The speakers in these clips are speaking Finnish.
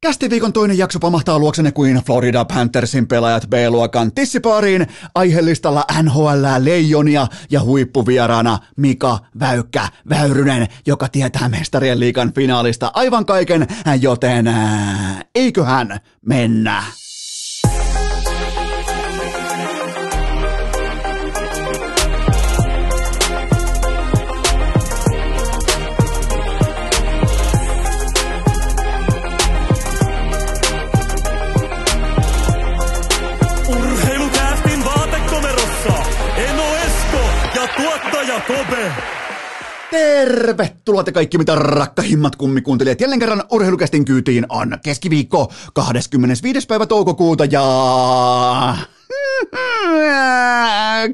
Kästiviikon toinen jakso pamahtaa luoksenne kuin Florida Panthersin pelaajat B-luokan tissipaariin. Aiheellistalla NHL Leijonia ja huippuvieraana Mika Väykkä Väyrynen, joka tietää mestarien liikan finaalista aivan kaiken, joten eiköhän mennä. Kope. Tervetuloa te kaikki mitä rakkahimmat kummikuuntelijat. Jälleen kerran urheilukästin kyytiin on keskiviikko 25. päivä toukokuuta ja...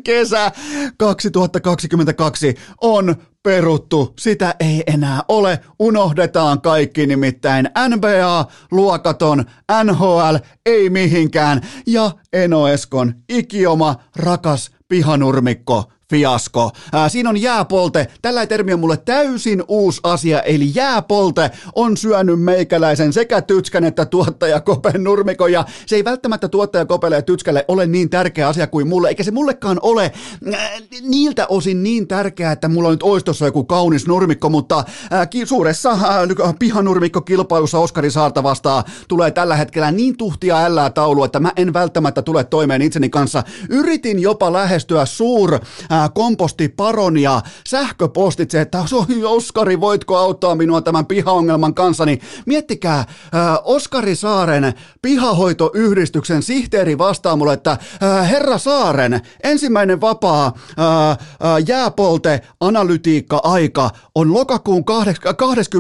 Kesä 2022 on peruttu, sitä ei enää ole, unohdetaan kaikki nimittäin NBA, luokaton, NHL, ei mihinkään ja Eno Eskon ikioma rakas pihanurmikko fiasko. Ää, siinä on jääpolte. Tällä termi on mulle täysin uusi asia, eli jääpolte on syönyt meikäläisen sekä Tytskän että tuottaja Kopen nurmikon, ja se ei välttämättä tuottaja Kopelle ja Tytskälle ole niin tärkeä asia kuin mulle, eikä se mullekaan ole äh, niiltä osin niin tärkeää, että mulla on nyt oistossa joku kaunis nurmikko, mutta äh, ki- suuressa äh, pihanurmikko-kilpailussa Oskari Saarta vastaan tulee tällä hetkellä niin tuhtia ällää taulu, että mä en välttämättä tule toimeen itseni kanssa. Yritin jopa lähestyä suur ää, kompostiparonia sähköpostitse, että Oskari, voitko auttaa minua tämän pihaongelman kanssa, niin miettikää, ää, Oskari Saaren pihahoitoyhdistyksen sihteeri vastaa mulle, että ää, herra Saaren, ensimmäinen vapaa ää, ää, jääpolte analytiikka aika on lokakuun 22.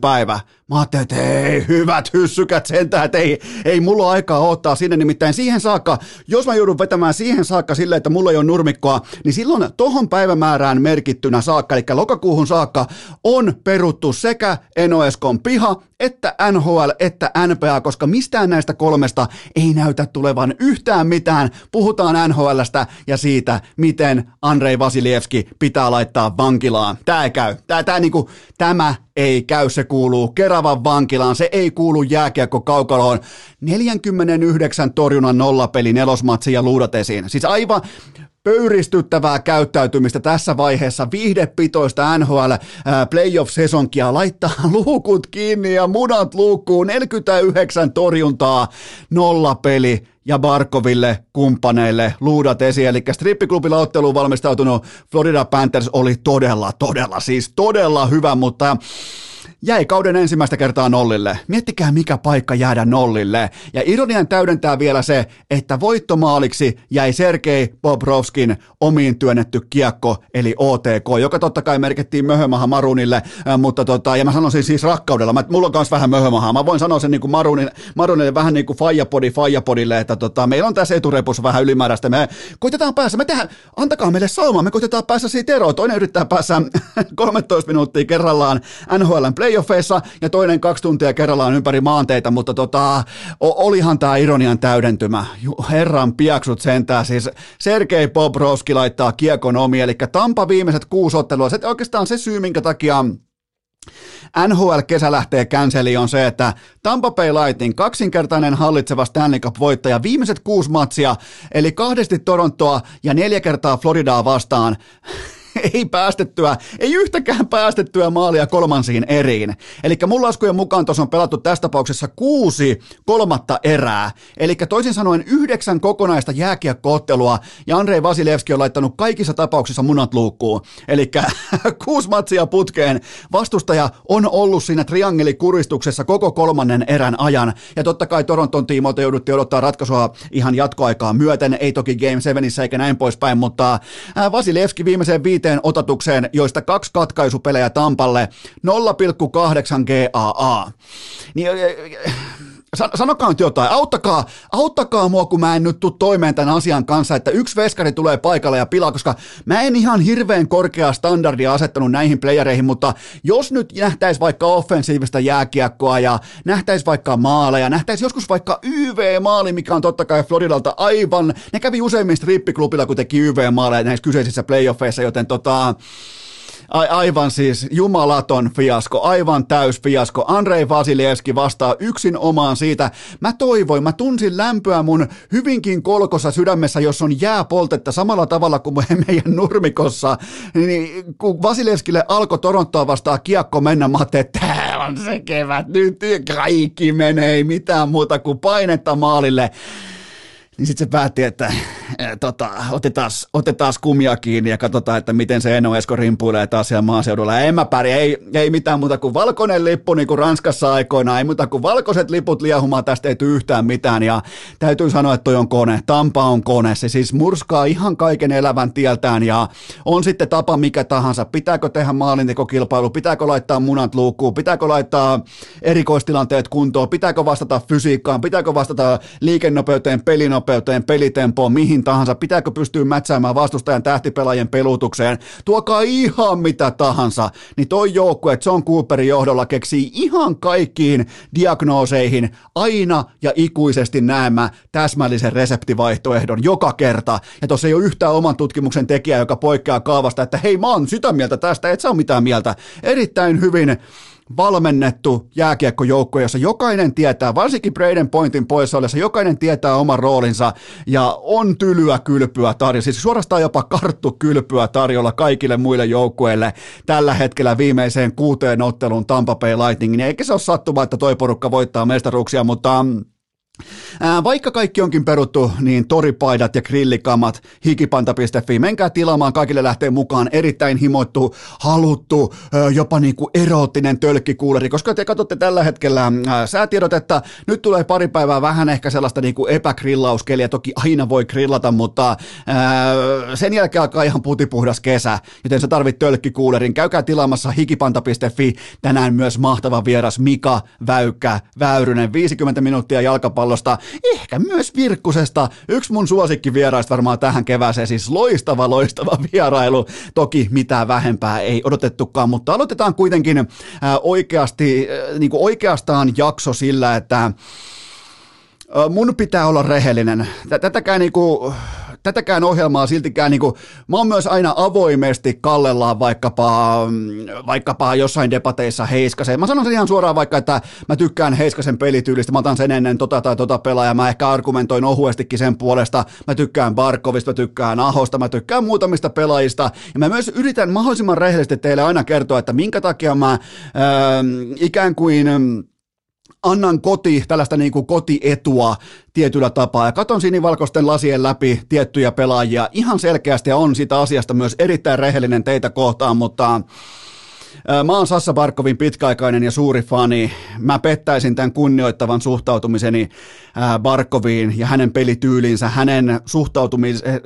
päivä. Mä ajattelin, että ei, hyvät hyssykät sentään, että ei, ei mulla aikaa ottaa sinne, nimittäin siihen saakka, jos mä joudun vetämään siihen saakka silleen, että mulla ei ole nurmikkoa, niin silloin tohon päivämäärään merkittynä saakka, eli lokakuuhun saakka, on peruttu sekä Enoeskon piha, että NHL, että NPA, koska mistään näistä kolmesta ei näytä tulevan yhtään mitään. Puhutaan NHLstä ja siitä, miten Andrei Vasilievski pitää laittaa vankilaan. Tää ei käy. Tää, tää niinku, tämä ei käy, se kuuluu Keravan vankilaan, se ei kuulu jääkiekko kaukaloon. 49 torjunnan nollapeli nelosmatsi ja luudat esiin. Siis aivan pöyristyttävää käyttäytymistä tässä vaiheessa, viihdepitoista NHL playoff-sesonkia, laittaa luukut kiinni ja munat luukkuun, 49 torjuntaa, nolla peli ja Barkoville kumppaneille luudat esiin, eli strippiklubilla otteluun valmistautunut Florida Panthers oli todella, todella, siis todella hyvä, mutta jäi kauden ensimmäistä kertaa nollille. Miettikää mikä paikka jäädä nollille. Ja ironian täydentää vielä se, että voittomaaliksi jäi Sergei Bobrovskin omiin työnnetty kiekko, eli OTK, joka totta kai merkittiin Möhömaha Marunille, mutta tota, ja mä sanoisin siis rakkaudella, mä, mulla on myös vähän Möhömahaa, mä voin sanoa sen niin kuin Marunille, Marunille vähän niin kuin Fajapodi Fajapodille, että tota, meillä on tässä eturepussa vähän ylimääräistä, me koitetaan päässä, me tehdään, antakaa meille sauma, me koitetaan päässä siitä eroon, toinen yrittää päässä 13 minuuttia kerrallaan NHLn playoffeissa ja toinen kaksi tuntia kerrallaan ympäri maanteita, mutta tota, olihan tämä ironian täydentymä. Herran piaksut sentään, siis Sergei Bobrovski laittaa kiekon omi, eli Tampa viimeiset kuusi ottelua, se oikeastaan se syy, minkä takia NHL-kesä lähtee känseliin on se, että Tampa Bay Lightning, kaksinkertainen hallitseva Stanley Cup-voittaja, viimeiset kuusi matsia, eli kahdesti Torontoa ja neljä kertaa Floridaa vastaan, ei päästettyä, ei yhtäkään päästettyä maalia kolmansiin eriin. Eli mun laskujen mukaan tuossa on pelattu tässä tapauksessa kuusi kolmatta erää. Eli toisin sanoen yhdeksän kokonaista jääkiekkoottelua ja Andrei Vasilevski on laittanut kaikissa tapauksissa munat luukkuun. Eli kuusi matsia putkeen. Vastustaja on ollut siinä triangelikuristuksessa koko kolmannen erän ajan. Ja totta kai Toronton tiimoilta jouduttiin odottaa ratkaisua ihan jatkoaikaa myöten. Ei toki Game 7 eikä näin poispäin, mutta Vasilevski viimeiseen viiteen viiteen otatukseen, joista kaksi katkaisupelejä Tampalle, 0,8 GAA. Niin, sanokaa nyt jotain, auttakaa, auttakaa mua, kun mä en nyt tuu toimeen tämän asian kanssa, että yksi veskari tulee paikalle ja pilaa, koska mä en ihan hirveän korkeaa standardia asettanut näihin playereihin, mutta jos nyt nähtäisi vaikka offensiivista jääkiekkoa ja nähtäisi vaikka maaleja, nähtäisi joskus vaikka YV-maali, mikä on totta kai Floridalta aivan, ne kävi useimmin strippiklubilla, kun teki YV-maaleja näissä kyseisissä playoffeissa, joten tota, A- aivan siis jumalaton fiasko, aivan täys fiasko. Andrei Vasilieski vastaa yksin omaan siitä. Mä toivoin, mä tunsin lämpöä mun hyvinkin kolkossa sydämessä, jos on jääpoltetta samalla tavalla kuin meidän nurmikossa. Niin kun Vasilieskille alkoi Torontoa vastaan kiekko mennä, mä että tää on se kevät, nyt kaikki menee, ei mitään muuta kuin painetta maalille niin sitten se päätti, että ää, tota, otetaan, otetaan kumia kiinni ja katsotaan, että miten se Eno Esko rimpuilee taas siellä maaseudulla. Ja en mä pärjää, ei, ei mitään muuta kuin valkoinen lippu, niin kuin Ranskassa aikoina, ei muuta kuin valkoiset liput liehumaan, tästä ei yhtään mitään. Ja täytyy sanoa, että toi on kone, Tampa on kone, se siis murskaa ihan kaiken elävän tieltään ja on sitten tapa mikä tahansa. Pitääkö tehdä maalintekokilpailu, pitääkö laittaa munat luukkuun, pitääkö laittaa erikoistilanteet kuntoon, pitääkö vastata fysiikkaan, pitääkö vastata liikennopeuteen, pelinopeuteen, nopeuteen, pelitempoon, mihin tahansa, pitääkö pystyä mätsäämään vastustajan tähtipelaajien pelutukseen, tuokaa ihan mitä tahansa, niin toi joukkue John Cooperin johdolla keksii ihan kaikkiin diagnooseihin aina ja ikuisesti näemä täsmällisen reseptivaihtoehdon joka kerta, ja tuossa ei ole yhtään oman tutkimuksen tekijää, joka poikkeaa kaavasta, että hei mä oon sitä mieltä tästä, et sä ole mitään mieltä, erittäin hyvin valmennettu jääkiekkojoukko, jossa jokainen tietää, varsinkin Braden Pointin poissa ollessa, jokainen tietää oman roolinsa ja on tylyä kylpyä tarjolla, siis suorastaan jopa karttu kylpyä tarjolla kaikille muille joukkueille tällä hetkellä viimeiseen kuuteen otteluun Tampa Bay Lightningin, eikä se ole sattuma, että toi porukka voittaa mestaruuksia, mutta vaikka kaikki onkin peruttu, niin toripaidat ja grillikamat hikipanta.fi, menkää tilaamaan, kaikille lähtee mukaan erittäin himoittu, haluttu, jopa niin kuin eroottinen tölkkikuuleri, koska te katsotte tällä hetkellä säätiedot, että nyt tulee pari päivää vähän ehkä sellaista niin kuin epägrillauskeliä, toki aina voi grillata, mutta sen jälkeen alkaa ihan putipuhdas kesä, joten sä tarvit tölkkikuulerin, käykää tilaamassa hikipanta.fi, tänään myös mahtava vieras Mika Väykkä Väyrynen, 50 minuuttia jalkapallo jalkapallosta, ehkä myös Virkkusesta. Yksi mun suosikkivieraista varmaan tähän kevääseen, siis loistava, loistava vierailu. Toki mitään vähempää ei odotettukaan, mutta aloitetaan kuitenkin äh, oikeasti, äh, niin kuin oikeastaan jakso sillä, että äh, mun pitää olla rehellinen. Tätäkään niinku, tätäkään ohjelmaa siltikään, niin kuin, mä oon myös aina avoimesti kallellaan vaikkapa, vaikkapa jossain debateissa Heiskaseen. Mä sanon sen ihan suoraan vaikka, että mä tykkään Heiskasen pelityylistä, mä otan sen ennen tota tai tota pelaajaa, mä ehkä argumentoin ohuestikin sen puolesta, mä tykkään Barkovista, mä tykkään Ahosta, mä tykkään muutamista pelaajista, ja mä myös yritän mahdollisimman rehellisesti teille aina kertoa, että minkä takia mä äh, ikään kuin annan koti, tällaista niin kuin kotietua tietyllä tapaa. Ja katon sinivalkoisten lasien läpi tiettyjä pelaajia ihan selkeästi ja on sitä asiasta myös erittäin rehellinen teitä kohtaan, mutta Mä oon Sassa Barkovin pitkäaikainen ja suuri fani. Mä pettäisin tämän kunnioittavan suhtautumiseni Barkoviin ja hänen pelityylinsä, hänen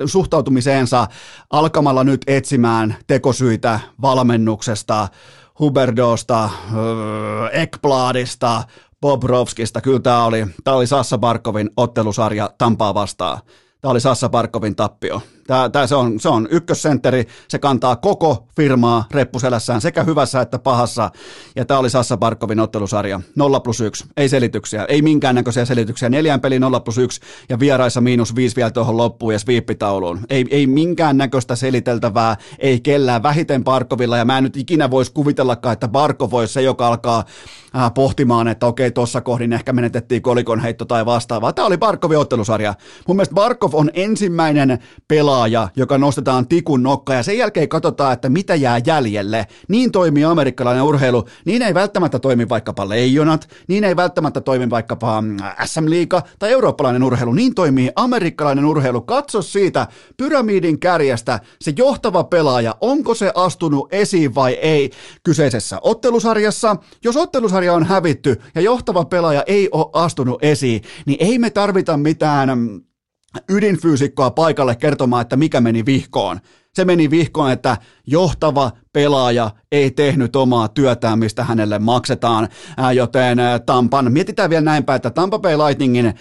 suhtautumiseensa alkamalla nyt etsimään tekosyitä valmennuksesta, Huberdosta, Ekbladista, Bobrovskista. Kyllä tämä oli, tämä oli Sassa Barkovin ottelusarja Tampaa vastaan. Tämä oli Sassa Barkovin tappio. Tämä, tämä se, on, se on ykkössentteri, se kantaa koko firmaa reppuselässään sekä hyvässä että pahassa. Ja tämä oli Sassa Barkovin ottelusarja 0 plus 1. Ei selityksiä, ei minkäännäköisiä selityksiä. Neljän peli 0 plus 1 ja vieraissa miinus 5 vielä tuohon loppuun ja sviippitauluun. Ei, ei minkäännäköistä seliteltävää, ei kellään vähiten Barkovilla. Ja mä en nyt ikinä voisi kuvitellakaan, että Barkov voisi se, joka alkaa äh, pohtimaan, että okei, tuossa kohdin ehkä menetettiin kolikon heitto tai vastaavaa. Tämä oli Barkovin ottelusarja. Mun mielestä Barkov on ensimmäinen pelaaja, pelaaja, joka nostetaan tikun nokka ja sen jälkeen katsotaan, että mitä jää jäljelle. Niin toimii amerikkalainen urheilu. Niin ei välttämättä toimi vaikkapa leijonat, niin ei välttämättä toimi vaikkapa mm, SM Liiga tai eurooppalainen urheilu. Niin toimii amerikkalainen urheilu. Katso siitä pyramidin kärjestä se johtava pelaaja, onko se astunut esiin vai ei kyseisessä ottelusarjassa. Jos ottelusarja on hävitty ja johtava pelaaja ei ole astunut esiin, niin ei me tarvita mitään mm, ydinfyysikkoa paikalle kertomaan, että mikä meni vihkoon. Se meni vihkoon, että johtava pelaaja ei tehnyt omaa työtään, mistä hänelle maksetaan, joten Tampan, mietitään vielä näinpä, että Tampa Bay Lightningin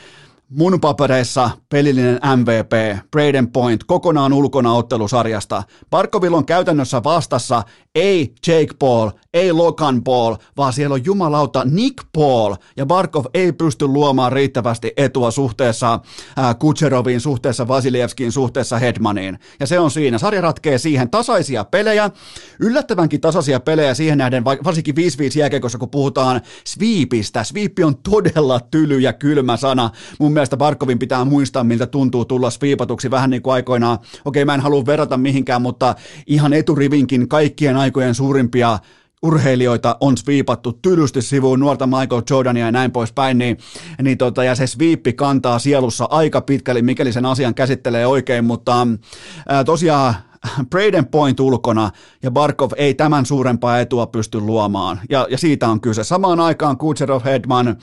mun papereissa pelillinen MVP, Braden Point, kokonaan ulkona ottelusarjasta. Barkovilla on käytännössä vastassa ei Jake Paul, ei Logan Paul, vaan siellä on jumalauta Nick Paul, ja Barkov ei pysty luomaan riittävästi etua suhteessa ää, Kutseroviin, suhteessa Vasilievskiin, suhteessa Hedmaniin. Ja se on siinä. Sarja ratkee siihen tasaisia pelejä, yllättävänkin tasaisia pelejä siihen nähden, varsinkin 5-5 jääkeikossa, kun puhutaan sweepistä. Sweep on todella tyly ja kylmä sana. Mun mielestä Barkovin pitää muistaa, miltä tuntuu tulla sweepatuksi vähän niin kuin aikoinaan. Okei, mä en halua verrata mihinkään, mutta ihan eturivinkin kaikkien aikojen suurimpia urheilijoita on sviipattu tylysti sivuun, nuorta Michael Jordania ja näin poispäin, niin, niin tota, ja se sviippi kantaa sielussa aika pitkälle, mikäli sen asian käsittelee oikein, mutta ää, tosiaan Braden Point ulkona ja Barkov ei tämän suurempaa etua pysty luomaan, ja, ja siitä on kyse. Samaan aikaan Kutserov, Hedman,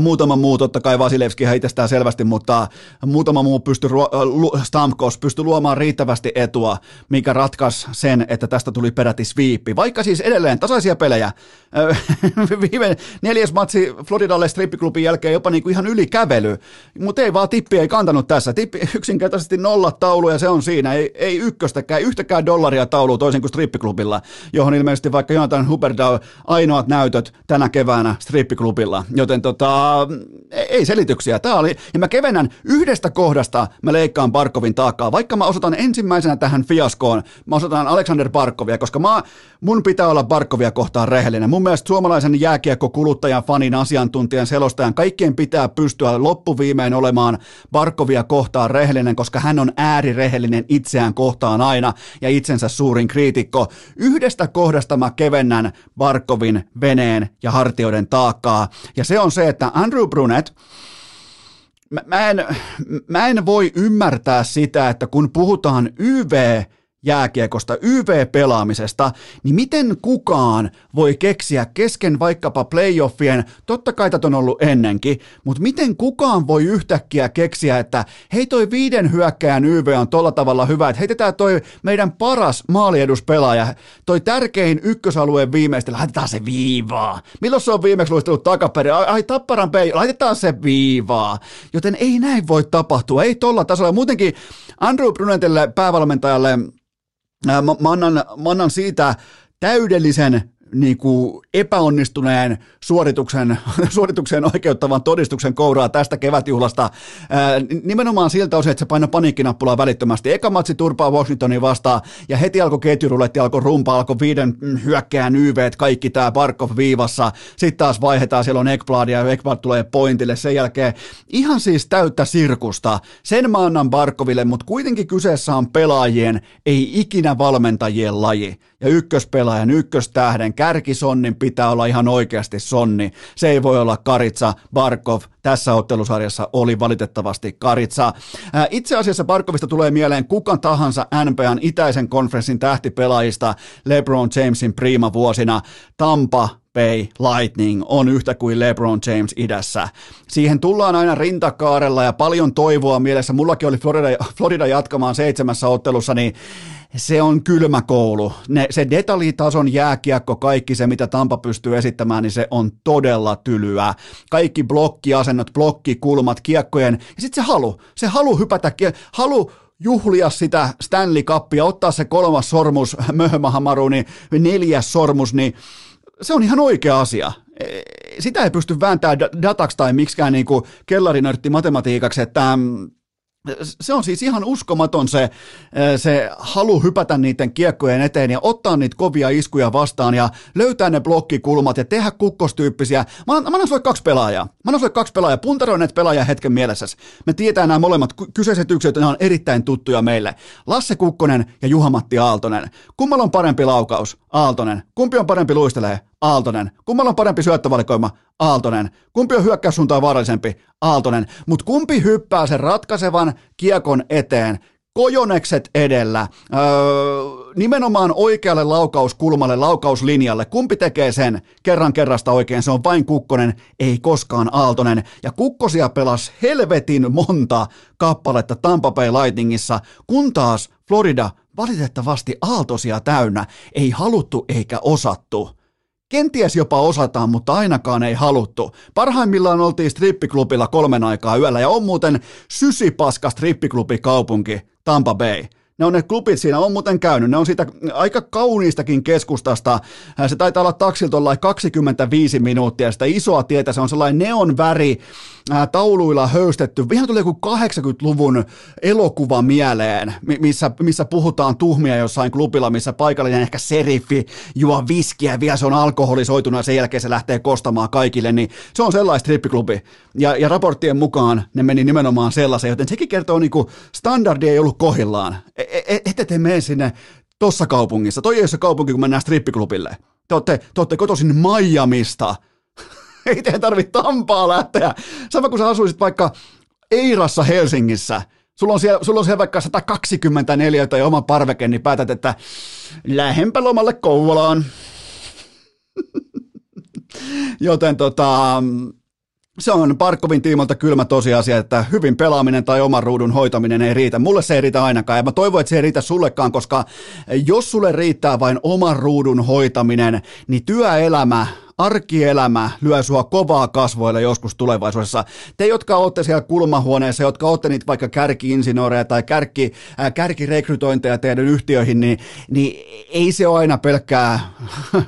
muutama muu, totta kai Vasilevski ihan itsestään selvästi, mutta muutama muu pystyi, äh, Stamkos pystyi luomaan riittävästi etua, mikä ratkaisi sen, että tästä tuli peräti sviippi. Vaikka siis edelleen tasaisia pelejä. Äh, viime neljäs matsi Floridalle strippiklubin jälkeen jopa niin kuin ihan ylikävely, mutta ei vaan tippi ei kantanut tässä. Tippi yksinkertaisesti nolla taulu ja se on siinä. Ei, ei ykköstäkään, yhtäkään dollaria taulu toisin kuin strippiklubilla, johon ilmeisesti vaikka Jonathan Huberdeau ainoat näytöt tänä keväänä strippiklubilla. Joten tota, ei selityksiä. Tämä oli, ja mä kevennän yhdestä kohdasta, mä leikkaan Barkovin taakkaa. Vaikka mä osoitan ensimmäisenä tähän fiaskoon, mä osoitan Alexander Barkovia, koska mä, mun pitää olla Barkovia kohtaan rehellinen. Mun mielestä suomalaisen jääkiekko-kuluttajan, fanin, asiantuntijan, selostajan, kaikkien pitää pystyä loppuviimein olemaan Barkovia kohtaan rehellinen, koska hän on äärirehellinen itseään kohtaan aina ja itsensä suurin kriitikko. Yhdestä kohdasta mä kevennän Barkovin veneen ja hartioiden taakkaa, ja se on se, että Andrew Brunet, mä, mä, en, mä en voi ymmärtää sitä, että kun puhutaan YV jääkiekosta, YV-pelaamisesta, niin miten kukaan voi keksiä kesken vaikkapa playoffien, totta kai tätä on ollut ennenkin, mutta miten kukaan voi yhtäkkiä keksiä, että hei toi viiden hyökkäjän YV on tolla tavalla hyvä, että heitetään toi meidän paras maalieduspelaaja, toi tärkein ykkösalueen viimeistä, laitetaan se viivaa. Milloin se on viimeksi luistellut takaperin? Ai, ai tapparan pei, laitetaan se viivaa. Joten ei näin voi tapahtua, ei tolla tasolla. Muutenkin Andrew Brunetille päävalmentajalle Mä, mä, annan, mä annan siitä täydellisen niin kuin epäonnistuneen suorituksen, suoritukseen oikeuttavan todistuksen kouraa tästä kevätjuhlasta. Ää, nimenomaan siltä osin, että se painoi paniikkinappulaa välittömästi. Eka matsi turpaa Washingtonin vastaan ja heti alkoi ketjuruletti, alkoi rumpa, alkoi viiden hyökkään YV, kaikki tämä Barkov viivassa. Sitten taas vaihdetaan, siellä on Ekblad ja Ekblad tulee pointille. Sen jälkeen ihan siis täyttä sirkusta. Sen mä annan Barkoville, mutta kuitenkin kyseessä on pelaajien, ei ikinä valmentajien laji. Ja ykköspelaajan, ykköstähden, kärkisonnin pitää olla ihan oikeasti sonni. Se ei voi olla Karitsa, Barkov, tässä ottelusarjassa oli valitettavasti Karitsa. Itse asiassa Barkovista tulee mieleen kuka tahansa NBAn itäisen konferenssin tähtipelaajista LeBron Jamesin prima vuosina. Tampa, Bay Lightning on yhtä kuin LeBron James idässä. Siihen tullaan aina rintakaarella ja paljon toivoa mielessä. Mullakin oli Florida, Florida jatkamaan seitsemässä ottelussa, niin se on kylmä koulu. Ne, se detaljitason jääkiekko, kaikki se, mitä Tampa pystyy esittämään, niin se on todella tylyä. Kaikki blokkiasennot, blokkikulmat, kiekkojen, ja sitten se halu, se halu hypätä, halu juhlia sitä Stanley Cupia, ottaa se kolmas sormus Möhmähamaru, niin neljäs sormus, niin se on ihan oikea asia. E, sitä ei pysty vääntämään dataksi tai miksikään niin kellarinörtti matematiikaksi, että mm, se on siis ihan uskomaton se, se halu hypätä niiden kiekkojen eteen ja ottaa niitä kovia iskuja vastaan ja löytää ne blokkikulmat ja tehdä kukkostyyppisiä. Mä annan, mä annan sulle kaksi pelaajaa. Mä annan sulle kaksi pelaajaa. Puntaroi näitä pelaajia hetken mielessäsi. Me tietää nämä molemmat kyseiset yksilöt, ne on erittäin tuttuja meille. Lasse Kukkonen ja Juha-Matti Aaltonen. Kummalla on parempi laukaus? Aaltonen. Kumpi on parempi luistelee? Aaltonen. Kummalla on parempi syöttövalikoima? Aaltonen. Kumpi on hyökkäyssuuntaan vaarallisempi? Aaltonen. Mutta kumpi hyppää sen ratkaisevan kiekon eteen? Kojonekset edellä, öö, nimenomaan oikealle laukauskulmalle, laukauslinjalle. Kumpi tekee sen kerran kerrasta oikein? Se on vain Kukkonen, ei koskaan Aaltonen. Ja Kukkosia pelas helvetin monta kappaletta Tampa Bay Lightningissa, kun taas Florida valitettavasti aaltosia täynnä, ei haluttu eikä osattu Kenties jopa osataan, mutta ainakaan ei haluttu. Parhaimmillaan oltiin strippiklubilla kolmen aikaa yöllä ja on muuten sysipaska strippiklubi kaupunki Tampa Bay. Ne on ne klubit siinä, on muuten käynyt. Ne on siitä aika kauniistakin keskustasta. Se taitaa olla taksilta 25 minuuttia. Sitä isoa tietä, se on sellainen neon väri, tauluilla höystetty. Ihan tuli joku 80-luvun elokuva mieleen, missä, missä puhutaan tuhmia jossain klubilla, missä paikallinen ehkä seriffi juo viskiä, vielä se on alkoholisoituna ja sen jälkeen se lähtee kostamaan kaikille, niin se on sellainen strippiklubi. Ja, ja raporttien mukaan ne meni nimenomaan sellaiseen, joten sekin kertoo niin kuin standardi ei ollut kohillaan. E, e, e, ette te mene sinne tossa kaupungissa. Toi ei ole se kaupunki, kun mennään strippiklubille. Te olette, te olette kotoisin Miamista ei teidän tarvitse Tampaa lähteä. Sama kuin sä asuisit vaikka Eirassa Helsingissä, sulla on siellä, sulla on siellä vaikka 124 tai oma parveke, niin päätät, että lähempä lomalle Kouvolaan. Joten tota, se on Parkkovin tiimolta kylmä tosiasia, että hyvin pelaaminen tai oman ruudun hoitaminen ei riitä. Mulle se ei riitä ainakaan ja mä toivon, että se ei riitä sullekaan, koska jos sulle riittää vain oman ruudun hoitaminen, niin työelämä arkielämä lyö sua kovaa kasvoille joskus tulevaisuudessa. Te, jotka olette siellä kulmahuoneessa, jotka olette niitä vaikka kärki-insinöörejä tai kärki, äh, kärkirekrytointeja teidän yhtiöihin, niin, niin ei se ole aina pelkkää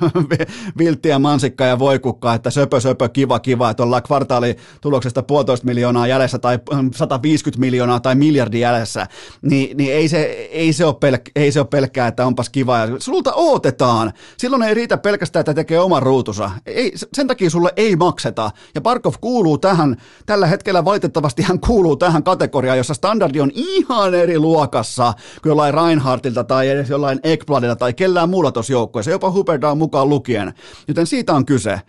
vilttiä, mansikkaa ja voikukkaa, että söpö, söpö, kiva, kiva, että ollaan kvartaalituloksesta puolitoista miljoonaa jäljessä tai 150 miljoonaa tai miljardi jäljessä, niin, niin ei, se, ei, se ole pelk, ei se ole pelkkää, että onpas kiva. Ja sulta odotetaan. Silloin ei riitä pelkästään, että tekee oman ruutunsa ei, sen takia sulle ei makseta. Ja Barkov kuuluu tähän, tällä hetkellä valitettavasti hän kuuluu tähän kategoriaan, jossa standardi on ihan eri luokassa kuin jollain Reinhardtilta tai edes jollain Ekbladilla tai kellään muulla tuossa joukkueessa, jopa Huberdown mukaan lukien. Joten siitä on kyse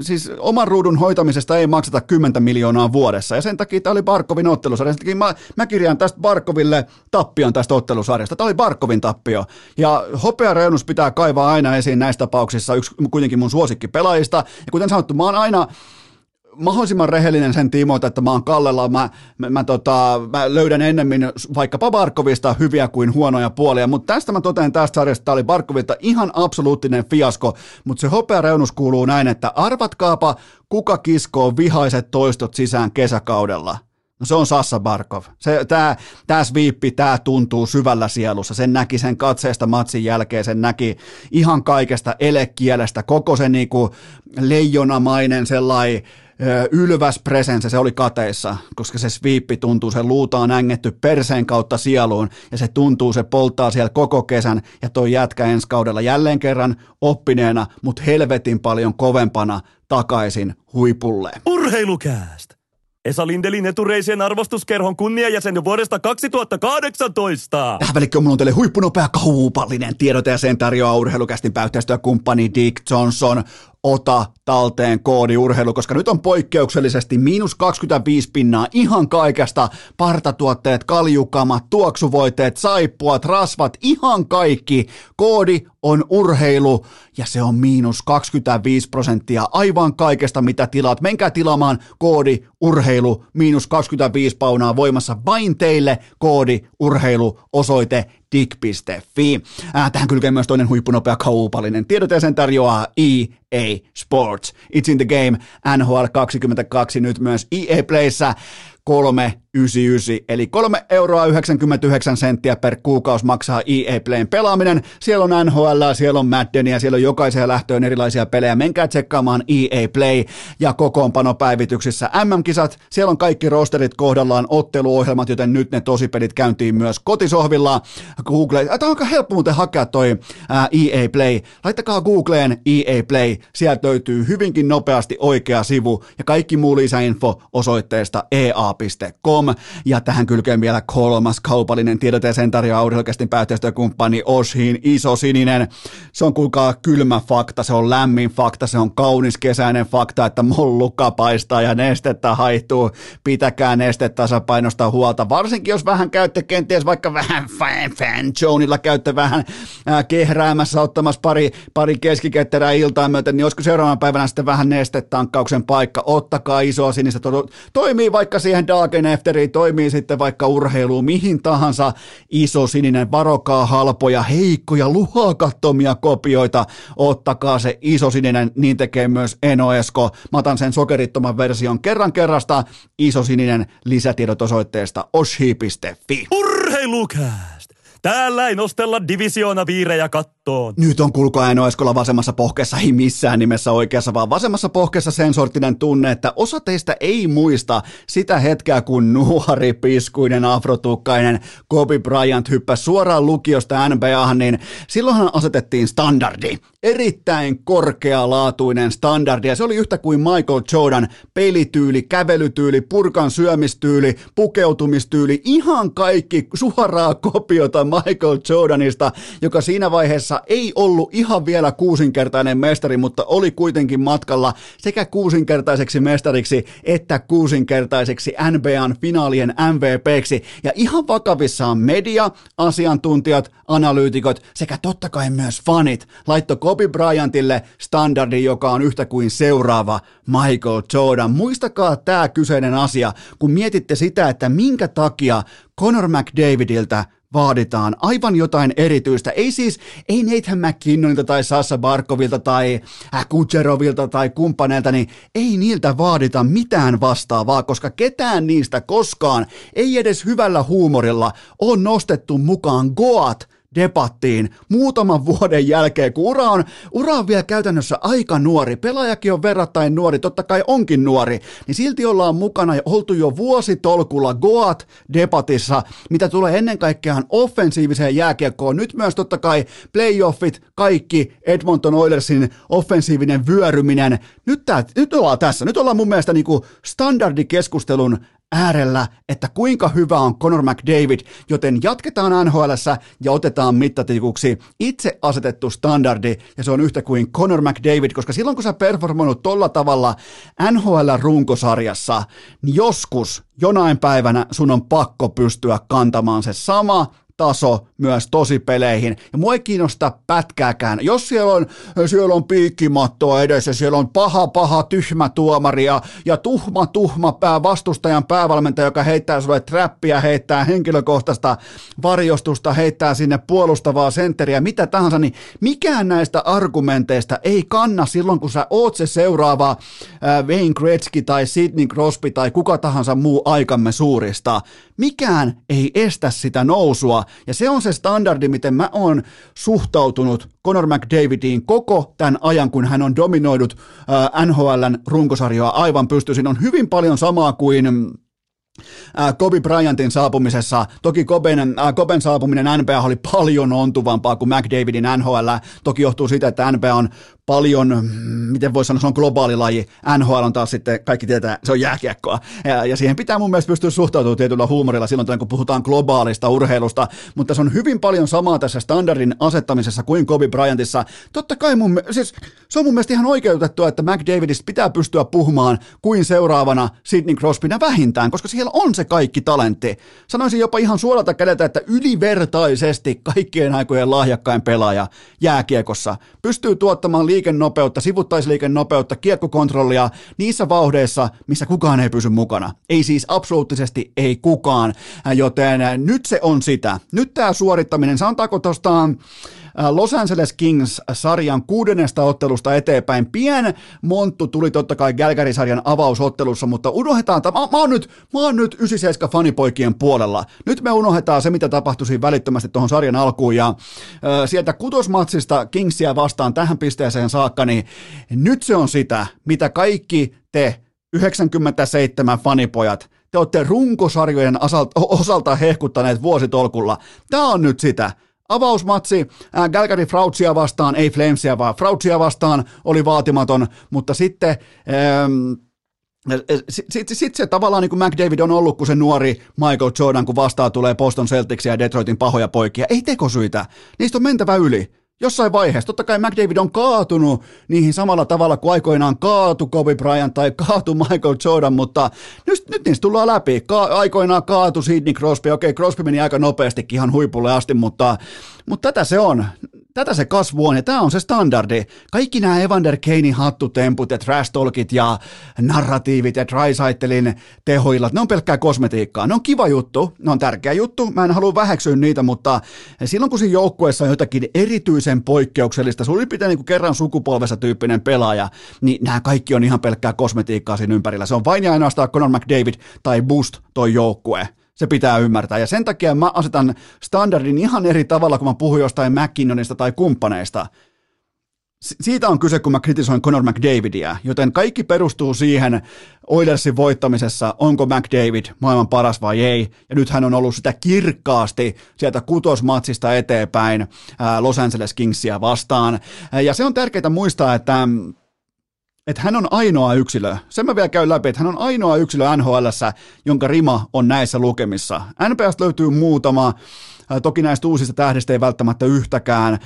siis oman ruudun hoitamisesta ei makseta 10 miljoonaa vuodessa, ja sen takia tämä oli Barkovin ottelusarja. Sen mä, mä kirjaan tästä Barkoville tappion tästä ottelusarjasta. Tämä oli Barkovin tappio. Ja hopea reunus pitää kaivaa aina esiin näissä tapauksissa, yksi kuitenkin mun suosikkipelaajista. Ja kuten sanottu, mä oon aina mahdollisimman rehellinen sen tiimoilta, että mä oon Kallella, mä, mä, mä, tota, mä löydän ennemmin vaikkapa Barkovista hyviä kuin huonoja puolia, mutta tästä mä totean tästä sarjasta, tämä oli Barkovilta ihan absoluuttinen fiasko, mutta se hopea reunus kuuluu näin, että arvatkaapa, kuka kiskoo vihaiset toistot sisään kesäkaudella. No se on Sassa Barkov. Se, tää, sviippi, tää tuntuu syvällä sielussa. Sen näki sen katseesta matsin jälkeen, sen näki ihan kaikesta elekielestä, koko se niinku leijonamainen sellainen ylväs presence, se oli kateissa, koska se sviippi tuntuu, se luuta on ängetty perseen kautta sieluun ja se tuntuu, se polttaa siellä koko kesän ja toi jätkä ensi kaudella jälleen kerran oppineena, mutta helvetin paljon kovempana takaisin huipulle. Urheilukääst! Esa Lindelin etureisien arvostuskerhon kunniajäsen jo vuodesta 2018. Tähän välikköön mulla on teille huippunopea kaupallinen tiedote ja sen tarjoaa urheilukästin kumppani Dick Johnson ota talteen koodi urheilu, koska nyt on poikkeuksellisesti miinus 25 pinnaa ihan kaikesta. Partatuotteet, kaljukamat, tuoksuvoiteet, saippuat, rasvat, ihan kaikki. Koodi on urheilu ja se on miinus 25 prosenttia aivan kaikesta mitä tilaat. Menkää tilaamaan koodi urheilu, miinus 25 paunaa voimassa vain teille. Koodi urheilu, osoite dig.fi. Äh, tähän kylkee myös toinen huippunopea kaupallinen tiedote ja sen tarjoaa EA Sports. It's in the game NHL 22 nyt myös EA Playssä 399, eli 3 euroa 99 senttiä per kuukausi maksaa EA Playn pelaaminen. Siellä on NHL, siellä on Maddenia, siellä on jokaiseen lähtöön erilaisia pelejä. Menkää tsekkaamaan EA Play ja kokoonpanopäivityksissä MM-kisat. Siellä on kaikki rosterit kohdallaan, otteluohjelmat, joten nyt ne tosipelit käyntiin myös kotisohvilla. Google, tämä on aika helppo muuten hakea toi EA Play. Laittakaa Googleen EA Play, sieltä löytyy hyvinkin nopeasti oikea sivu ja kaikki muu lisäinfo osoitteesta ea.com. Ja tähän kylkeen vielä kolmas kaupallinen tiedote ja sen tarjoaa urheilukästin päätöstyökumppani Oshin iso sininen. Se on kuulkaa kylmä fakta, se on lämmin fakta, se on kaunis kesäinen fakta, että mollukka paistaa ja nestettä haihtuu. Pitäkää nestetasapainosta huolta, varsinkin jos vähän käytte kenties vaikka vähän fan, fan Joneilla käytte vähän ää, kehräämässä ottamassa pari, pari keskiketterää iltaa myöten, niin olisiko seuraavan päivänä sitten vähän nestetankkauksen paikka. Ottakaa isoa sinistä, to- toimii vaikka siihen sininen Dagenefteri toimii sitten vaikka urheiluun mihin tahansa, iso sininen, varokaa halpoja, heikkoja, luhakattomia kopioita, ottakaa se iso sininen, niin tekee myös Eno Esko. Mä otan sen sokerittoman version kerran kerrasta, iso sininen lisätiedot osoitteesta oshi.fi. Urheilukääst! Täällä ei nostella divisioona viirejä kattoon. Nyt on kulko Aino Eskola vasemmassa pohkeessa, ei missään nimessä oikeassa, vaan vasemmassa pohkeessa sen sorttinen tunne, että osa teistä ei muista sitä hetkeä, kun nuori, piskuinen, afrotukkainen Kobe Bryant hyppäsi suoraan lukiosta NBAhan, niin silloinhan asetettiin standardi. Erittäin korkealaatuinen standardi, ja se oli yhtä kuin Michael Jordan pelityyli, kävelytyyli, purkan syömistyyli, pukeutumistyyli, ihan kaikki suoraa kopiota Michael Jordanista, joka siinä vaiheessa ei ollut ihan vielä kuusinkertainen mestari, mutta oli kuitenkin matkalla sekä kuusinkertaiseksi mestariksi että kuusinkertaiseksi NBAn finaalien MVPksi. Ja ihan vakavissaan media, asiantuntijat, analyytikot sekä totta kai myös fanit laitto Kobe Bryantille standardi, joka on yhtä kuin seuraava Michael Jordan. Muistakaa tämä kyseinen asia, kun mietitte sitä, että minkä takia Conor McDavidiltä vaaditaan aivan jotain erityistä. Ei siis, ei Nathan McKinnonilta tai Sassa Barkovilta tai Kutserovilta tai kumppaneilta, niin ei niiltä vaadita mitään vastaavaa, koska ketään niistä koskaan, ei edes hyvällä huumorilla, on nostettu mukaan Goat debattiin muutaman vuoden jälkeen, kun ura on, ura on vielä käytännössä aika nuori, pelaajakin on verrattain nuori, totta kai onkin nuori, niin silti ollaan mukana ja oltu jo vuositolkulla Goat-debatissa, mitä tulee ennen kaikkea offensiiviseen jääkiekkoon. Nyt myös totta kai playoffit, kaikki Edmonton Oilersin offensiivinen vyöryminen. Nyt, tää, nyt ollaan tässä. Nyt ollaan mun mielestä niinku standardikeskustelun äärellä, että kuinka hyvä on Conor McDavid, joten jatketaan nhl ja otetaan mittatikuksi itse asetettu standardi, ja se on yhtä kuin Conor McDavid, koska silloin kun sä performoinut tolla tavalla NHL-runkosarjassa, niin joskus jonain päivänä sun on pakko pystyä kantamaan se sama taso myös tospeleihin. Ja mua ei kiinnosta pätkääkään. Jos siellä on, siellä on piikkimattoa edessä, siellä on paha, paha, tyhmä tuomari ja, ja tuhma, tuhma pää, vastustajan päävalmentaja, joka heittää sulle trappia, heittää henkilökohtaista varjostusta, heittää sinne puolustavaa sentteriä, mitä tahansa, niin mikään näistä argumenteista ei kanna silloin, kun sä oot se seuraava äh, Wayne Gretzky tai Sidney Crosby tai kuka tahansa muu aikamme suurista. Mikään ei estä sitä nousua, ja se on se standardi, miten mä oon suhtautunut Conor McDavidiin koko tämän ajan, kun hän on dominoidut äh, NHLn runkosarjoa aivan pystyisin. On hyvin paljon samaa kuin Äh, Kobe Bryantin saapumisessa, toki Koben, äh, Koben saapuminen NBA oli paljon ontuvampaa kuin McDavidin NHL, toki johtuu siitä, että NBA on paljon, miten voi sanoa, se on globaali laji. NHL on taas sitten, kaikki tietää, se on jääkiekkoa. Ja, ja siihen pitää mun mielestä pystyä suhtautumaan tietyllä huumorilla silloin, kun puhutaan globaalista urheilusta, mutta se on hyvin paljon samaa tässä standardin asettamisessa kuin Kobe Bryantissa. Totta kai mun, siis se on mun mielestä ihan oikeutettua, että McDavidista pitää pystyä puhumaan kuin seuraavana Sidney Crosbyna vähintään, koska siellä on se kaikki talentti. Sanoisin jopa ihan suoralta kädeltä, että ylivertaisesti kaikkien aikojen lahjakkain pelaaja jääkiekossa pystyy tuottamaan liikennopeutta, sivuttaisliikennopeutta, kiekkokontrollia niissä vauhdeissa, missä kukaan ei pysy mukana. Ei siis absoluuttisesti ei kukaan, joten nyt se on sitä. Nyt tämä suorittaminen, sanotaanko tuosta Los Angeles Kings-sarjan kuudennesta ottelusta eteenpäin. Pien monttu tuli totta kai Gälkäri-sarjan avausottelussa, mutta unohdetaan, mä, mä, oon nyt, mä oon nyt 97 fanipoikien puolella. Nyt me unohdetaan se, mitä tapahtui välittömästi tuohon sarjan alkuun, ja äh, sieltä kutosmatsista Kingsia vastaan tähän pisteeseen saakka, niin nyt se on sitä, mitä kaikki te 97 fanipojat te olette runkosarjojen osalta hehkuttaneet vuositolkulla. Tämä on nyt sitä. Avausmatsi äh, Galgary Frautsia vastaan, ei Flamesia vaan Frautsia vastaan, oli vaatimaton, mutta sitten... Ähm, sitten sit se tavallaan niin kuin McDavid on ollut, kun se nuori Michael Jordan, kun vastaan tulee Boston Celticsia ja Detroitin pahoja poikia. Ei tekosyitä, niistä on mentävä yli jossain vaiheessa. Totta kai McDavid on kaatunut niihin samalla tavalla kuin aikoinaan kaatu Kobe Bryant tai kaatu Michael Jordan, mutta nyt, nyt niistä tullaan läpi. Ka- aikoinaan kaatu Sidney Crosby. Okei, Crosby meni aika nopeastikin ihan huipulle asti, mutta, mutta tätä se on. Tätä se kasvu on, ja tämä on se standardi. Kaikki nämä Evander Kanein hattutemput ja trash talkit ja narratiivit ja Drysaitelin tehoillat, ne on pelkkää kosmetiikkaa. Ne on kiva juttu, ne on tärkeä juttu, mä en halua väheksyä niitä, mutta silloin kun siinä joukkueessa on jotakin erityisen poikkeuksellista, suurin piirtein niin kuin kerran sukupolvessa tyyppinen pelaaja, niin nämä kaikki on ihan pelkkää kosmetiikkaa siinä ympärillä. Se on vain ja ainoastaan Conor McDavid tai Boost toi joukkue. Se pitää ymmärtää. Ja sen takia mä asetan standardin ihan eri tavalla, kun mä puhun jostain McKinnonista tai kumppaneista. Siitä on kyse, kun mä kritisoin Conor McDavidia, joten kaikki perustuu siihen Oilersin voittamisessa, onko McDavid maailman paras vai ei, ja nyt hän on ollut sitä kirkkaasti sieltä kutosmatsista eteenpäin Los Angeles Kingsia vastaan, ja se on tärkeää muistaa, että että hän on ainoa yksilö, sen mä vielä käyn läpi, että hän on ainoa yksilö NHL, jonka rima on näissä lukemissa. NPS löytyy muutama, toki näistä uusista tähdistä ei välttämättä yhtäkään.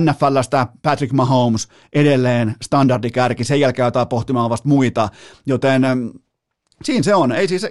NFLstä Patrick Mahomes edelleen standardikärki, sen jälkeen aletaan pohtimaan vasta muita, joten Siinä se on. Ei siis,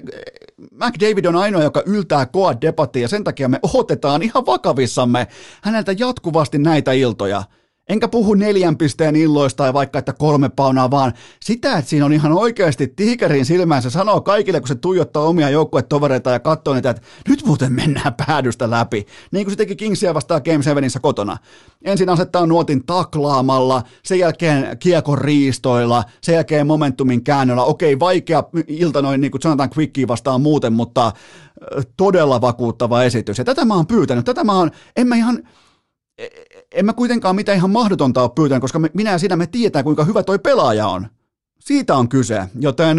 McDavid on ainoa, joka yltää koa debattia ja sen takia me otetaan ihan vakavissamme häneltä jatkuvasti näitä iltoja. Enkä puhu neljän pisteen illoista tai vaikka, että kolme paunaa, vaan sitä, että siinä on ihan oikeasti tiikerin silmään. Se sanoo kaikille, kun se tuijottaa omia joukkuetovereita ja katsoo niitä, että nyt muuten mennään päädystä läpi. Niin kuin se teki Kingsia vastaan Game 7 kotona. Ensin asettaa nuotin taklaamalla, sen jälkeen kiekon riistoilla, sen jälkeen momentumin käännöllä. Okei, vaikea ilta noin, niin kuin sanotaan quickie vastaan muuten, mutta todella vakuuttava esitys. Ja tätä mä oon pyytänyt. Tätä mä oon, en mä ihan, en mä kuitenkaan mitään ihan mahdotonta ole pyytänyt, koska minä ja sinä me tietää, kuinka hyvä toi pelaaja on. Siitä on kyse, joten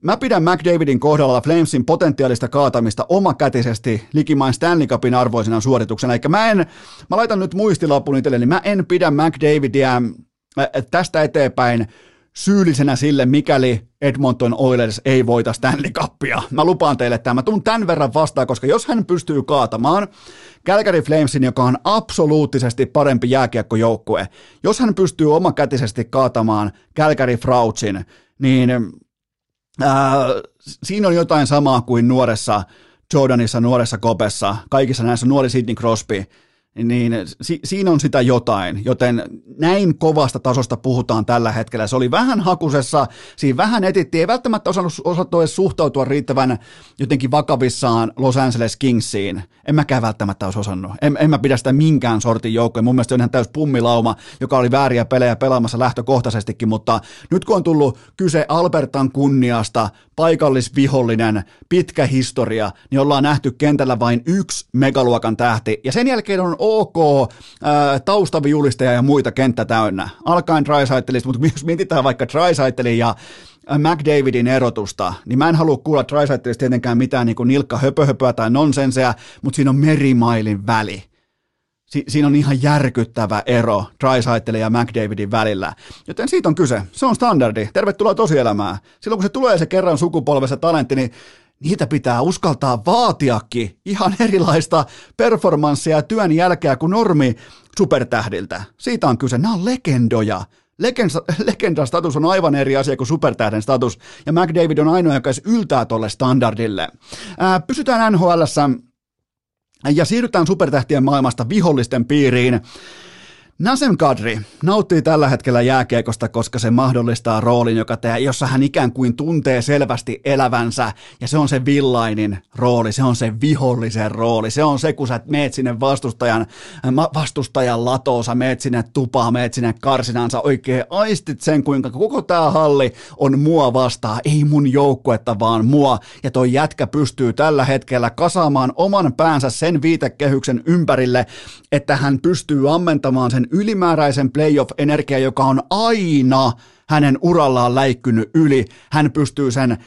mä pidän McDavidin kohdalla Flamesin potentiaalista kaatamista omakätisesti likimain Stanley Cupin arvoisena suorituksena. Eikä mä en, mä laitan nyt muistilapun itselleni, niin mä en pidä McDavidia tästä eteenpäin syyllisenä sille, mikäli Edmonton Oilers ei voita Stanley Cupia. Mä lupaan teille että Mä tuun tämän verran vastaan, koska jos hän pystyy kaatamaan Calgary Flamesin, joka on absoluuttisesti parempi jääkiekkojoukkue, jos hän pystyy omakätisesti kaatamaan Calgary Frautsin, niin ää, siinä on jotain samaa kuin nuoressa Jordanissa, nuoressa Kopessa, kaikissa näissä nuori Sidney Crosby – niin si- siinä on sitä jotain, joten näin kovasta tasosta puhutaan tällä hetkellä. Se oli vähän hakusessa, siinä vähän etittiin, ei välttämättä osannut, osattu edes suhtautua riittävän jotenkin vakavissaan Los Angeles Kingsiin. En mäkään välttämättä olisi osannut. En, en mä pidä sitä minkään sortin joukkoja. Mun mielestä on ihan täys pummilauma, joka oli vääriä pelejä pelaamassa lähtökohtaisestikin, mutta nyt kun on tullut kyse Albertan kunniasta, paikallisvihollinen, pitkä historia, niin ollaan nähty kentällä vain yksi megaluokan tähti, ja sen jälkeen on ok äh, taustavijulisteja ja muita kenttä täynnä. Alkaen Drysaitelista, mutta jos mietitään vaikka Drysaitelin ja McDavidin erotusta, niin mä en halua kuulla Drysaitelista tietenkään mitään niin nilkka höpöhöpöä tai nonsenseja, mutta siinä on merimailin väli. Si- siinä on ihan järkyttävä ero Drysaitelin ja McDavidin välillä. Joten siitä on kyse. Se on standardi. Tervetuloa tosielämään. Silloin kun se tulee se kerran sukupolvessa talentti, niin niitä pitää uskaltaa vaatiakin ihan erilaista performanssia ja työn jälkeä kuin normi supertähdiltä. Siitä on kyse. Nämä on legendoja. Legenda, legendastatus on aivan eri asia kuin supertähden status, ja McDavid on ainoa, joka yltää tuolle standardille. Ää, pysytään NHLssä ja siirrytään supertähtien maailmasta vihollisten piiriin. Nasem Kadri nauttii tällä hetkellä jääkiekosta, koska se mahdollistaa roolin, joka te, jossa hän ikään kuin tuntee selvästi elävänsä, ja se on se villainin rooli, se on se vihollisen rooli, se on se, kun sä meet sinne vastustajan, vastustajan latoon, sä meet sinne tupaan, meet sinne karsinansa, oikein aistit sen, kuinka koko tämä halli on mua vastaan, ei mun joukkuetta, vaan mua, ja toi jätkä pystyy tällä hetkellä kasaamaan oman päänsä sen viitekehyksen ympärille, että hän pystyy ammentamaan sen ylimääräisen playoff-energia, joka on aina hänen urallaan läikkynyt yli. Hän pystyy sen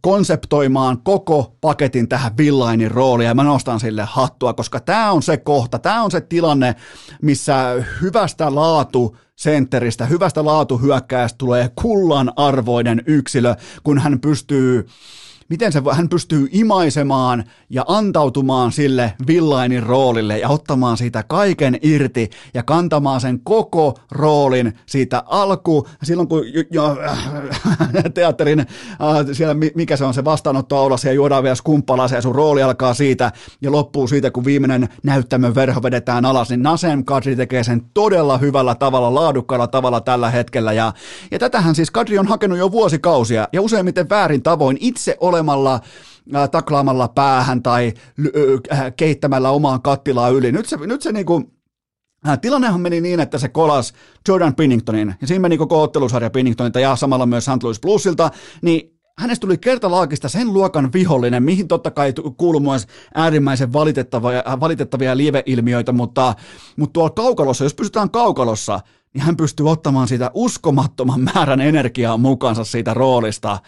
konseptoimaan koko paketin tähän villainin rooliin ja mä nostan sille hattua, koska tämä on se kohta, tämä on se tilanne, missä hyvästä laatu sentteristä, hyvästä laatu hyökkäästä tulee kullan arvoinen yksilö, kun hän pystyy miten se, hän pystyy imaisemaan ja antautumaan sille villainin roolille ja ottamaan siitä kaiken irti ja kantamaan sen koko roolin siitä alku, silloin kun jo, äh, teatterin, äh, siellä mikä se on se vastaanotto aulassa ja juodaan vielä skumppalaisen ja sun rooli alkaa siitä ja loppuu siitä, kun viimeinen näyttämön verho vedetään alas, niin Nasem Kadri tekee sen todella hyvällä tavalla, laadukkaalla tavalla tällä hetkellä ja, ja tätähän siis Kadri on hakenut jo vuosikausia ja useimmiten väärin tavoin itse olemalla äh, taklaamalla päähän tai äh, keittämällä omaan kattilaa yli. Nyt se, nyt se niinku, äh, Tilannehan meni niin, että se kolas Jordan Pinningtonin, ja siinä meni koko ottelusarja Pinningtonilta ja samalla myös St. Louis Bluesilta, niin hänestä tuli kertalaakista sen luokan vihollinen, mihin totta kai kuuluu myös äärimmäisen valitettavia, valitettavia lieveilmiöitä, mutta, mutta tuolla kaukalossa, jos pysytään kaukalossa, niin hän pystyy ottamaan siitä uskomattoman määrän energiaa mukansa siitä roolista.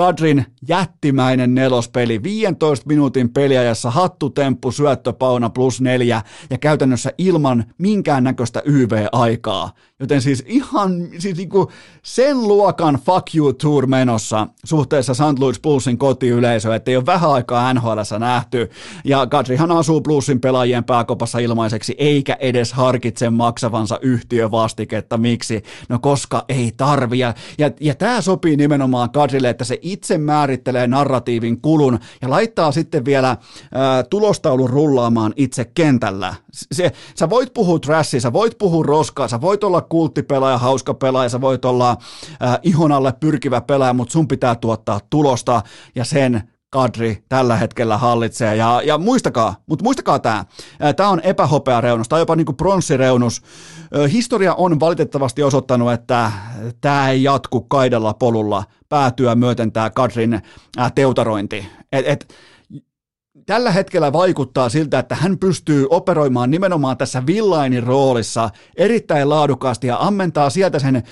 Kadrin jättimäinen nelospeli, 15 minuutin peliajassa hattutemppu, syöttöpauna plus neljä ja käytännössä ilman minkäännäköistä YV-aikaa. Joten siis ihan siis niinku sen luokan fuck you tour menossa suhteessa St. Louis Bluesin kotiyleisö, että ei ole vähän aikaa nhl nähty. Ja Kadrihan asuu Bluesin pelaajien pääkopassa ilmaiseksi, eikä edes harkitse maksavansa yhtiövastiketta. Miksi? No koska ei tarvi. Ja, ja, ja tämä sopii nimenomaan Kadrille, että se itse määrittelee narratiivin kulun ja laittaa sitten vielä ää, tulostaulun rullaamaan itse kentällä. Se, sä voit puhua trashia, sä voit puhua roskaa, sä voit olla kulttipelaaja, hauska pelaaja, sä voit olla ää, ihon alle pyrkivä pelaaja, mutta sun pitää tuottaa tulosta ja sen Kadri tällä hetkellä hallitsee. Ja, ja muistakaa, mutta muistakaa tämä, tämä on epähopeareunus, on jopa niin kuin pronssireunus. Historia on valitettavasti osoittanut, että tämä ei jatku kaidalla polulla päätyä myöten tämä Kadrin teutarointi. Et, et, tällä hetkellä vaikuttaa siltä, että hän pystyy operoimaan nimenomaan tässä villainin roolissa erittäin laadukkaasti ja ammentaa sieltä sen äh,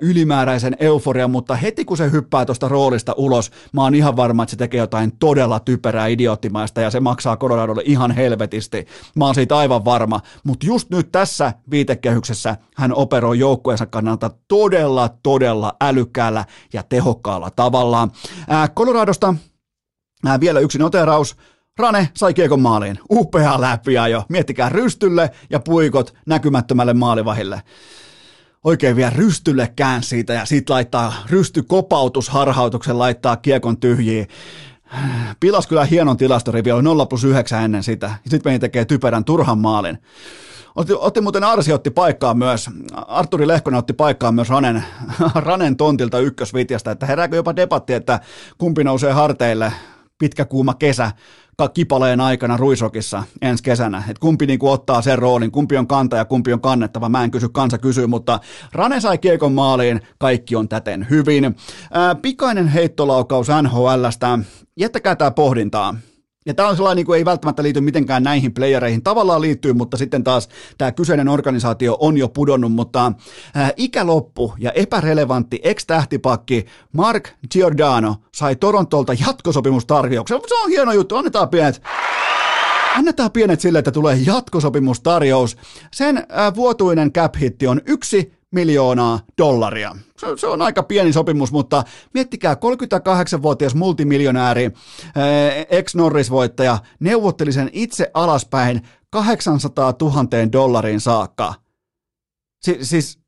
ylimääräisen euforian, mutta heti kun se hyppää tuosta roolista ulos, mä oon ihan varma, että se tekee jotain todella typerää idioottimaista ja se maksaa Coloradolle ihan helvetisti. Mä oon siitä aivan varma, mutta just nyt tässä viitekehyksessä hän operoi joukkueensa kannalta todella, todella älykkäällä ja tehokkaalla tavalla. Äh, Coloradosta äh, vielä yksi noteraus. Rane sai kiekon maaliin. Upea jo. Miettikää rystylle ja puikot näkymättömälle maalivahille. Oikein vielä rystylle kään siitä ja sit laittaa rystykopautusharhautuksen laittaa kiekon tyhjiin. Pilas kyllä hienon tilastorivi, oli 0 plus 9 ennen sitä. Sitten meni tekee typerän turhan maalin. Otti, otti muuten Arsi otti paikkaa myös, Arturi Lehkonen otti paikkaa myös Ranen, Ranen tontilta ykkösvitjasta, että herääkö jopa debatti, että kumpi nousee harteille, pitkä kuuma kesä, kipaleen aikana Ruisokissa ensi kesänä, että kumpi niin kuin ottaa sen roolin, kumpi on kantaja, kumpi on kannettava, mä en kysy, kansa kysyy, mutta Rane sai kiekon maaliin, kaikki on täten hyvin. Ää, pikainen heittolaukaus NHLstä, jättäkää tämä pohdintaa. Ja tämä on sellainen, niin kuin ei välttämättä liity mitenkään näihin playereihin. Tavallaan liittyy, mutta sitten taas tämä kyseinen organisaatio on jo pudonnut, mutta ikäloppu ja epärelevantti ex-tähtipakki Mark Giordano sai Torontolta jatkosopimustarjouksen. Se on hieno juttu, annetaan pienet annetaan pienet sille, että tulee jatkosopimustarjous. Sen vuotuinen cap-hitti on yksi miljoonaa dollaria. Se, se on aika pieni sopimus, mutta miettikää, 38-vuotias multimiljonääri, eh, ex-Norris-voittaja, neuvotteli sen itse alaspäin 800 000 dollariin saakka. Si- siis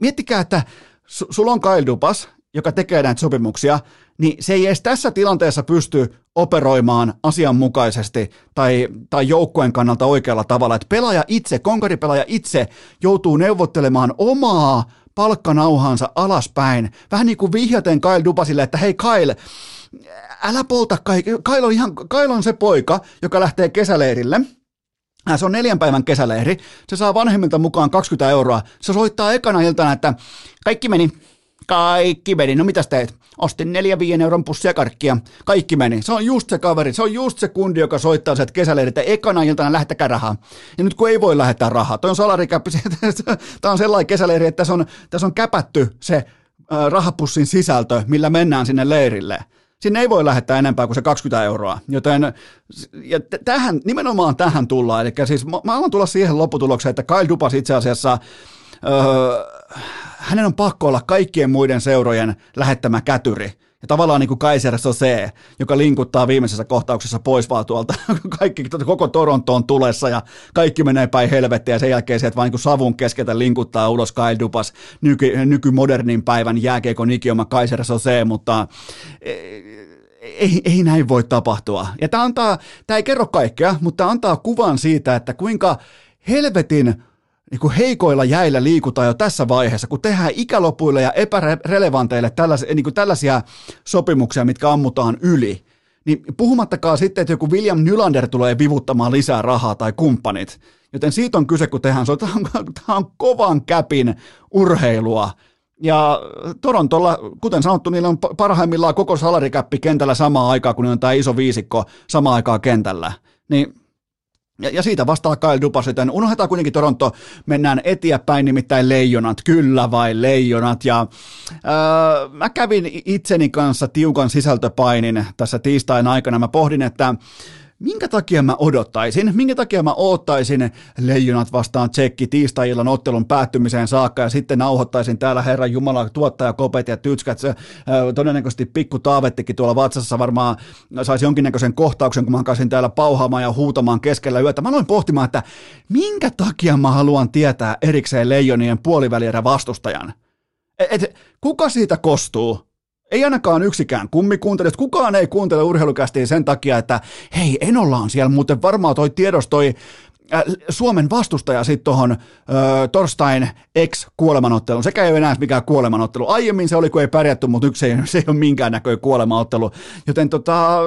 miettikää, että su- sulla on Kyle Dupas, joka tekee näitä sopimuksia, niin se ei edes tässä tilanteessa pysty operoimaan asianmukaisesti tai, tai joukkueen kannalta oikealla tavalla. Että pelaaja itse, konkaripelaaja itse joutuu neuvottelemaan omaa palkkanauhansa alaspäin. Vähän niin kuin vihjaten Kyle Dubasille, että hei Kyle, älä polta. Kyle on, ihan, Kyle on se poika, joka lähtee kesäleirille. Se on neljän päivän kesäleiri. Se saa vanhemmilta mukaan 20 euroa. Se soittaa ekana iltana, että kaikki meni, kaikki meni. No mitäs teet? Ostin neljä viien euron pussia karkkia. Kaikki meni. Se on just se kaveri, se on just se kundi, joka soittaa sieltä kesäleirit, että ekana iltana lähettäkää rahaa. Ja nyt kun ei voi lähettää rahaa, toi on salarikäppi, tämä on sellainen kesäleiri, että tässä on, tässä on käpätty se rahapussin sisältö, millä mennään sinne leirille. Sinne ei voi lähettää enempää kuin se 20 euroa, joten ja tähän, nimenomaan tähän tullaan. Eli siis mä, mä haluan tulla siihen lopputulokseen, että Kyle Dupas itse asiassa öö, hänen on pakko olla kaikkien muiden seurojen lähettämä kätyri. Ja tavallaan niin kuin Kaiser Sose, joka linkuttaa viimeisessä kohtauksessa pois vaan tuolta. Kaikki, koko Toronto on tulessa ja kaikki menee päin helvettiä ja sen jälkeen sieltä vaan niin savun keskeltä linkuttaa ulos Kyle Dupas, nyky, nykymodernin päivän jääkeikon ikioma Kaiser Sose, mutta ei, ei näin voi tapahtua. Ja tämä, antaa, tämä ei kerro kaikkea, mutta tämä antaa kuvan siitä, että kuinka helvetin niin kuin heikoilla jäillä liikutaan jo tässä vaiheessa, kun tehdään ikälopuille ja epärelevanteille tällaisia, niin kuin tällaisia sopimuksia, mitkä ammutaan yli. Niin puhumattakaan sitten, että joku William Nylander tulee vivuttamaan lisää rahaa tai kumppanit. Joten siitä on kyse, kun tehdään, tämä on, tämä on kovan käpin urheilua. Ja Torontolla, kuten sanottu, niillä on parhaimmillaan koko salarikäppi kentällä samaan aikaan, kun on tämä iso viisikko samaan aikaan kentällä. Niin ja, ja siitä vastaa Kyle Dubas, joten unohdetaan kuitenkin Toronto, mennään eteenpäin, nimittäin leijonat, kyllä vai leijonat. Ja öö, mä kävin itseni kanssa tiukan sisältöpainin tässä tiistain aikana, mä pohdin, että minkä takia mä odottaisin, minkä takia mä oottaisin leijonat vastaan tsekki tiistai-illan ottelun päättymiseen saakka ja sitten nauhoittaisin täällä Herran Jumala tuottaja Kopet ja Tytskät, se, todennäköisesti pikku Taavettikin tuolla vatsassa varmaan saisi jonkinnäköisen kohtauksen, kun mä kaisin täällä pauhaamaan ja huutamaan keskellä yötä. Mä aloin pohtimaan, että minkä takia mä haluan tietää erikseen leijonien puolivälierä vastustajan. Et, et, kuka siitä kostuu? Ei ainakaan yksikään kummi kuuntele, kukaan ei kuuntele urheilukästiin sen takia, että hei, Enolla on siellä muuten varmaan toi tiedos toi äh, Suomen vastustaja sitten tuohon äh, torstain ex-kuolemanotteluun. Sekä ei ole enää mikään kuolemanottelu. Aiemmin se oli, kun ei pärjätty, mutta yksi ei, se ei ole minkäännäköinen kuolemanottelu. Joten tota,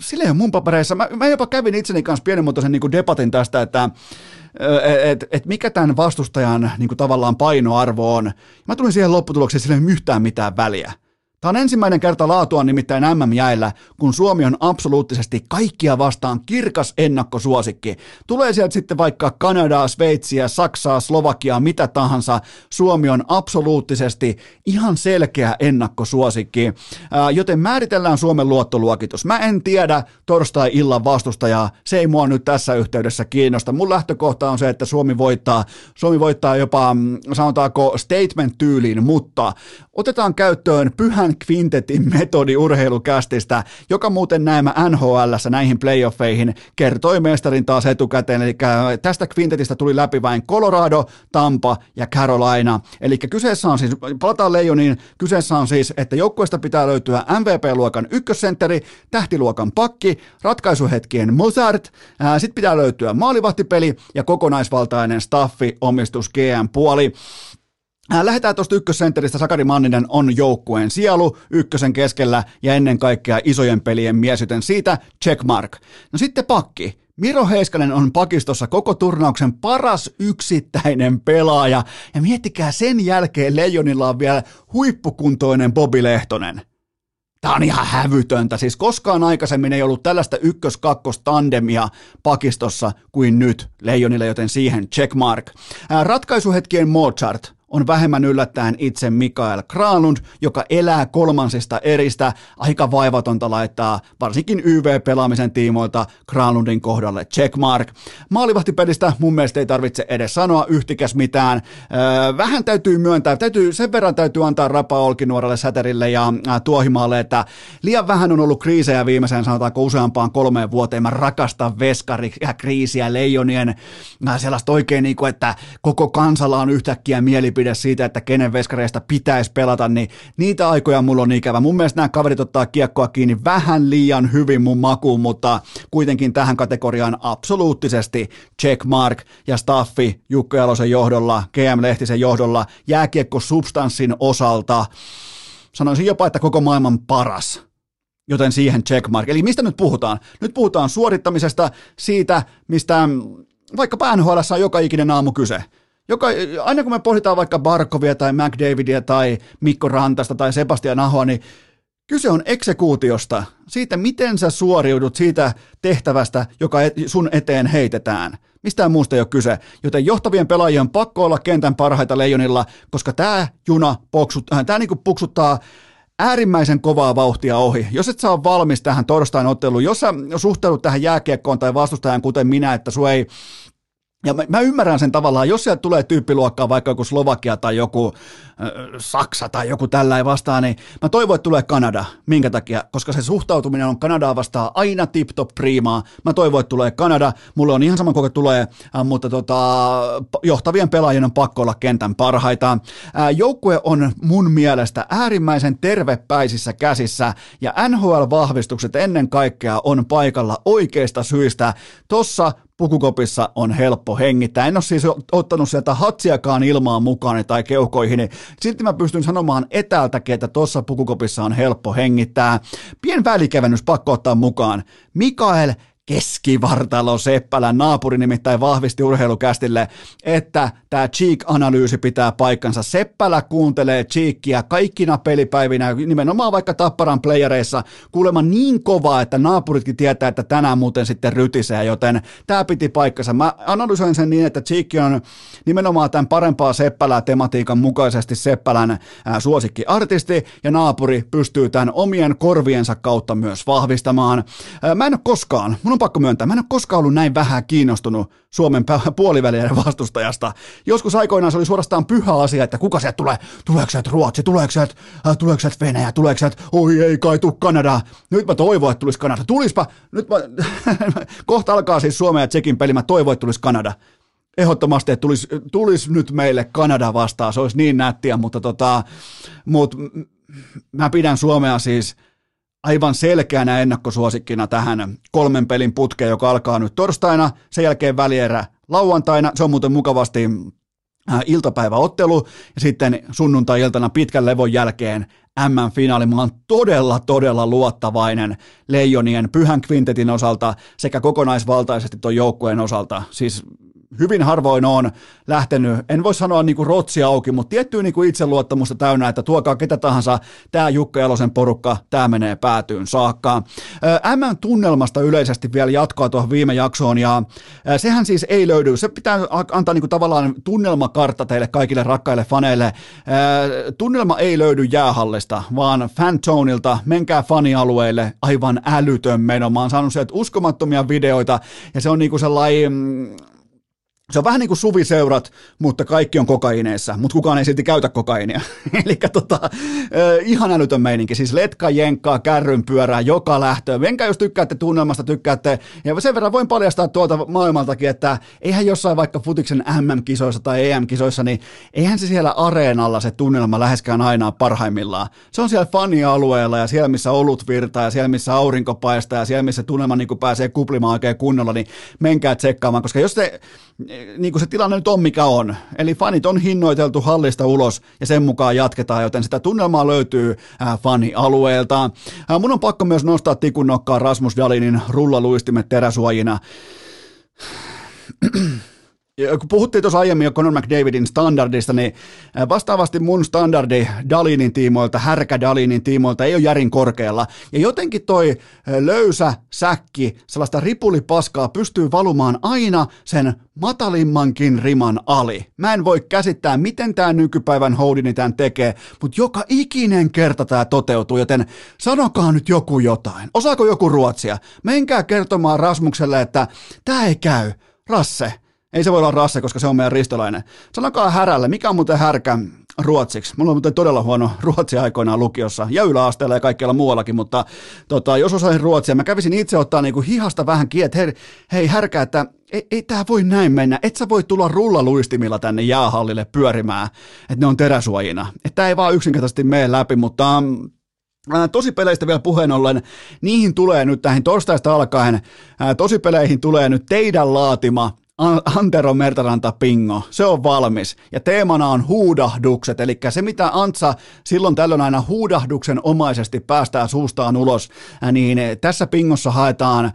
sille ei ole mun papereissa. Mä, mä jopa kävin itseni kanssa pienimuotoisen niin debatin tästä, että et, et mikä tämän vastustajan niin kuin tavallaan painoarvo on. Mä tulin siihen lopputulokseen, sille ei yhtään mitään väliä. Tämä on ensimmäinen kerta laatua nimittäin MM-jäillä, kun Suomi on absoluuttisesti kaikkia vastaan kirkas ennakkosuosikki. Tulee sieltä sitten vaikka Kanadaa, Sveitsiä, Saksaa, Slovakiaa, mitä tahansa. Suomi on absoluuttisesti ihan selkeä ennakkosuosikki, joten määritellään Suomen luottoluokitus. Mä en tiedä torstai-illan vastustajaa, se ei mua nyt tässä yhteydessä kiinnosta. Mun lähtökohta on se, että Suomi voittaa, Suomi voittaa jopa, mm, sanotaanko statement-tyyliin, mutta otetaan käyttöön pyhän kvintetin metodi urheilukästistä, joka muuten näemme nhl näihin playoffeihin kertoi mestarin taas etukäteen, eli tästä kvintetistä tuli läpi vain Colorado, Tampa ja Carolina, eli kyseessä on siis, palataan Leijoniin, kyseessä on siis, että joukkueesta pitää löytyä MVP-luokan ykkössentteri, tähtiluokan pakki, ratkaisuhetkien Mozart, sitten pitää löytyä maalivahtipeli ja kokonaisvaltainen staffi, omistus, GM-puoli. Äh, lähdetään tuosta ykkössentteristä. Sakari Manninen on joukkueen sielu ykkösen keskellä ja ennen kaikkea isojen pelien mies, joten siitä checkmark. No sitten pakki. Miro Heiskanen on pakistossa koko turnauksen paras yksittäinen pelaaja. Ja miettikää, sen jälkeen Leijonilla on vielä huippukuntoinen Bobi Lehtonen. Tämä on ihan hävytöntä. Siis koskaan aikaisemmin ei ollut tällaista ykkös-kakkos-tandemia pakistossa kuin nyt Leijonille, joten siihen checkmark. Äh, ratkaisuhetkien Mozart on vähemmän yllättäen itse Mikael Kralund, joka elää kolmansista eristä. Aika vaivatonta laittaa varsinkin YV-pelaamisen tiimoilta Kralundin kohdalle checkmark. Maalivahtipelistä mun mielestä ei tarvitse edes sanoa yhtikäs mitään. Öö, vähän täytyy myöntää, täytyy, sen verran täytyy antaa rapa Olkinuorelle, Säterille ja Tuohimaalle, että liian vähän on ollut kriisejä viimeiseen sanotaanko useampaan kolmeen vuoteen. Mä rakastan veskarikriisiä, leijonien äh, sellaista oikein niin kuin, että koko kansalla on yhtäkkiä mielipide mielipide siitä, että kenen veskareista pitäisi pelata, niin niitä aikoja mulla on ikävä. Mun mielestä nämä kaverit ottaa kiekkoa kiinni vähän liian hyvin mun makuun, mutta kuitenkin tähän kategoriaan absoluuttisesti check mark ja staffi Jukka Jalosen johdolla, GM Lehtisen johdolla, jääkiekko substanssin osalta. Sanoisin jopa, että koko maailman paras joten siihen checkmark. Eli mistä nyt puhutaan? Nyt puhutaan suorittamisesta, siitä, mistä vaikka NHL on joka ikinen aamu kyse. Joka, aina kun me pohditaan vaikka Barkovia tai McDavidia tai Mikko Rantasta tai Sebastian Ahoa, niin kyse on eksekuutiosta, siitä miten sä suoriudut siitä tehtävästä, joka sun eteen heitetään. Mistään muusta ei ole kyse, joten johtavien pelaajien on pakko olla kentän parhaita leijonilla, koska tämä juna poksut, äh, tää niinku puksuttaa äärimmäisen kovaa vauhtia ohi. Jos et saa valmis tähän torstain otteluun, jos sä suhtaudut tähän jääkiekkoon tai vastustajan kuten minä, että sua ei ja mä, mä ymmärrän sen tavallaan, jos sieltä tulee tyyppiluokkaa vaikka joku Slovakia tai joku Saksa tai joku tällä ei vastaan, niin mä toivon, että tulee Kanada. Minkä takia? Koska se suhtautuminen on Kanadaa vastaan aina tip-top priimaa. Mä toivon, että tulee Kanada. Mulla on ihan sama koko tulee, äh, mutta tota, johtavien pelaajien on pakko olla kentän parhaita. Äh, joukkue on mun mielestä äärimmäisen tervepäisissä käsissä ja NHL-vahvistukset ennen kaikkea on paikalla oikeista syistä. Tossa pukukopissa on helppo hengittää. En ole siis ottanut sieltä hatsiakaan ilmaan mukaan tai keuhkoihin. Silti mä pystyn sanomaan etäältäkin, että tuossa pukukopissa on helppo hengittää. Pien välikevennys pakko ottaa mukaan. Mikael keskivartalo Seppälän naapuri nimittäin vahvisti urheilukästille, että tämä Cheek-analyysi pitää paikkansa. Seppälä kuuntelee Cheekia kaikkina pelipäivinä, nimenomaan vaikka Tapparan playereissa, kuulemma niin kovaa, että naapuritkin tietää, että tänään muuten sitten rytisee, joten tämä piti paikkansa. Mä analysoin sen niin, että Cheek on nimenomaan tämän parempaa Seppälää tematiikan mukaisesti Seppälän suosikkiartisti, ja naapuri pystyy tämän omien korviensa kautta myös vahvistamaan. Mä en ole koskaan, mun on pakko myöntää, mä en ole koskaan ollut näin vähän kiinnostunut Suomen puolivälien vastustajasta. Joskus aikoinaan se oli suorastaan pyhä asia, että kuka sieltä tulee, tuleeko sieltä Ruotsi, tuleeko sieltä, äh, tuleeko sieltä Venäjä, tuleeko sieltä, oi ei kai tuu Kanada. Nyt mä toivon, että tulisi Kanada. Tulispa, nyt mä, kohta alkaa siis Suomen ja Tsekin peli, mä toivon, että tulisi Kanada ehdottomasti, että tulisi, tulisi nyt meille Kanada vastaan, se olisi niin nättiä, mutta tota, mut, mä pidän Suomea siis – aivan selkeänä ennakkosuosikkina tähän kolmen pelin putkeen, joka alkaa nyt torstaina, sen jälkeen välierä lauantaina, se on muuten mukavasti äh, iltapäiväottelu ja sitten sunnuntai-iltana pitkän levon jälkeen M-finaali. Mä oon todella, todella luottavainen Leijonien pyhän kvintetin osalta sekä kokonaisvaltaisesti tuon joukkueen osalta. Siis hyvin harvoin on lähtenyt, en voi sanoa niin kuin rotsi auki, mutta tiettyä niin kuin itseluottamusta täynnä, että tuokaa ketä tahansa, tämä Jukka Jalosen porukka, tämä menee päätyyn saakka. M-tunnelmasta yleisesti vielä jatkoa tuohon viime jaksoon, ja sehän siis ei löydy, se pitää antaa niin kuin tavallaan tunnelmakartta teille kaikille rakkaille faneille. Tunnelma ei löydy jäähallista, vaan Fantonilta, menkää fanialueille, aivan älytön meno. Mä oon saanut sieltä uskomattomia videoita, ja se on niin kuin sellainen mm, se on vähän niin kuin suviseurat, mutta kaikki on kokaineissa, mutta kukaan ei silti käytä kokainia. Eli tota, ihan älytön meininki. Siis letka, jenkkaa, kärryn pyörää, joka lähtö. Menkää, jos tykkäätte tunnelmasta, tykkäätte. Ja sen verran voin paljastaa tuolta maailmaltakin, että eihän jossain vaikka futiksen MM-kisoissa tai EM-kisoissa, niin eihän se siellä areenalla se tunnelma läheskään aina parhaimmillaan. Se on siellä fanialueella ja siellä, missä olut virtaa ja siellä, missä aurinko paistaa ja siellä, missä tunnelma niin pääsee kuplimaan oikein kunnolla, niin menkää tsekkaamaan, koska jos te niin kuin se tilanne nyt on mikä on. Eli fanit on hinnoiteltu hallista ulos ja sen mukaan jatketaan, joten sitä tunnelmaa löytyy äh, fanialueelta. Äh, mun on pakko myös nostaa tikun nokkaa Rasmus Dalinin rullaluistimet teräsuojina kun puhuttiin tuossa aiemmin jo Conor McDavidin standardista, niin vastaavasti mun standardi Dalinin tiimoilta, härkä Dalinin tiimoilta ei ole järin korkealla. Ja jotenkin toi löysä säkki, sellaista ripulipaskaa pystyy valumaan aina sen matalimmankin riman ali. Mä en voi käsittää, miten tämä nykypäivän Houdini tämän tekee, mutta joka ikinen kerta tämä toteutuu, joten sanokaa nyt joku jotain. Osaako joku ruotsia? Menkää kertomaan Rasmukselle, että tämä ei käy. Rasse, ei se voi olla Rasse, koska se on meidän ristolainen. Sanokaa härälle, mikä on muuten härkä ruotsiksi? Mulla on muuten todella huono ruotsi aikoinaan lukiossa ja yläasteella ja kaikkialla muuallakin, mutta tota, jos osaisin ruotsia, mä kävisin itse ottaa niinku hihasta vähän kiet, hei, hei härkä, että ei, ei tämä voi näin mennä. Et sä voi tulla rullaluistimilla tänne jäähallille pyörimään, että ne on teräsuojina. Että ei vaan yksinkertaisesti mene läpi, mutta mm, Tosi peleistä vielä puheen ollen, niihin tulee nyt tähän torstaista alkaen, tosipeleihin tulee nyt teidän laatima Antero Mertaranta Pingo, se on valmis. Ja teemana on huudahdukset, eli se mitä Antsa silloin tällöin aina huudahduksen omaisesti päästää suustaan ulos, niin tässä Pingossa haetaan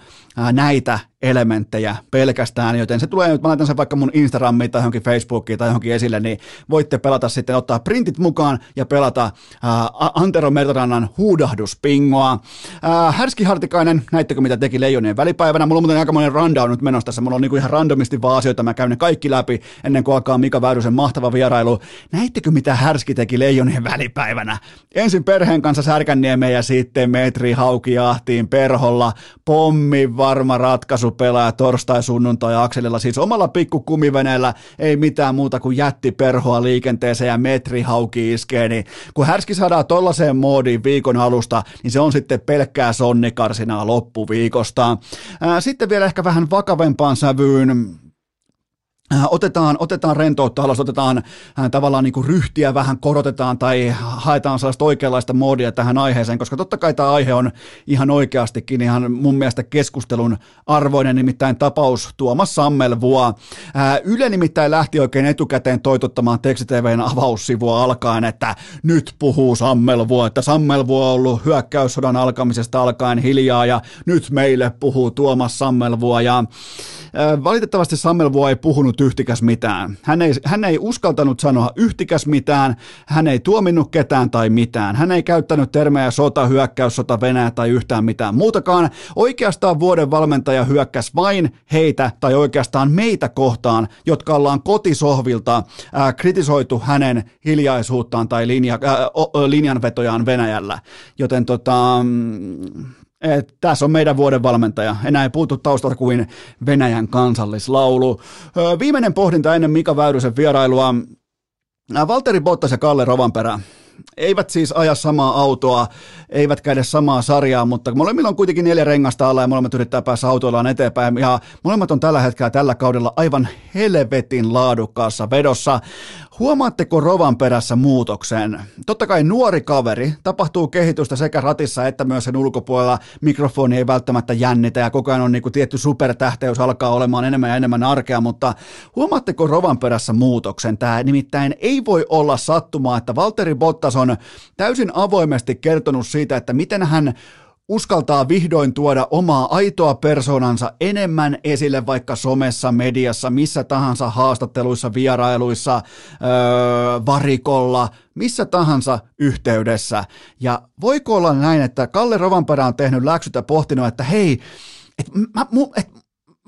näitä elementtejä pelkästään, joten se tulee nyt, mä laitan sen vaikka mun Instagramiin tai johonkin Facebookiin tai johonkin esille, niin voitte pelata sitten, ottaa printit mukaan ja pelata ää, Antero Mertarannan huudahduspingoa. Ää, Härski Hartikainen, näittekö mitä teki Leijonien välipäivänä? Mulla on muuten aika monen rundown nyt menossa tässä, mulla on niinku ihan randomisti vaan asioita, mä käyn ne kaikki läpi ennen kuin alkaa Mika Väyrysen mahtava vierailu. Näittekö mitä Härski teki Leijonien välipäivänä? Ensin perheen kanssa Särkänniemeen ja sitten metri hauki jahtiin perholla, pommi varma ratkaisu ottelupelaaja torstai, sunnuntai akselilla, siis omalla pikkukumiveneellä ei mitään muuta kuin jätti perhoa liikenteeseen ja metrihauki iskee, niin kun härski saadaan tollaiseen moodiin viikon alusta, niin se on sitten pelkkää sonnikarsinaa loppuviikosta. Sitten vielä ehkä vähän vakavempaan sävyyn, otetaan, otetaan rentoutta alas, otetaan äh, tavallaan niin kuin ryhtiä vähän korotetaan tai haetaan sellaista oikeanlaista moodia tähän aiheeseen, koska totta kai tämä aihe on ihan oikeastikin ihan mun mielestä keskustelun arvoinen, nimittäin tapaus Tuomas Sammelvua. Äh, Yle nimittäin lähti oikein etukäteen toitottamaan TVn avaussivua alkaen, että nyt puhuu Sammelvua, että Sammelvua on ollut hyökkäyssodan alkamisesta alkaen hiljaa ja nyt meille puhuu Tuomas Sammelvua ja Valitettavasti Sammelvua ei puhunut yhtikäs mitään. Hän ei, hän ei uskaltanut sanoa yhtikäs mitään, hän ei tuominnut ketään tai mitään. Hän ei käyttänyt termejä sota, hyökkäys, sota, Venäjä tai yhtään mitään muutakaan. Oikeastaan vuoden valmentaja hyökkäs vain heitä tai oikeastaan meitä kohtaan, jotka ollaan kotisohvilta ää, kritisoitu hänen hiljaisuuttaan tai linja, ää, linjanvetojaan Venäjällä. Joten tota, mm, et tässä on meidän vuoden valmentaja. Enää ei puutu taustalta kuin Venäjän kansallislaulu. Viimeinen pohdinta ennen Mika Väyrysen vierailua. Valteri Bottas ja Kalle Rovanperä eivät siis aja samaa autoa, eivät käydä samaa sarjaa, mutta molemmilla on kuitenkin neljä rengasta alla ja molemmat yrittää päästä autoillaan eteenpäin. Ja molemmat on tällä hetkellä tällä kaudella aivan helvetin laadukkaassa vedossa. Huomaatteko Rovan perässä muutoksen? Totta kai nuori kaveri, tapahtuu kehitystä sekä ratissa että myös sen ulkopuolella. Mikrofoni ei välttämättä jännitä ja koko ajan on niin kuin tietty supertähteys alkaa olemaan enemmän ja enemmän arkea, mutta huomaatteko Rovan perässä muutoksen? Tämä nimittäin ei voi olla sattumaa, että Valtteri Bottas on täysin avoimesti kertonut siitä, että miten hän uskaltaa vihdoin tuoda omaa aitoa persoonansa enemmän esille vaikka somessa, mediassa, missä tahansa haastatteluissa, vierailuissa, öö, varikolla, missä tahansa yhteydessä. Ja voiko olla näin, että Kalle Rovanperä on tehnyt läksyt ja pohtinut, että hei, et mä, mu, et,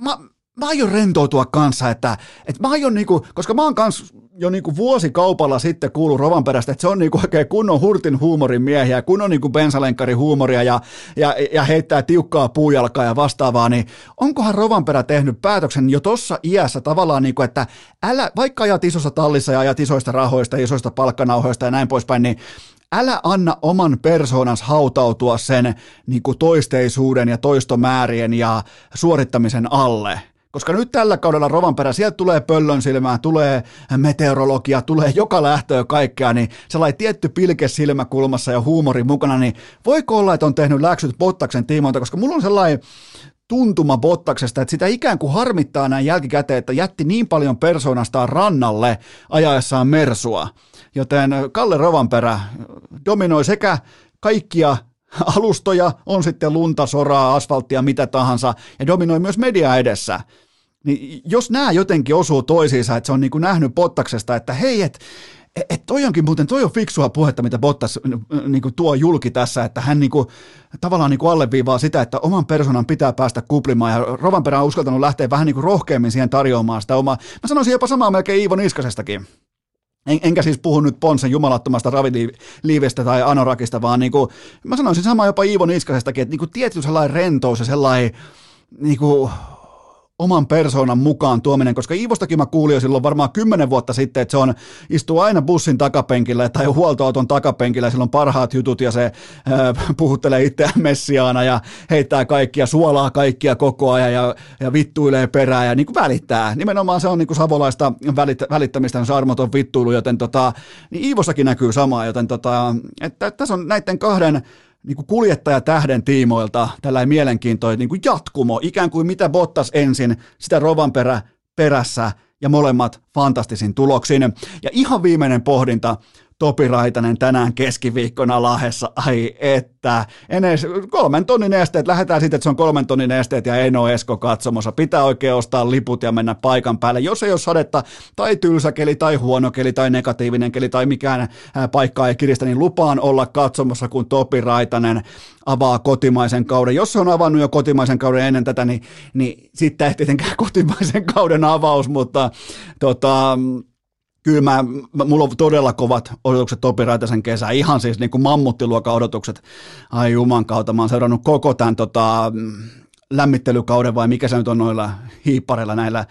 mä, mä aion rentoutua kanssa, että, että mä aion niinku, koska mä oon kans jo niinku vuosikaupalla sitten kuullut Rovanperästä, että se on niinku oikein kunnon hurtin huumorin miehiä, kunnon niinku bensalenkari huumoria ja, ja, ja heittää tiukkaa puujalkaa ja vastaavaa, niin onkohan Rovanperä tehnyt päätöksen jo tuossa iässä tavallaan, niinku, että älä, vaikka ajat isossa tallissa ja ajat isoista rahoista, isoista palkkanauhoista ja näin poispäin, niin älä anna oman persoonas hautautua sen niin kuin toisteisuuden ja toistomäärien ja suorittamisen alle – koska nyt tällä kaudella Rovanperä, sieltä tulee pöllön silmään, tulee meteorologia, tulee joka lähtöä kaikkea, niin sellainen tietty pilke silmäkulmassa ja huumori mukana, niin voiko olla, että on tehnyt läksyt Bottaksen tiimoilta, koska mulla on sellainen tuntuma Bottaksesta, että sitä ikään kuin harmittaa näin jälkikäteen, että jätti niin paljon persoonastaan rannalle ajaessaan Mersua. Joten Kalle Rovanperä dominoi sekä kaikkia alustoja, on sitten lunta, soraa, asfalttia, mitä tahansa, ja dominoi myös media edessä. Niin jos nämä jotenkin osuu toisiinsa, että se on niin kuin nähnyt Bottaksesta, että hei, että et toi onkin muuten, toi on fiksua puhetta, mitä Bottas niin kuin tuo julki tässä, että hän niin kuin, tavallaan niin kuin alleviivaa sitä, että oman persoonan pitää päästä kuplimaan ja Rovanperä on uskaltanut lähteä vähän niin kuin rohkeammin siihen tarjoamaan sitä omaa. Mä sanoisin jopa samaa melkein Iivo Niskasestakin. En, enkä siis puhu nyt Ponsen jumalattomasta raviliivestä tai anorakista, vaan niin kuin, mä sanoisin samaa jopa Iivo Niskasestakin, että niin kuin tietty sellainen rentous ja sellainen niin kuin, oman persoonan mukaan tuominen, koska Iivostakin mä kuulin jo silloin varmaan kymmenen vuotta sitten, että se on, istuu aina bussin takapenkillä tai huoltoauton takapenkillä, silloin parhaat jutut ja se äh, puhuttelee itseään messiaana ja heittää kaikkia, suolaa kaikkia koko ajan ja, ja vittuilee perään ja niin kuin välittää. Nimenomaan se on niin kuin savolaista välit, välittämistä, se armoton vittuilu, joten tota, niin Iivossakin näkyy samaa, joten tota, että tässä on näiden kahden niin kuin kuljettajatähden tiimoilta tällainen mielenkiintoinen niin kuin jatkumo, ikään kuin mitä Bottas ensin, sitä Rovanperä perässä ja molemmat fantastisin tuloksin. Ja ihan viimeinen pohdinta, Topi Raitanen tänään keskiviikkona Lahessa, ai että, enes, kolmen tonnin esteet, lähdetään siitä, että se on kolmen tonnin esteet ja Eno Esko katsomossa, pitää oikein ostaa liput ja mennä paikan päälle, jos ei ole sadetta tai tylsä keli tai huono keli tai negatiivinen keli tai mikään paikka ei kiristä, niin lupaan olla katsomossa, kun Topi Raitanen avaa kotimaisen kauden. Jos se on avannut jo kotimaisen kauden ennen tätä, niin, niin sitten ei tietenkään kotimaisen kauden avaus, mutta tota, kyllä mä, mulla on todella kovat odotukset Topi Raitasen kesä, ihan siis niin kuin mammuttiluokan odotukset. Ai juman kautta, mä oon seurannut koko tämän tota, lämmittelykauden vai mikä se nyt on noilla hiippareilla näillä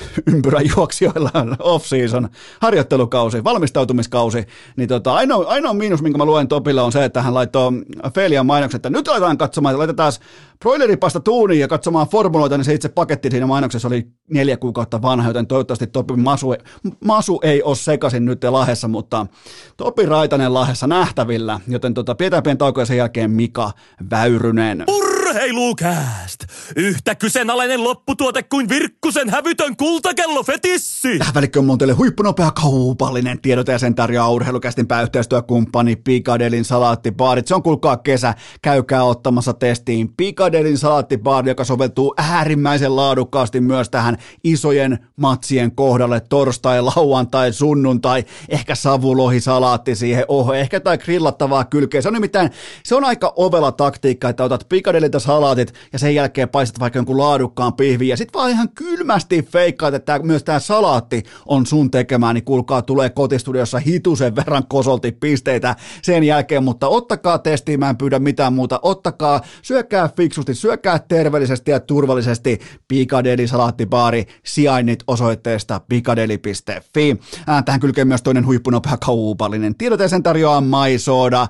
ympyräjuoksijoilla off-season, harjoittelukausi, valmistautumiskausi, niin tota, ainoa, ainoa miinus, minkä mä luen Topilla on se, että hän laittoi Felian mainokset, että nyt aletaan katsomaan, laitetaan broileripasta tuuniin ja katsomaan formuloita, niin se itse paketti siinä mainoksessa oli neljä kuukautta vanha, joten toivottavasti Topi Masu, Masu ei ole sekaisin nyt Lahessa, mutta Topi Raitanen Lahessa nähtävillä, joten tota, pidetään pieni tauko sen jälkeen Mika Väyrynen. Urheilukääst! Yhtä kyseenalainen lopputuote kuin Virkkusen hävytön kultakello fetissi! Tähän välikköön on teille huippunopea kaupallinen tiedote ja sen tarjoaa urheilukästin pääyhteistyökumppani Pikadelin salaattibaarit. Se on kuulkaa kesä, käykää ottamassa testiin Pikadelin salaattibaari, joka soveltuu äärimmäisen laadukkaasti myös tähän isojen matsien kohdalle torstai, lauantai, sunnuntai, ehkä savulohisalaatti siihen, oho, ehkä tai grillattavaa kylkeä. Se on nimittäin, se on aika ovela taktiikka, että otat Pikadelilta salaatit ja sen jälkeen paistat vaikka jonkun laadukkaan pihviin ja sitten vaan ihan kylmästi feikkaat, että myös tämä salaatti on sun tekemään, niin kuulkaa tulee kotistudiossa hitusen verran kosolti pisteitä sen jälkeen, mutta ottakaa testiin, mä en pyydä mitään muuta, ottakaa, syökää fiksusti, syökää terveellisesti ja turvallisesti Pikadeli salaattibaari sijainnit osoitteesta pikadeli.fi. Tähän kylkee myös toinen huippunopea kaupallinen tiedote, sen tarjoaa maisoda.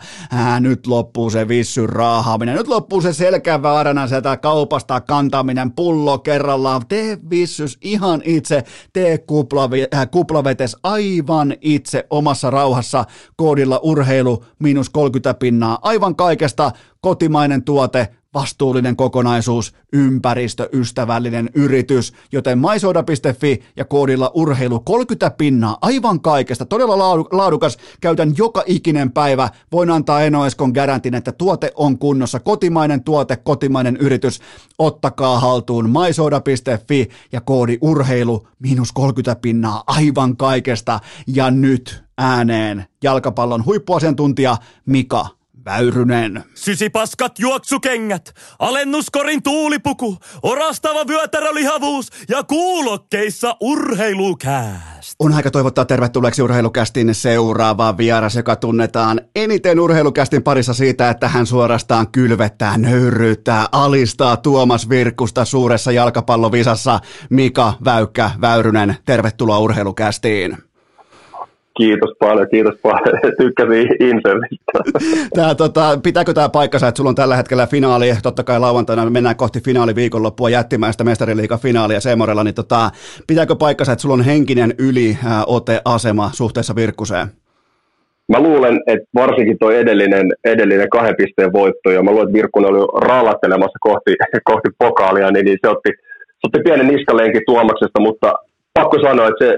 Nyt loppuu se vissyn raahaaminen, nyt loppuu se selkä vaarana sieltä kaupasta kantaminen pullo kerrallaan. Tee vissys ihan itse, tee kuplavi, äh, kuplavetes aivan itse omassa rauhassa. Koodilla urheilu miinus 30 pinnaa. Aivan kaikesta kotimainen tuote, vastuullinen kokonaisuus, ympäristöystävällinen yritys, joten maisoda.fi ja koodilla urheilu 30 pinnaa. Aivan kaikesta, todella laadukas, käytän joka ikinen päivä, voin antaa Enoeskon garantin, että tuote on kunnossa, kotimainen tuote, kotimainen yritys, ottakaa haltuun maisoda.fi ja koodi urheilu miinus 30 pinnaa. Aivan kaikesta. Ja nyt ääneen jalkapallon huippuasiantuntija Mika Väyrynen. Sysipaskat juoksukengät, alennuskorin tuulipuku, orastava vyötärölihavuus ja kuulokkeissa urheilukääst. On aika toivottaa tervetulleeksi urheilukästin seuraava vieras, joka tunnetaan eniten urheilukästin parissa siitä, että hän suorastaan kylvettää, nöyryyttää, alistaa Tuomas Virkkusta suuressa jalkapallovisassa. Mika Väykkä Väyrynen, tervetuloa urheilukästiin. Kiitos paljon, kiitos paljon. Tykkäsin insertistä. Tää, tota, pitääkö tämä paikkansa, että sulla on tällä hetkellä finaali, totta kai lauantaina me mennään kohti finaaliviikonloppua jättimäistä mestariliikan finaalia Seemorella, niin tota, pitääkö paikkansa, että sulla on henkinen yli ote-asema suhteessa Virkkuseen? Mä luulen, että varsinkin tuo edellinen, edellinen kahden pisteen voitto, ja mä luulen, että Virkkunen oli raalattelemassa kohti, kohti pokaalia, niin, niin se otti, se otti pienen niskalenkin Tuomaksesta, mutta pakko sanoa, että se,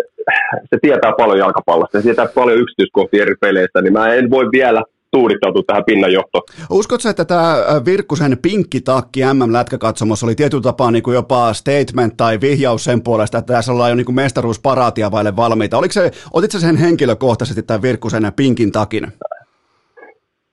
se tietää paljon jalkapallosta, se tietää paljon yksityiskohtia eri peleistä, niin mä en voi vielä tuudittautua tähän pinnanjohtoon. Uskotko, että tämä Virkkusen pinkki takki MM-lätkäkatsomossa oli tietyllä tapaa niin kuin jopa statement tai vihjaus sen puolesta, että tässä ollaan jo niin kuin mestaruusparaatia vaille valmiita. Oliko se, otitko sen henkilökohtaisesti tämän Virkkusen pinkin takin?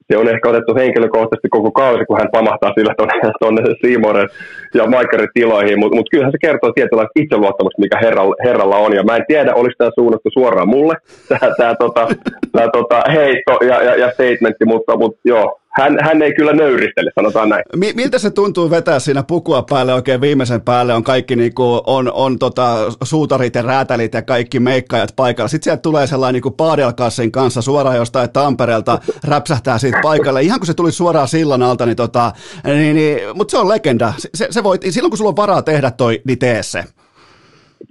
Se on ehkä otettu henkilökohtaisesti koko kausi, kun hän pamahtaa sillä tuonne Siimoren ja Maikarin tiloihin, mutta mut kyllähän se kertoo tietynlaista itseluottamusta, mikä herralla, herralla on, ja mä en tiedä, oliko tämä suunnattu suoraan mulle, tämä tota, tää, tota, heitto ja, ja, ja statementti, mutta, mutta joo, hän, hän ei kyllä nöyristele, sanotaan näin. miltä se tuntuu vetää siinä pukua päälle oikein viimeisen päälle, on kaikki niinku, on, on tota, suutarit ja räätälit ja kaikki meikkaajat paikalla. Sitten sieltä tulee sellainen niinku Paadelkassin kanssa suoraan jostain Tampereelta, räpsähtää siitä paikalle. Ihan kun se tuli suoraan sillan alta, niin, tota, niin, niin mutta se on legenda. Se, se voi, silloin kun sulla on varaa tehdä toi, niin tee se.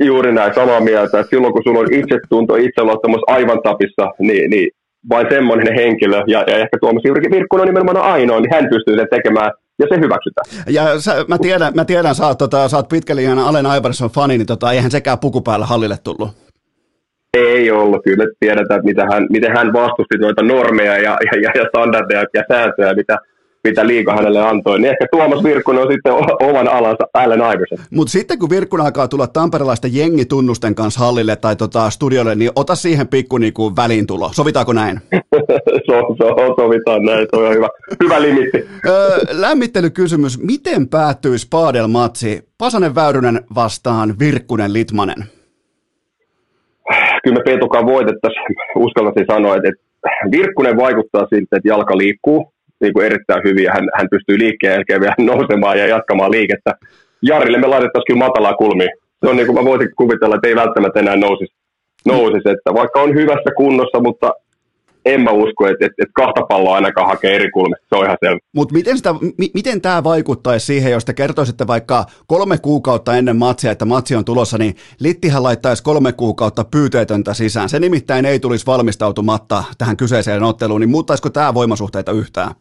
Juuri näin, samaa mieltä. Silloin kun sulla on itsetunto, itseluottamus aivan tapissa, niin, niin vain semmoinen henkilö, ja, ja ehkä Tuomas Jyrki Virkkunen on nimenomaan ainoa, niin hän pystyy sen tekemään, ja se hyväksytään. Ja sä, mä, tiedän, mä tiedän, sä oot, tota, sä oot pitkälijan Allen Iverson fani, niin tota, eihän sekään puku päällä hallille tullut. Ei ollut, kyllä tiedetään, että miten hän, miten hän vastusti noita normeja ja, ja, ja standardeja ja sääntöjä, mitä mitä liika hänelle antoi, niin ehkä Tuomas Virkkunen on sitten oman alansa Allen Iverson. Mutta sitten kun Virkkunen alkaa tulla tamperelaisten jengitunnusten kanssa hallille tai tota studiolle, niin ota siihen pikku niinku väliintulo. Sovitaanko näin? so, so, sovitaan näin, se on hyvä, hyvä limitti. öö, lämmittelykysymys, miten päättyi Spadel-matsi Pasanen Väyrynen vastaan Virkkunen Litmanen? Kyllä me Peetukaan voitettaisiin, uskaltaisin sanoa, että Virkkunen vaikuttaa siltä, että jalka liikkuu, niin kuin erittäin hyvin ja hän, hän pystyy liikkeen jälkeen vielä nousemaan ja jatkamaan liikettä. Jarille me laitettaisiin kyllä matalaa kulmia. Se on niin kuin mä voisin kuvitella, että ei välttämättä enää nousisi, nousisi että vaikka on hyvässä kunnossa, mutta en mä usko, että, että, että kahta palloa ainakaan hakee eri kulmista, se on ihan selvä. Mutta miten, sitä, m- miten tämä vaikuttaisi siihen, jos te kertoisitte vaikka kolme kuukautta ennen matsia, että matsi on tulossa, niin Littihän laittaisi kolme kuukautta pyyteetöntä sisään. Se nimittäin ei tulisi valmistautumatta tähän kyseiseen otteluun, niin muuttaisiko tämä voimasuhteita yhtään?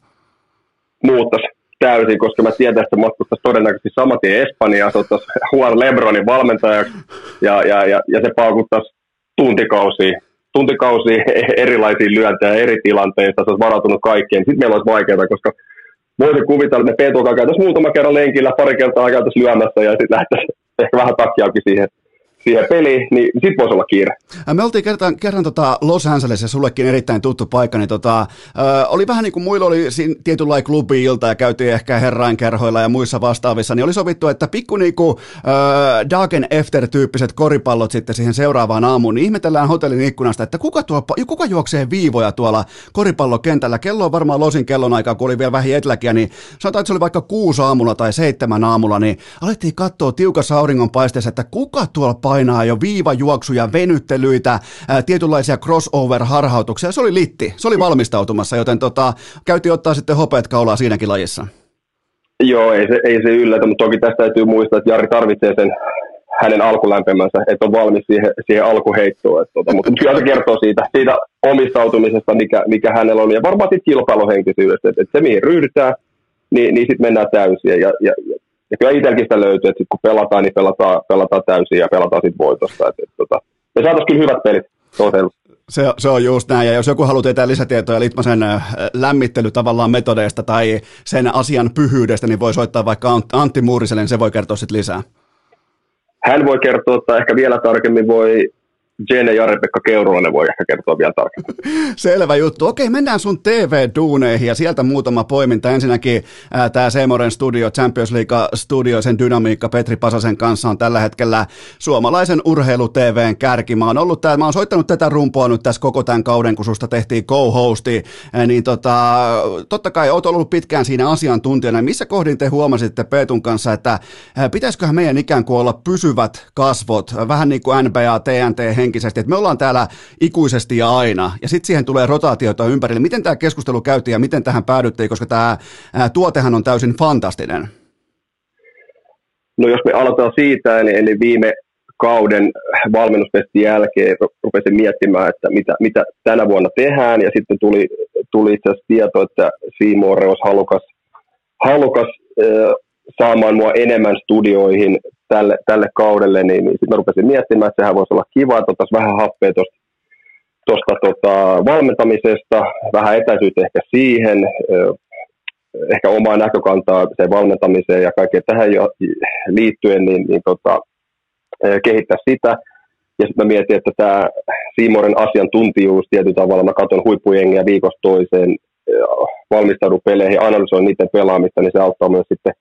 Muuttaisi täysin, koska mä tiedän, että matkustaisi todennäköisesti saman tien Espanjaa, se ottaisi Juan Lebronin valmentajaksi ja, ja, ja, ja se paukuttaisi tuntikausia tuntikausia erilaisia lyöntejä eri tilanteissa, se olisi varautunut kaikkeen, sitten meillä olisi vaikeaa, koska voisin kuvitella, että me Peetuakaan käytäisiin muutama kerran lenkillä, pari kertaa käytäisiin lyömässä ja sitten lähdettäisiin ehkä vähän takkiakin siihen siihen peliin, niin sit voisi olla kiire. Me oltiin kerran, kerran tota Los Angelesissa, sullekin erittäin tuttu paikka, niin tota, ö, oli vähän niin kuin muilla oli tietynlainen klubi-ilta ja käytiin ehkä herrainkerhoilla ja muissa vastaavissa, niin oli sovittu, että pikku niinku ö, Dagen Efter-tyyppiset koripallot sitten siihen seuraavaan aamuun, niin ihmetellään hotellin ikkunasta, että kuka, tuo, kuka juoksee viivoja tuolla koripallokentällä. Kello on varmaan Losin kellon aikaa, kun oli vielä vähän eteläkiä, niin sanotaan, että se oli vaikka kuusi aamulla tai seitsemän aamulla, niin alettiin katsoa tiukassa auringonpaisteessa, että kuka tuolla painaa jo viivajuoksuja, venyttelyitä, ää, tietynlaisia crossover-harhautuksia. Se oli litti, se oli valmistautumassa, joten tota, käytiin ottaa sitten hopeat kaulaa siinäkin lajissa. Joo, ei se, ei se yllätä, mutta toki tästä täytyy muistaa, että Jari tarvitsee sen hänen alkulämpemänsä, että on valmis siihen, siihen alkuheittoon. Että, tota, mutta kyllä se kertoo siitä, siitä omistautumisesta, mikä, mikä hänellä on, ja varmaan siitä kilpailuhenkisyydestä, että, että se mihin ryhdytään, niin, niin sitten mennään täysin. Ja, ja, ja kyllä itselläkin sitä löytyy, että sit kun pelataan, niin pelataan, pelataan täysin ja pelataan sitten voitosta. Et, et, tota, me saataisiin kyllä hyvät pelit. Se, se on just näin, ja jos joku haluaa tietää lisätietoja Litmasen lämmittely tavallaan metodeista tai sen asian pyhyydestä, niin voi soittaa vaikka Antti Muuriselle, niin se voi kertoa sitten lisää. Hän voi kertoa, että ehkä vielä tarkemmin voi Jane ja Jari-Pekka Keurulainen voi ehkä kertoa vielä tarkemmin. Selvä juttu. Okei, mennään sun TV-duuneihin ja sieltä muutama poiminta. Ensinnäkin tämä Seemoren studio, Champions League studio, sen dynamiikka Petri Pasasen kanssa on tällä hetkellä suomalaisen urheilu-TVn kärki. Mä oon, ollut tää, mä oon soittanut tätä rumpoa nyt tässä koko tämän kauden, kun susta tehtiin co-hosti, niin tota, totta kai oot ollut pitkään siinä asiantuntijana. Missä kohdin te huomasitte Peetun kanssa, että pitäisiköhän meidän ikään kuin olla pysyvät kasvot, vähän niin kuin NBA, TNT, henkisesti, että me ollaan täällä ikuisesti ja aina, ja sitten siihen tulee rotaatioita ympärille. Miten tämä keskustelu käytiin ja miten tähän päädyttiin, koska tämä tuotehan on täysin fantastinen? No jos me aloitetaan siitä, eli, eli viime kauden valmennustestin jälkeen rupesin miettimään, että mitä, mitä tänä vuonna tehdään, ja sitten tuli, tuli itse asiassa tieto, että Seymour olisi halukas, halukas äh, saamaan mua enemmän studioihin tälle, tälle kaudelle, niin, niin sitten mä rupesin miettimään, että sehän voisi olla kiva, että ottaisiin vähän happea tuosta tuosta tota, valmentamisesta, vähän etäisyyttä ehkä siihen, ehkä omaa näkökantaa sen valmentamiseen ja kaikkeen tähän jo liittyen, niin, niin tota, kehittää sitä. Ja sitten mä mietin, että tämä Siimoren asiantuntijuus tietyllä tavalla, mä katson huippujengiä viikosta toiseen, valmistaudun peleihin, analysoin niiden pelaamista, niin se auttaa myös sitten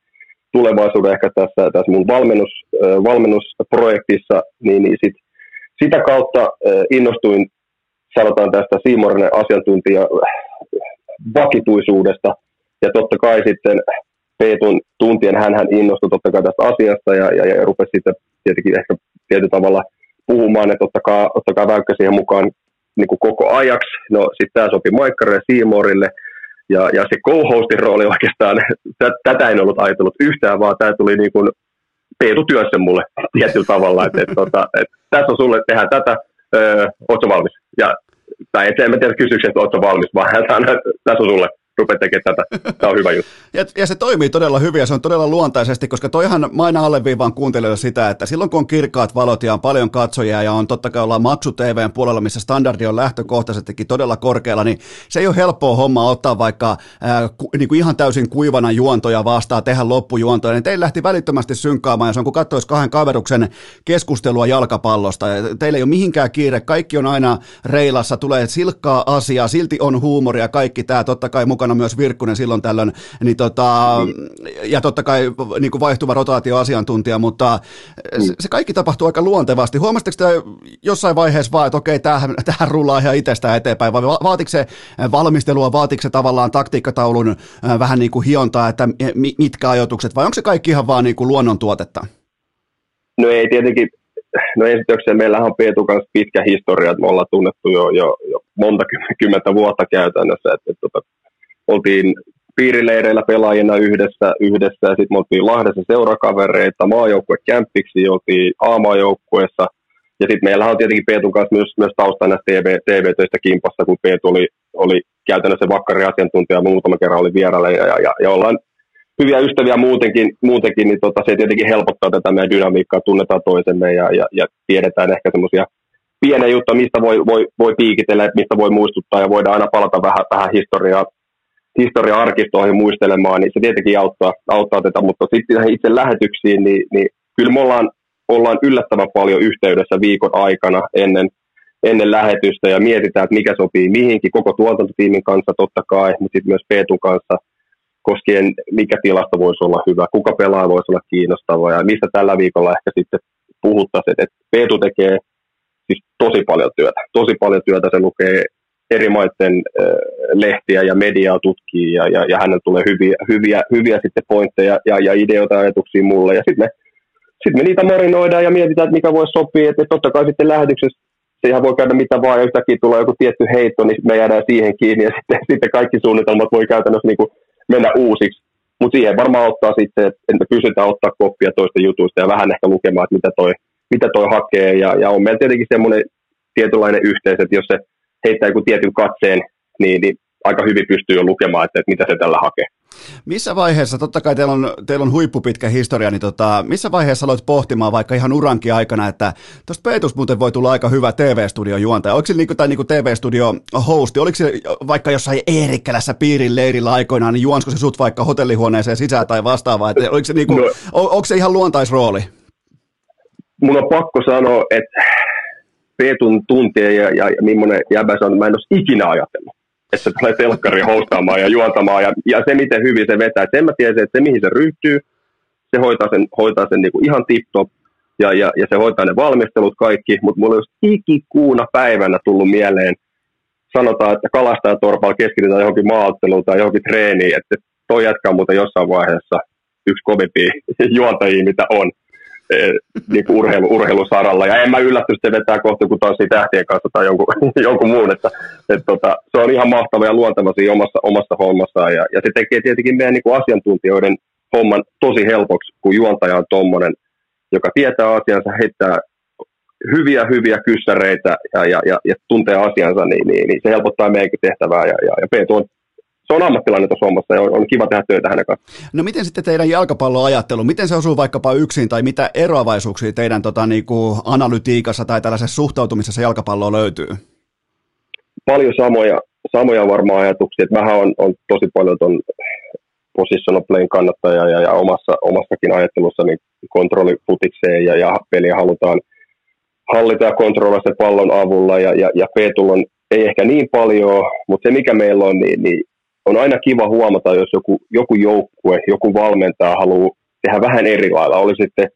tulevaisuuden ehkä tässä, tässä mun valmennus, valmennusprojektissa, niin, niin sit, sitä kautta innostuin, sanotaan tästä Siimorinen asiantuntija vakituisuudesta, ja totta kai sitten Peetun tuntien hän, innostui totta kai tästä asiasta ja, ja, ja rupesi sitten tietenkin ehkä tietyllä tavalla puhumaan, että ottakaa, ottakaa väykkä siihen mukaan niin kuin koko ajaksi. No sitten tämä sopi Maikkarille ja Siimorille, ja, ja se co-hostin rooli oikeastaan, tätä en ollut ajatellut yhtään, vaan tämä tuli niin kuin Peetu työssä mulle tietyllä tavalla, että, että, että, että tässä on sulle, tehdä tätä, öö, ootko valmis? Ja, tai et, en mä tiedä kysyksiä, että ootko valmis, vaan hän sanoi, että tässä on sulle, rupea tekemään tätä. Tämä on hyvä juttu. Ja, ja se toimii todella hyvin ja se on todella luontaisesti, koska toihan mä alleviivaan kuuntelijoille sitä, että silloin kun on kirkkaat valot ja on paljon katsojia ja on totta kai ollaan maksu TVn puolella, missä standardi on lähtökohtaisestikin todella korkealla, niin se ei ole helppoa homma ottaa vaikka ää, ku, niin kuin ihan täysin kuivana juontoja vastaan, tehdä loppujuontoja, niin teillä lähti välittömästi synkkaamaan ja se on kun katsoisi kahden kaveruksen keskustelua jalkapallosta. Ja teillä ei ole mihinkään kiire, kaikki on aina reilassa, tulee silkkaa asiaa, silti on huumoria, kaikki tämä totta kai mukaan mukana myös Virkkunen silloin tällöin, niin tota, ja totta kai niin kuin vaihtuva rotaatioasiantuntija, mutta se, se kaikki tapahtuu aika luontevasti. Huomasitteko te jossain vaiheessa vaan, että okei, tämähän, tämähän rullaa ihan itsestään eteenpäin, vai vaatiko se valmistelua, vaatiko se tavallaan taktiikkataulun vähän niin kuin hiontaa, että mitkä ajoitukset, vai onko se kaikki ihan vaan niin kuin luonnontuotetta? No ei tietenkin, no esitykseen meillähän on Peetu kanssa pitkä historia, että me ollaan tunnettu jo, jo, jo monta kymmentä vuotta käytännössä, että, että, että oltiin piirileireillä pelaajina yhdessä, yhdessä. Ja sitten me oltiin Lahdessa seurakavereita, maajoukkuekämppiksi, oltiin A-maajoukkueessa. Ja sitten meillä on tietenkin Peetun kanssa myös, myös taustana TV, TV-töistä kimpassa, kun Peetu oli, oli käytännössä vakkari asiantuntija, muutama kerran oli vierailla ja, ja, ja ollaan hyviä ystäviä muutenkin, muutenkin niin tota, se tietenkin helpottaa tätä meidän dynamiikkaa, tunnetaan toisemme ja, ja, ja tiedetään ehkä semmoisia pieniä juttuja, mistä voi, voi, voi piikitellä, mistä voi muistuttaa ja voidaan aina palata vähän, vähän historiaa, historia-arkistoihin muistelemaan, niin se tietenkin auttaa, auttaa tätä, mutta sitten itse lähetyksiin, niin, niin kyllä me ollaan, ollaan yllättävän paljon yhteydessä viikon aikana ennen, ennen lähetystä ja mietitään, että mikä sopii mihinkin, koko tuotantotiimin kanssa totta kai, mutta sitten myös Peetun kanssa – koskien mikä tilasta voisi olla hyvä, kuka pelaa voisi olla kiinnostava ja mistä tällä viikolla ehkä sitten puhuttaisiin, että Peetu tekee siis tosi paljon työtä, tosi paljon työtä, se lukee eri maiden lehtiä ja mediaa tutkii ja, ja, ja hänellä tulee hyviä, hyviä, hyviä sitten pointteja ja, ja ideoita ja ajatuksia mulle ja sitten me, sit me niitä marinoidaan ja mietitään, että mikä voisi sopia, että totta kai sitten lähetyksessä se ihan voi käydä mitä vaan, ja yhtäkkiä tulee joku tietty heitto, niin me jäädään siihen kiinni, ja sitten, sitten kaikki suunnitelmat voi käytännössä niin kuin mennä uusiksi. Mutta siihen varmaan ottaa sitten, että pysytään ottaa koppia toista jutuista ja vähän ehkä lukemaan, että mitä toi, mitä toi hakee. Ja, ja on meillä tietenkin semmoinen tietynlainen yhteys, että jos se heittää joku tietyn katseen, niin, niin aika hyvin pystyy jo lukemaan, että, että mitä se tällä hakee. Missä vaiheessa, totta kai teillä on, teillä on huippupitkä historia, niin tota, missä vaiheessa aloit pohtimaan vaikka ihan urankin aikana, että tuosta Peetus muuten voi tulla aika hyvä TV-studion juontaja. Oliko se niinku, tai niinku TV-studio hosti, oliko se vaikka jossain Eerikkälässä piirin leirillä aikoinaan, niin juonsko se sut vaikka hotellihuoneeseen sisään tai vastaavaa, että oliko se, niinku, no, on, onko se ihan luontaisrooli? Mun on pakko sanoa, että Peetun tuntien ja, ja, ja millainen jäbä se on, mä en olisi ikinä ajatellut että se tulee telkkari hostaamaan ja juontamaan ja, ja se miten hyvin se vetää. Sen mä tiesin, että se mihin se ryhtyy, se hoitaa sen, hoitaa sen niin kuin ihan tip-top ja, ja, ja, se hoitaa ne valmistelut kaikki, mutta mulla olisi ikikuuna päivänä tullut mieleen, sanotaan, että kalastajatorpalla keskitytään johonkin maaotteluun tai johonkin treeniin, että toi jätkä muuten jossain vaiheessa yksi kovimpia juontajia, mitä on. Eh, niin kuin urheilu, urheilusaralla. Ja en mä yllätty, että se vetää kohta joku tanssi tähtien kanssa tai jonkun, jonkun muun. Että, että tota, se on ihan mahtava ja luonteva siinä omassa, omassa hommassaan. Ja, ja se tekee tietenkin meidän niin kuin asiantuntijoiden homman tosi helpoksi, kun juontaja on tuommoinen, joka tietää asiansa, heittää hyviä, hyviä kyssäreitä ja, ja, ja, ja tuntee asiansa, niin, niin, niin se helpottaa meidänkin tehtävää. Ja, ja, ja Peetu on se on ammattilainen tuossa hommassa ja on, on kiva tehdä töitä hänen kanssaan. No miten sitten teidän jalkapalloajattelu, miten se osuu vaikkapa yksin tai mitä eroavaisuuksia teidän tota, niinku, analytiikassa tai tällaisessa suhtautumisessa jalkapalloon löytyy? Paljon samoja, samoja varmaan ajatuksia. Mähän on, on tosi paljon tuon positional playin kannattaja ja, ja omassa, omassakin ajattelussa niin kontrollifutikseen ja, ja peliä halutaan hallita ja kontrolloida pallon avulla ja, ja, ja on ei ehkä niin paljon, mutta se mikä meillä on, niin, niin on aina kiva huomata, jos joku, joku joukkue, joku valmentaja haluaa tehdä vähän eri lailla. Oli sitten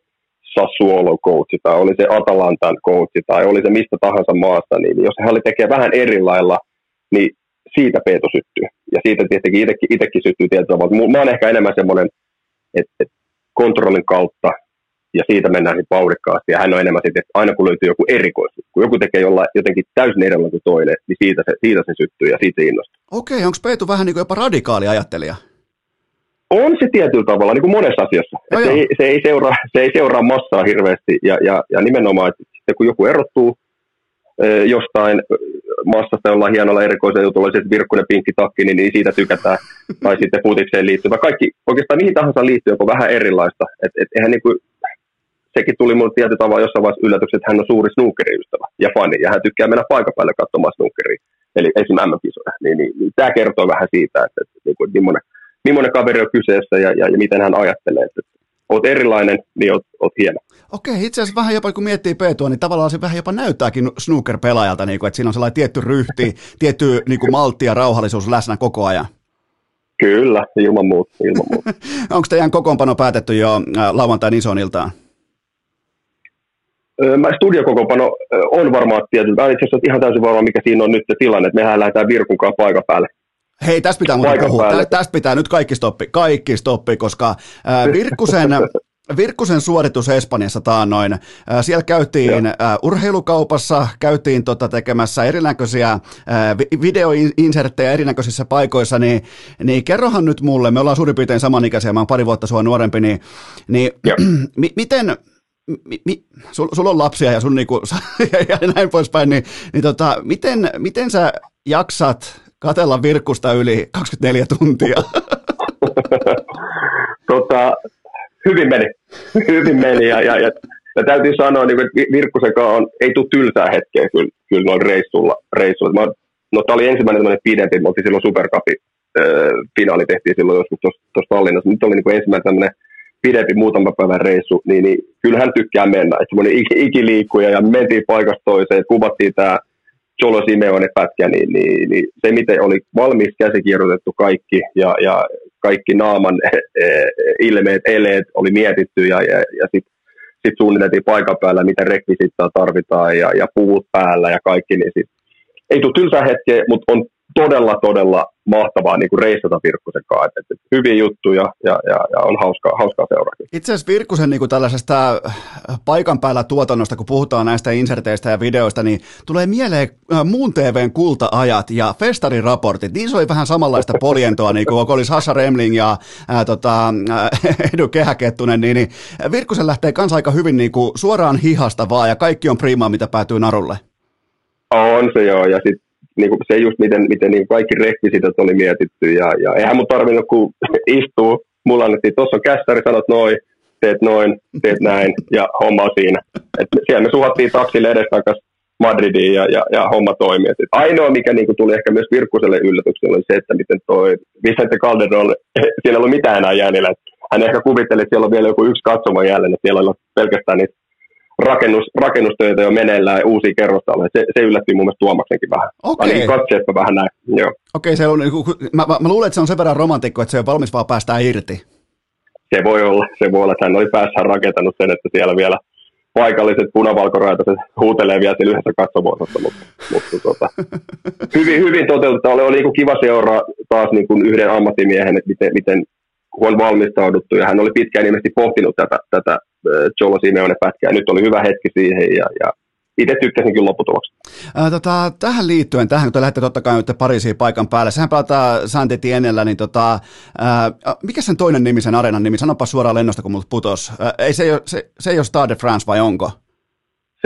Sassuolo coachi tai oli se Atalantan coachi tai oli se mistä tahansa maasta, niin jos hän tekee vähän eri lailla, niin siitä Peeto syttyy. Ja siitä tietenkin itsekin, itsekin syttyy tietyllä tavalla. Mä oon ehkä enemmän semmoinen, että, että kontrollin kautta ja siitä mennään sitten vauhdikkaasti. Ja hän on enemmän sitten, että aina kun löytyy joku erikoisuus, kun joku tekee jollain jotenkin täysin erilainen kuin toinen, niin siitä se, siitä se syttyy ja siitä innostuu. Okei, onko Peetu vähän niin kuin jopa radikaali ajattelija? On se tietyllä tavalla, niin kuin monessa asiassa. No se, ei, se, ei seuraa, se ei seuraa massaa hirveästi ja, ja, ja nimenomaan, että kun joku erottuu jostain massasta jollain hienolla erikoisella jutulla, se virkkunen pinkki takki, niin, niin siitä tykätään. tai sitten futikseen liittyvä. Kaikki oikeastaan mihin tahansa liittyy joku vähän erilaista. Et, et, eihän niin kuin, sekin tuli mulle tietyllä tavalla jossain vaiheessa yllätyksen, että hän on suuri snookeriystävä ja fani, ja hän tykkää mennä paikan päälle katsomaan snookeria, eli esimerkiksi MM-kisoja. Niin, niin, niin, tämä kertoo vähän siitä, että, että niin kuin, millainen, millainen kaveri on kyseessä ja, ja, ja miten hän ajattelee, että oot erilainen, niin oot, oot hieno. Okei, itse asiassa vähän jopa kun miettii Peetua, niin tavallaan se vähän jopa näyttääkin snooker-pelaajalta, niin kuin, että siinä on sellainen tietty ryhti, tietty niin kuin maltti ja rauhallisuus läsnä koko ajan. Kyllä, ilman muuta. Ilman muuta. Onko teidän kokoonpano päätetty jo lauantain ison iltaan? Mä studiokokoonpano on varmaan tietysti. Itse asiassa ihan täysin varma, mikä siinä on nyt se tilanne, että mehän lähdetään Virkun kanssa paikan päälle. Hei, tästä pitää puhua. Tästä pitää nyt kaikki stoppi, kaikki stoppi, koska äh, Virkkusen, Virkkusen suoritus Espanjassa taannoin. Äh, siellä käytiin äh, urheilukaupassa, käytiin tota tekemässä erinäköisiä äh, videoinserttejä erinäköisissä paikoissa, niin, niin kerrohan nyt mulle, me ollaan suurin piirtein samanikäisiä, mä oon pari vuotta sua nuorempi, niin, niin m- miten, mi, mi, sul, on lapsia ja sun niinku, ja näin poispäin, niin, niin tota, miten, miten sä jaksat katella Virkkusta yli 24 tuntia? tota, hyvin meni. hyvin meni ja, ja, ja, ja täytyy sanoa, niin että Virkkusenkaan on, ei tule tylsää hetkeä kyllä, kyllä noin reissulla. reissulla. Mä, no tämä oli ensimmäinen pidempi, me oltiin silloin Supercupin äh, finaali tehtiin silloin joskus tuossa Tallinnassa. Nyt oli niin kuin ensimmäinen tämmöinen pidempi muutama päivän reissu, niin, niin kyllä hän tykkää mennä. Että semmoinen ikiliikkuja ja mentiin paikasta toiseen, kuvattiin tämä Cholo Simeone pätkä, niin, niin, niin, se miten oli valmis käsikirjoitettu kaikki ja, ja kaikki naaman ilmeet, eleet oli mietitty ja, ja, ja sitten sit suunniteltiin paikan päällä, mitä rekvisittaa tarvitaan ja, ja puut päällä ja kaikki, niin sit, ei tule tylsää hetkeä, mutta on todella, todella mahtavaa niin kuin reissata Virkkusen kanssa. Että, että hyviä juttuja ja, ja, ja on hauskaa, hauskaa seuraa. Itse asiassa Virkkusen niin kuin tällaisesta äh, paikan päällä tuotannosta, kun puhutaan näistä inserteistä ja videoista, niin tulee mieleen äh, muun TVn kulta-ajat ja festarin raportit. Niissä oli vähän samanlaista polientoa, niin kuin oli Sasha Remling ja ää, tota, ää, Edu Kehäkettunen, niin, niin Virkkusen lähtee kanssa aika hyvin niin kuin suoraan hihasta vaan ja kaikki on primaa, mitä päätyy narulle. On se joo, ja sitten niin kuin se just, miten, miten niin kaikki rekvisitot oli mietitty, ja, ja eihän mun tarvinnut kun istuu, mulla annettiin, tuossa on kässäri, sanot noin, teet noin, teet näin, ja homma on siinä. Et siellä me suhattiin taksille edestakas Madridiin ja, ja, ja homma toimii. Et ainoa, mikä niin kuin tuli ehkä myös Virkkuselle yllätyksellä, oli se, että miten toi Vicente Calderon, siellä ei ollut mitään enää jäljellä. Hän ehkä kuvitteli, että siellä on vielä joku yksi katsoma jäljellä, siellä on pelkästään niitä rakennus, rakennustöitä jo meneillään ja uusia kerrostaloja. Se, se yllätti mun mielestä Tuomaksenkin vähän. Okei. Ainakin katseesta vähän näin. Joo. Okei, se on, mä, mä, mä, luulen, että se on sen verran romantikko, että se on valmis vaan päästään irti. Se voi olla, se voi olla, että hän oli päässään rakentanut sen, että siellä vielä paikalliset punavalkoraitaiset huutelee vielä siellä yhdessä katsomoosassa, mutta, mutta tota, hyvin, hyvin toteutettu. Oli, oli niin kiva seuraa taas niin kuin yhden ammattimiehen, että miten, miten on valmistauduttu ja hän oli pitkään ilmeisesti pohtinut tätä, tätä Cholo Simeone pätkää. Nyt oli hyvä hetki siihen ja, ja itse tykkäsin kyllä lopputuloksen. Ää, tota, tähän liittyen, tähän kun te lähdette totta kai nyt Pariisiin paikan päälle, sehän pelataan Saint-Étiennellä, niin tota, ää, mikä sen toinen nimi, sen areenan nimi, sanopa suoraan lennosta, kun multa putos. Ää, ei, se, ei ole, se, se ei ole Stade de France vai onko?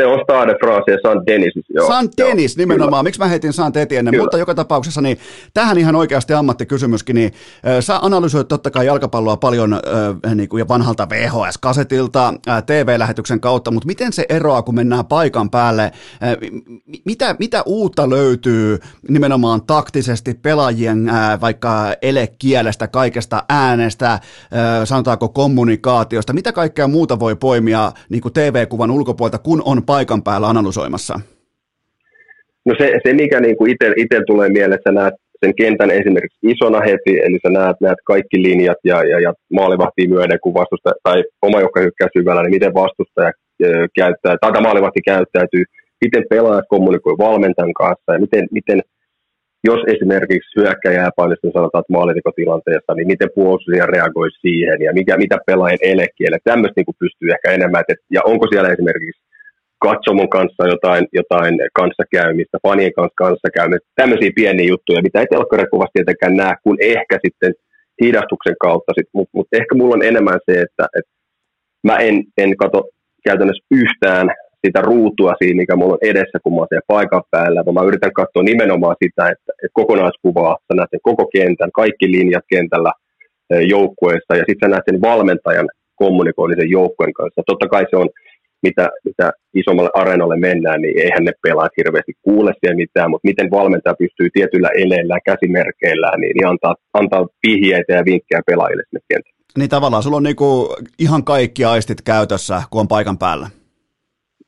Se on Stade France ja Saint Denis. Joo, Saint Denis joo, nimenomaan. Kyllä. Miksi mä heitin Saint Etienne? Mutta joka tapauksessa, niin tähän ihan oikeasti ammattikysymyskin, niin äh, sä analysoit totta kai jalkapalloa paljon äh, niin kuin ja vanhalta VHS-kasetilta äh, TV-lähetyksen kautta, mutta miten se eroaa, kun mennään paikan päälle? Äh, mitä, mitä uutta löytyy nimenomaan taktisesti pelaajien äh, vaikka elekielestä, kaikesta äänestä, äh, sanotaanko kommunikaatiosta, mitä kaikkea muuta voi poimia niin kuin TV-kuvan ulkopuolelta, kun on paikan päällä analysoimassa? No se, se mikä niin kuin itse tulee mieleen, että näet sen kentän esimerkiksi isona heti, eli sä näet, näet kaikki linjat ja, ja, ja maalivahtia myöden, kun vastusta, tai oma joka hyökkää syvällä, niin miten vastustaja käyttää, tai maalivahti käyttäytyy, miten pelaajat kommunikoi valmentajan kanssa, ja miten, miten jos esimerkiksi hyökkäjää painosta sanotaan, että maalintikotilanteessa, niin miten puolustaja reagoi siihen, ja mikä, mitä pelaajien elekiele, tämmöistä niin pystyy ehkä enemmän, että, ja onko siellä esimerkiksi katsomon kanssa jotain, jotain kanssakäymistä, fanien kanssa kanssakäymistä, tämmöisiä pieniä juttuja, mitä ei telkkarikuvasti tietenkään näe, kun ehkä sitten hidastuksen kautta, mutta mut ehkä mulla on enemmän se, että et mä en, en kato käytännössä yhtään sitä ruutua siinä, mikä mulla on edessä, kun mä oon siellä paikan päällä, vaan mä yritän katsoa nimenomaan sitä, että, että kokonaiskuvaa, sä näet sen koko kentän, kaikki linjat kentällä joukkueessa, ja sitten sä näet sen valmentajan kommunikoinnisen joukkueen kanssa. Totta kai se on mitä, mitä isommalle areenalle mennään, niin eihän ne pelaat hirveästi kuule siellä mitään, mutta miten valmentaja pystyy tietyllä eleillä, käsimerkeillään, niin, niin antaa, antaa vihjeitä ja vinkkejä pelaajille sinne kentälle. Niin tavallaan sulla on niinku ihan kaikki aistit käytössä, kun on paikan päällä.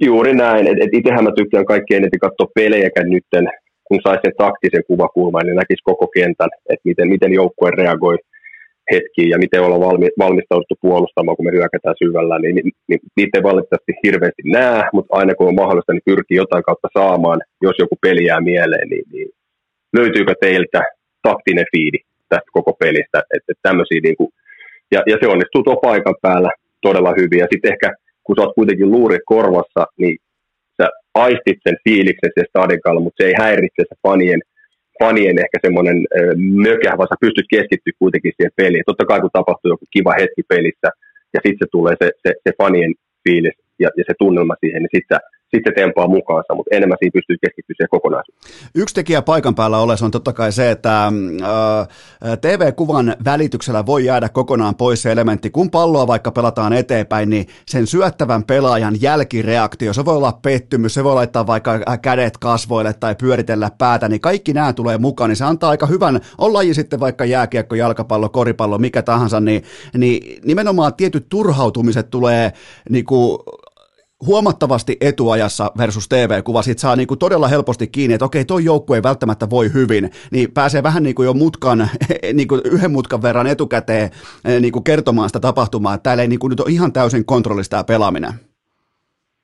Juuri näin. Et, et itsehän mä tykkään kaikkien eniten katsoa pelejäkään nytten, kun saisi sen taktisen kuvakulman, niin näkisi koko kentän, että miten, miten joukkue reagoi hetkiin ja miten olla valmi, valmistauduttu puolustamaan, kun me hyökätään syvällä, niin, niin, niin niitä ei valitettavasti hirveästi näe, mutta aina kun on mahdollista, niin pyrkii jotain kautta saamaan, jos joku peli jää mieleen, niin, niin löytyykö teiltä taktinen fiidi tästä koko pelistä, että, että niin kuin, ja, ja se onnistuu tuo paikan päällä todella hyvin, ja sitten ehkä kun sä oot kuitenkin luuri korvassa, niin sä aistit sen fiiliksen siellä stadikalla, mutta se ei häiritse se fanien, fanien ehkä semmoinen mökä, vaan sä pystyt keskittyä kuitenkin siihen peliin. Totta kai kun tapahtuu joku kiva hetki pelissä, ja sitten se tulee se, se, se fanien fiilis ja, ja se tunnelma siihen, niin sitten sitten se tempaa mukaansa, mutta enemmän siinä pystyy keskittymään siihen kokonaisuuteen. Yksi tekijä paikan päällä olessa on totta kai se, että äh, TV-kuvan välityksellä voi jäädä kokonaan pois se elementti. Kun palloa vaikka pelataan eteenpäin, niin sen syöttävän pelaajan jälkireaktio, se voi olla pettymys, se voi laittaa vaikka kädet kasvoille tai pyöritellä päätä, niin kaikki nämä tulee mukaan, niin se antaa aika hyvän, on laji sitten vaikka jääkiekko, jalkapallo, koripallo, mikä tahansa, niin, niin nimenomaan tietyt turhautumiset tulee niin kuin, huomattavasti etuajassa versus TV-kuva. Sitten saa niinku todella helposti kiinni, että okei, toi joukkue ei välttämättä voi hyvin, niin pääsee vähän niinku jo mutkan, niinku yhden mutkan verran etukäteen eh, niinku kertomaan sitä tapahtumaa, että täällä ei niinku nyt ole ihan täysin kontrollista tämä pelaaminen.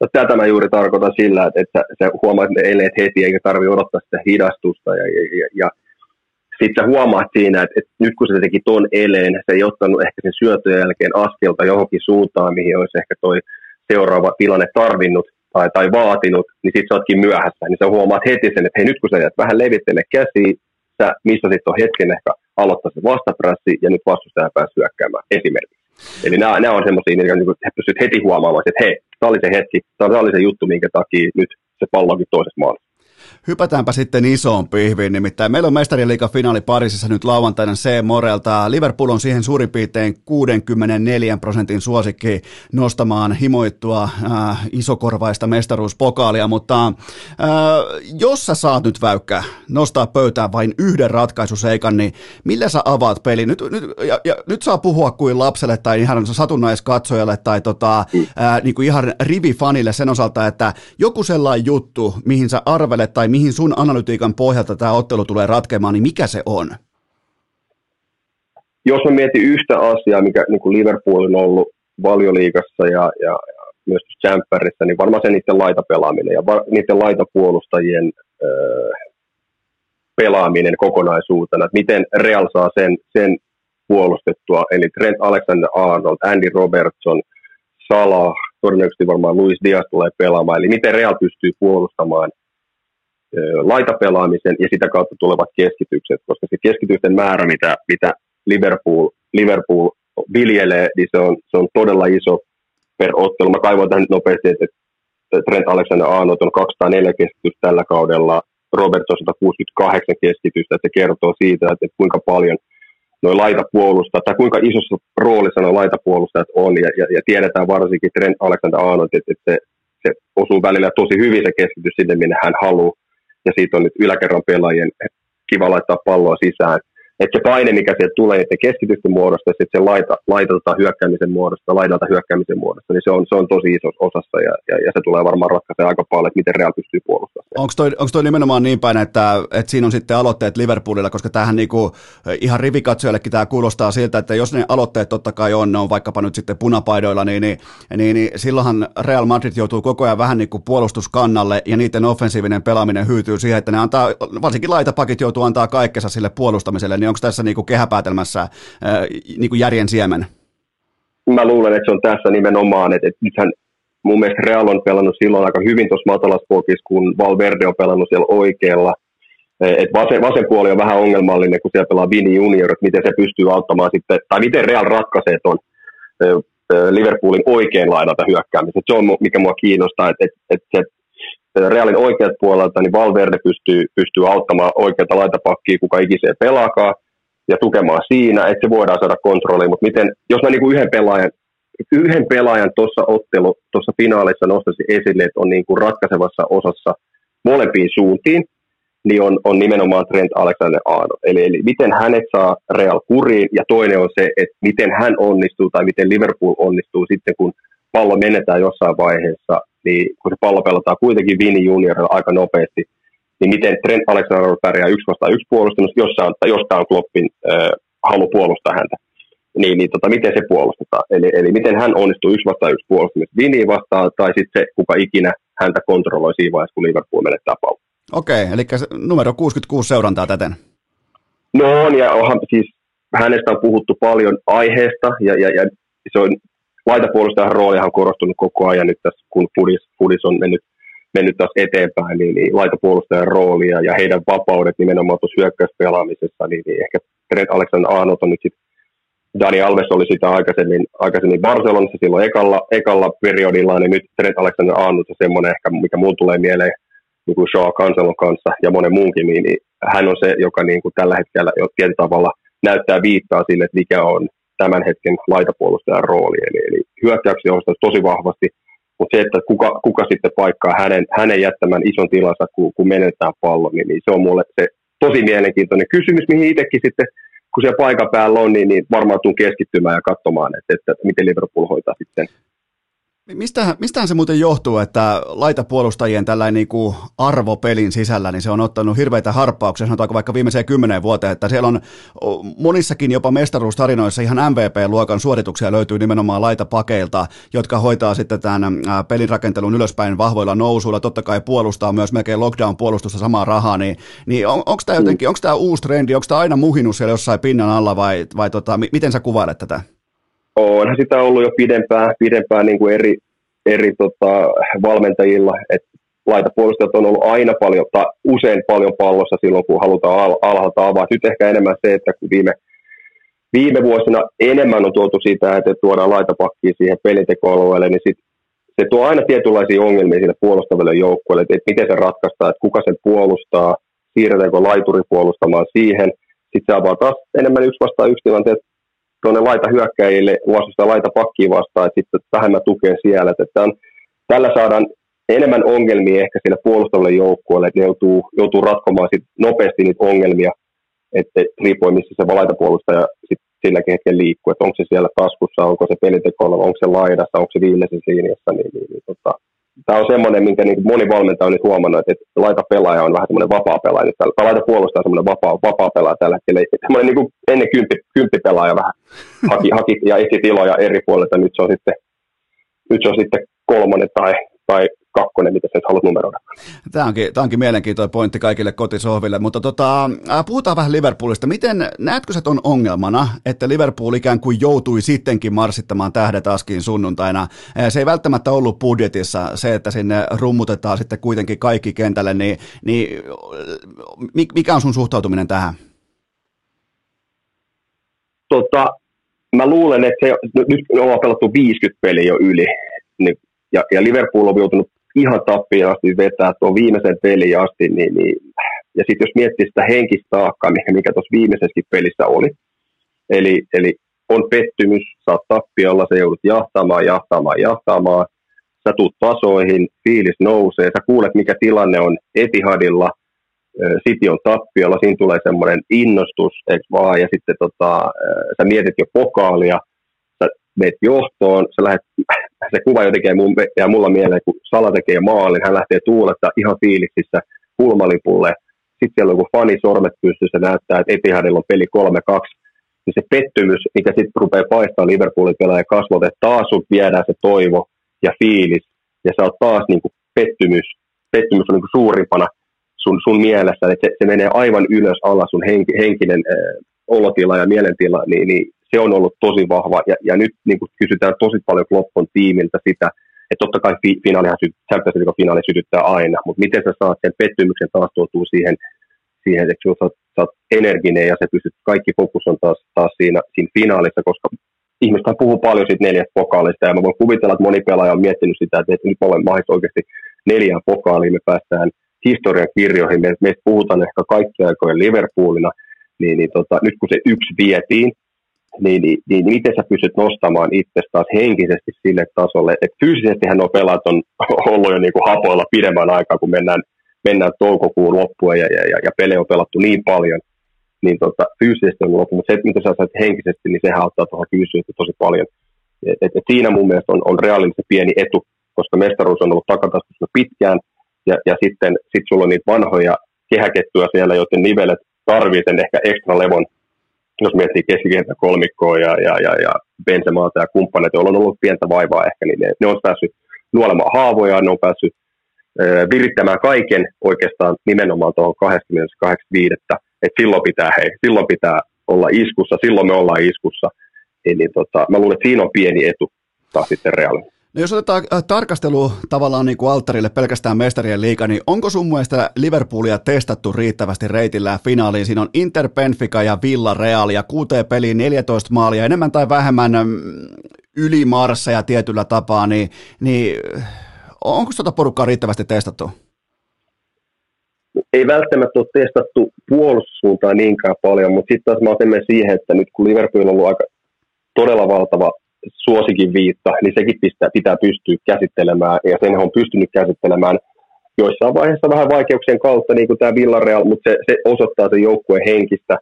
No, tätä mä juuri tarkoitan sillä, että, että sä huomaat ne eleet heti, eikä tarvitse odottaa sitä hidastusta. Ja, ja, ja sitten sä huomaat siinä, että, että nyt kun se teki ton eleen, se ei ottanut ehkä sen syötön jälkeen askelta johonkin suuntaan, mihin olisi ehkä toi seuraava tilanne tarvinnut tai, tai vaatinut, niin sitten sä ootkin myöhässä. Niin sä huomaat heti sen, että hei nyt kun sä jäät vähän levittele käsiä, sä missä sitten on hetken ehkä aloittaa se vastaprassi ja nyt vastustaja pääsee hyökkäämään esimerkiksi. Eli nämä, nämä on semmoisia, niin että pystyt heti huomaamaan, että hei, tämä oli se hetki, tämä oli se juttu, minkä takia nyt se pallo onkin toisessa maalissa. Hypätäänpä sitten isoon pihviin, nimittäin meillä on mestariliiga finaali Pariisissa nyt lauantaina C Morelta. Liverpool on siihen suurin piirtein 64 prosentin suosikki nostamaan himoittua äh, isokorvaista mestaruuspokaalia, mutta äh, jos sä saat nyt väykkä nostaa pöytään vain yhden ratkaisuseikan, niin millä sä avaat peli? Nyt, nyt, ja, ja, nyt saa puhua kuin lapselle tai ihan satunnaiskatsojalle tai tota, äh, niin kuin ihan rivifanille sen osalta, että joku sellainen juttu, mihin sä arvelet tai mihin sun analytiikan pohjalta tämä ottelu tulee ratkeamaan, niin mikä se on? Jos mä mietin yhtä asiaa, mikä niin kuin Liverpool on ollut valioliigassa ja, ja, ja myös Champerissa, niin varmaan se niiden laitapelaaminen ja va, niiden laitapuolustajien öö, pelaaminen kokonaisuutena, että miten Real saa sen, sen puolustettua, eli Trent Alexander-Arnold, Andy Robertson, Salah, todennäköisesti varmaan Luis Diaz tulee pelaamaan, eli miten Real pystyy puolustamaan – laitapelaamisen ja sitä kautta tulevat keskitykset, koska se keskitysten määrä, mitä, mitä Liverpool, Liverpool viljelee, niin se on, se on todella iso per ottelu. Mä kaivoin tähän nopeasti, että Trent Alexander-Arnold on 204 keskitystä tällä kaudella, Robertson 168 keskitystä, että se kertoo siitä, että kuinka paljon noin laitapuolustajat, tai kuinka isossa roolissa noin laitapuolustajat on, ja, ja, ja tiedetään varsinkin Trent Alexander-Arnold, että, että se, se osuu välillä tosi hyvin se keskitys sinne, minne hän haluaa, ja siitä on nyt yläkerran pelaajien kiva laittaa palloa sisään että se paine, mikä sieltä tulee että keskitysten muodosta sitten se laita, laidalta hyökkäämisen muodosta, laidalta hyökkäämisen muodosta, niin se on, se on tosi iso osassa ja, ja, ja, se tulee varmaan ratkaisemaan aika paljon, että miten Real pystyy puolustamaan. Onko toi, onko toi nimenomaan niin päin, että, että siinä on sitten aloitteet Liverpoolilla, koska tähän niinku, ihan rivikatsojallekin tämä kuulostaa siltä, että jos ne aloitteet totta kai on, ne on vaikkapa nyt sitten punapaidoilla, niin, niin, niin, niin silloinhan Real Madrid joutuu koko ajan vähän niin kuin puolustuskannalle ja niiden offensiivinen pelaaminen hyytyy siihen, että ne antaa, varsinkin laitapakit joutuu antaa kaikkensa sille puolustamiselle, niin niin onko tässä niinku kehäpäätelmässä ää, niinku järjen siemen? Mä luulen, että se on tässä nimenomaan, että, että nythän mun mielestä Real on pelannut silloin aika hyvin tuossa matalassa kun Valverde on pelannut siellä oikealla. Et vasen, vasen puoli on vähän ongelmallinen, kun siellä pelaa Vini Junior, että miten se pystyy auttamaan sitten, tai miten Real ratkaisee tuon Liverpoolin oikein laidalta hyökkäämisen. Se on mikä mua kiinnostaa, että, että, että se Realin oikeat puolelta, niin Valverde pystyy, pystyy auttamaan oikeata laitapakkia, kuka ikiseen pelaakaan, ja tukemaan siinä, että se voidaan saada kontrolliin. Mutta miten, jos mä niinku yhden pelaajan, yhden pelaajan tuossa ottelu, tuossa finaalissa nostaisin esille, että on niinku ratkaisevassa osassa molempiin suuntiin, niin on, on nimenomaan Trent Alexander-Arnold. Eli, eli miten hänet saa Real kuriin, ja toinen on se, että miten hän onnistuu tai miten Liverpool onnistuu sitten, kun pallo menetään jossain vaiheessa niin kun se pallo pelataan kuitenkin Vini Juniorilla aika nopeasti, niin miten Trent Alexander pärjää yksi vastaan yksi puolustamassa, jos, on, jos tämä on Kloppin äh, halu puolustaa häntä. Niin, niin tota, miten se puolustetaan? Eli, eli miten hän onnistuu yksi vastaan yksi puolustamista Viniin vastaan, tai sitten se, kuka ikinä häntä kontrolloi siinä vaiheessa, kun Liverpool menettää pallon. Okei, eli numero 66 seurantaa täten. No on, ja onhan, siis hänestä on puhuttu paljon aiheesta, ja, ja, ja se on laitapuolustajan rooli on korostunut koko ajan nyt tässä, kun Fudis, Fudis on mennyt, mennyt taas eteenpäin, niin, niin laitapuolustajan roolia ja heidän vapaudet nimenomaan tuossa hyökkäyspelaamisessa, niin, niin ehkä Trent Alexander-Arnold on nyt sitten Dani Alves oli sitä aikaisemmin, aikaisemmin Barcelonassa silloin ekalla, ekalla periodilla, niin nyt Trent Alexander-Arnold on semmoinen ehkä, mikä muun tulee mieleen niin kuin Shaw Cancelon kanssa ja monen muunkin, niin, niin hän on se, joka niin kuin tällä hetkellä jo tietyllä tavalla näyttää viittaa sille, että mikä on tämän hetken laitapuolustajan rooli. Eli, eli hyökkäyksiä on tosi vahvasti, mutta se, että kuka, kuka sitten paikkaa hänen, hänen jättämään ison tilansa, kun, kun menetään pallon, niin, niin se on mulle se tosi mielenkiintoinen kysymys, mihin itsekin sitten, kun se paikan päällä on, niin, niin varmaan tuun keskittymään ja katsomaan, että, että miten Liverpool hoitaa sitten Mistähän, mistähän se muuten johtuu, että laitapuolustajien tällainen niin kuin arvo pelin sisällä, niin se on ottanut hirveitä harppauksia, sanotaanko vaikka viimeiseen kymmenen vuoteen, että siellä on monissakin jopa mestaruustarinoissa ihan MVP-luokan suorituksia löytyy nimenomaan laitapakeilta, jotka hoitaa sitten tämän pelin rakentelun ylöspäin vahvoilla nousuilla, totta kai puolustaa myös melkein lockdown-puolustusta samaa rahaa, niin, niin on, onko tämä jotenkin, onko tämä uusi trendi, onko tämä aina muhinut siellä jossain pinnan alla vai, vai tota, miten sä kuvailet tätä? Onhan sitä ollut jo pidempään, pidempään niin kuin eri, eri tota, valmentajilla, että laitapuolustajat on ollut aina paljon, tai usein paljon pallossa silloin, kun halutaan al- alhaalta avaa. Nyt ehkä enemmän se, että kun viime, viime vuosina enemmän on tuotu sitä, että tuodaan laitapakkiin siihen pelintekoalueelle, niin sit se tuo aina tietynlaisia ongelmia sille puolustaville joukkueelle, että, että miten se ratkaistaan, että kuka sen puolustaa, siirretäänkö laituri puolustamaan siihen. Sitten se avaa taas enemmän yksi vastaan yksi tilanteet tuonne laita hyökkäjille vastusta laita pakkiin vastaan, että sitten vähemmän tukea siellä. Että on, tällä saadaan enemmän ongelmia ehkä sille puolustavalle joukkueelle, että ne joutuu, joutuu ratkomaan sit nopeasti niitä ongelmia, että riippuen missä se laitapuolustaja sit silläkin hetken liikkuu, että onko se siellä taskussa, onko se pelitekolla, onko se laidassa, onko se viimeisessä linjassa, niin, niin, niin tota, tämä on semmoinen, minkä niin moni valmentaja on nyt huomannut, että, että laita pelaaja on vähän semmoinen vapaa pelaaja, tai laita puolustaa semmoinen vapaa, vapaa pelaaja tällä hetkellä. Semmoinen niin kuin ennen kymppi, kymppi pelaaja vähän haki, haki ja etsi tiloja eri puolilta, nyt se on sitten, nyt se on sitten kolmonen tai, tai kakkonen, mitä sä haluat numeroida. Tämä onkin, tämä onkin mielenkiintoinen pointti kaikille kotisohville, mutta tota, puhutaan vähän Liverpoolista. Miten, näetkö sä on ongelmana, että Liverpool ikään kuin joutui sittenkin marssittamaan tähdet askiin sunnuntaina? Se ei välttämättä ollut budjetissa se, että sinne rummutetaan sitten kuitenkin kaikki kentälle, niin, niin mikä on sun suhtautuminen tähän? Tota, mä luulen, että se, nyt ollaan pelattu 50 peliä jo yli, niin ja, ja Liverpool on joutunut ihan tappiin asti vetää tuon viimeisen peliin asti, niin, niin ja sitten jos miettii sitä henkistä taakkaa, mikä, mikä tuossa viimeisessäkin pelissä oli, eli, eli on pettymys, sä oot tappiolla, sä joudut jahtamaan, jahtamaan, jahtamaan, sä tuut tasoihin, fiilis nousee, sä kuulet mikä tilanne on Etihadilla, City on tappiolla, siinä tulee semmoinen innostus, eikö vaan, ja sitten tota, sä mietit jo pokaalia, meet johtoon, sä lähdet, se kuva jotenkin mun, ja mulla mieleen, kun Sala tekee maalin, hän lähtee tuuletta ihan fiiliksissä kulmalipulle, sitten siellä on joku fani sormet pystyssä näyttää, että Etihadilla on peli 3-2, niin se pettymys, mikä sitten rupeaa paistaa Liverpoolin pelaajan kasvot, että taas sun viedään se toivo ja fiilis, ja sä oot taas niin kuin pettymys, pettymys on niin kuin suurimpana sun, sun mielessä, että se, se menee aivan ylös alas sun henki, henkinen äh, olotila ja mielentila, niin, niin se on ollut tosi vahva, ja, ja nyt niin kuin kysytään tosi paljon Kloppon tiimiltä sitä, että totta kai fi, finaalihan, League finaali sytyttää aina, mutta miten sä saat sen pettymyksen taas tuotua siihen, siihen että sä oot, sä oot energinen ja se pystyt, kaikki fokus on taas, taas siinä, siinä finaalissa, koska ihmiset puhuu paljon siitä neljästä pokaalista, ja mä voin kuvitella, että moni pelaaja on miettinyt sitä, että, nyt olen mahdollista oikeasti neljään pokaaliin, me päästään historian kirjoihin, me, meistä puhutaan ehkä kaikkien aikojen Liverpoolina, niin, niin tota, nyt kun se yksi vietiin, niin, niin, niin miten sä pystyt nostamaan itsestä taas henkisesti sille tasolle, että fyysisesti nuo pelaat on ollut jo niin kuin hapoilla pidemmän aikaa, kun mennään, mennään toukokuun loppuun ja, ja, ja, ja pelejä on pelattu niin paljon, niin tota, fyysisesti on loppu, mutta se, miten sä saat henkisesti, niin sehän auttaa tuohon fyysisesti tosi paljon. Et, et, et siinä mun mielestä on, on reaalinen pieni etu, koska mestaruus on ollut takataskussa pitkään, ja, ja sitten sit sulla on niitä vanhoja kehäkettuja siellä, joten nivelet tarvii ehkä ekstra levon, jos miettii keskikenttä kolmikkoa ja, ja, ja, ja Benzemaata ja kumppaneita, joilla on ollut pientä vaivaa ehkä, niin ne, ne on päässyt nuolemaan haavoja, ne on päässyt virittämään kaiken oikeastaan nimenomaan tuohon 28.5. Että silloin pitää, hei, silloin pitää olla iskussa, silloin me ollaan iskussa. Niin, niin tota, mä luulen, että siinä on pieni etu taas sitten Real. No jos otetaan äh, tarkastelu tavallaan niin kuin alttarille pelkästään mestarien liiga, niin onko sun mielestä Liverpoolia testattu riittävästi reitillä finaaliin? Siinä on Inter, Benfica ja Villa Real ja kuuteen peliin 14 maalia, enemmän tai vähemmän mm, yli ja tietyllä tapaa, niin, niin onko tuota porukkaa riittävästi testattu? Ei välttämättä ole testattu puolustussuuntaan niinkään paljon, mutta sitten taas mä siihen, että nyt kun Liverpool on ollut aika todella valtava suosikin viitta, niin sekin pitää, pitää pystyä käsittelemään, ja sen on pystynyt käsittelemään joissain vaiheissa vähän vaikeuksien kautta, niin kuin tämä Villarreal, mutta se, se osoittaa sen joukkueen henkistä,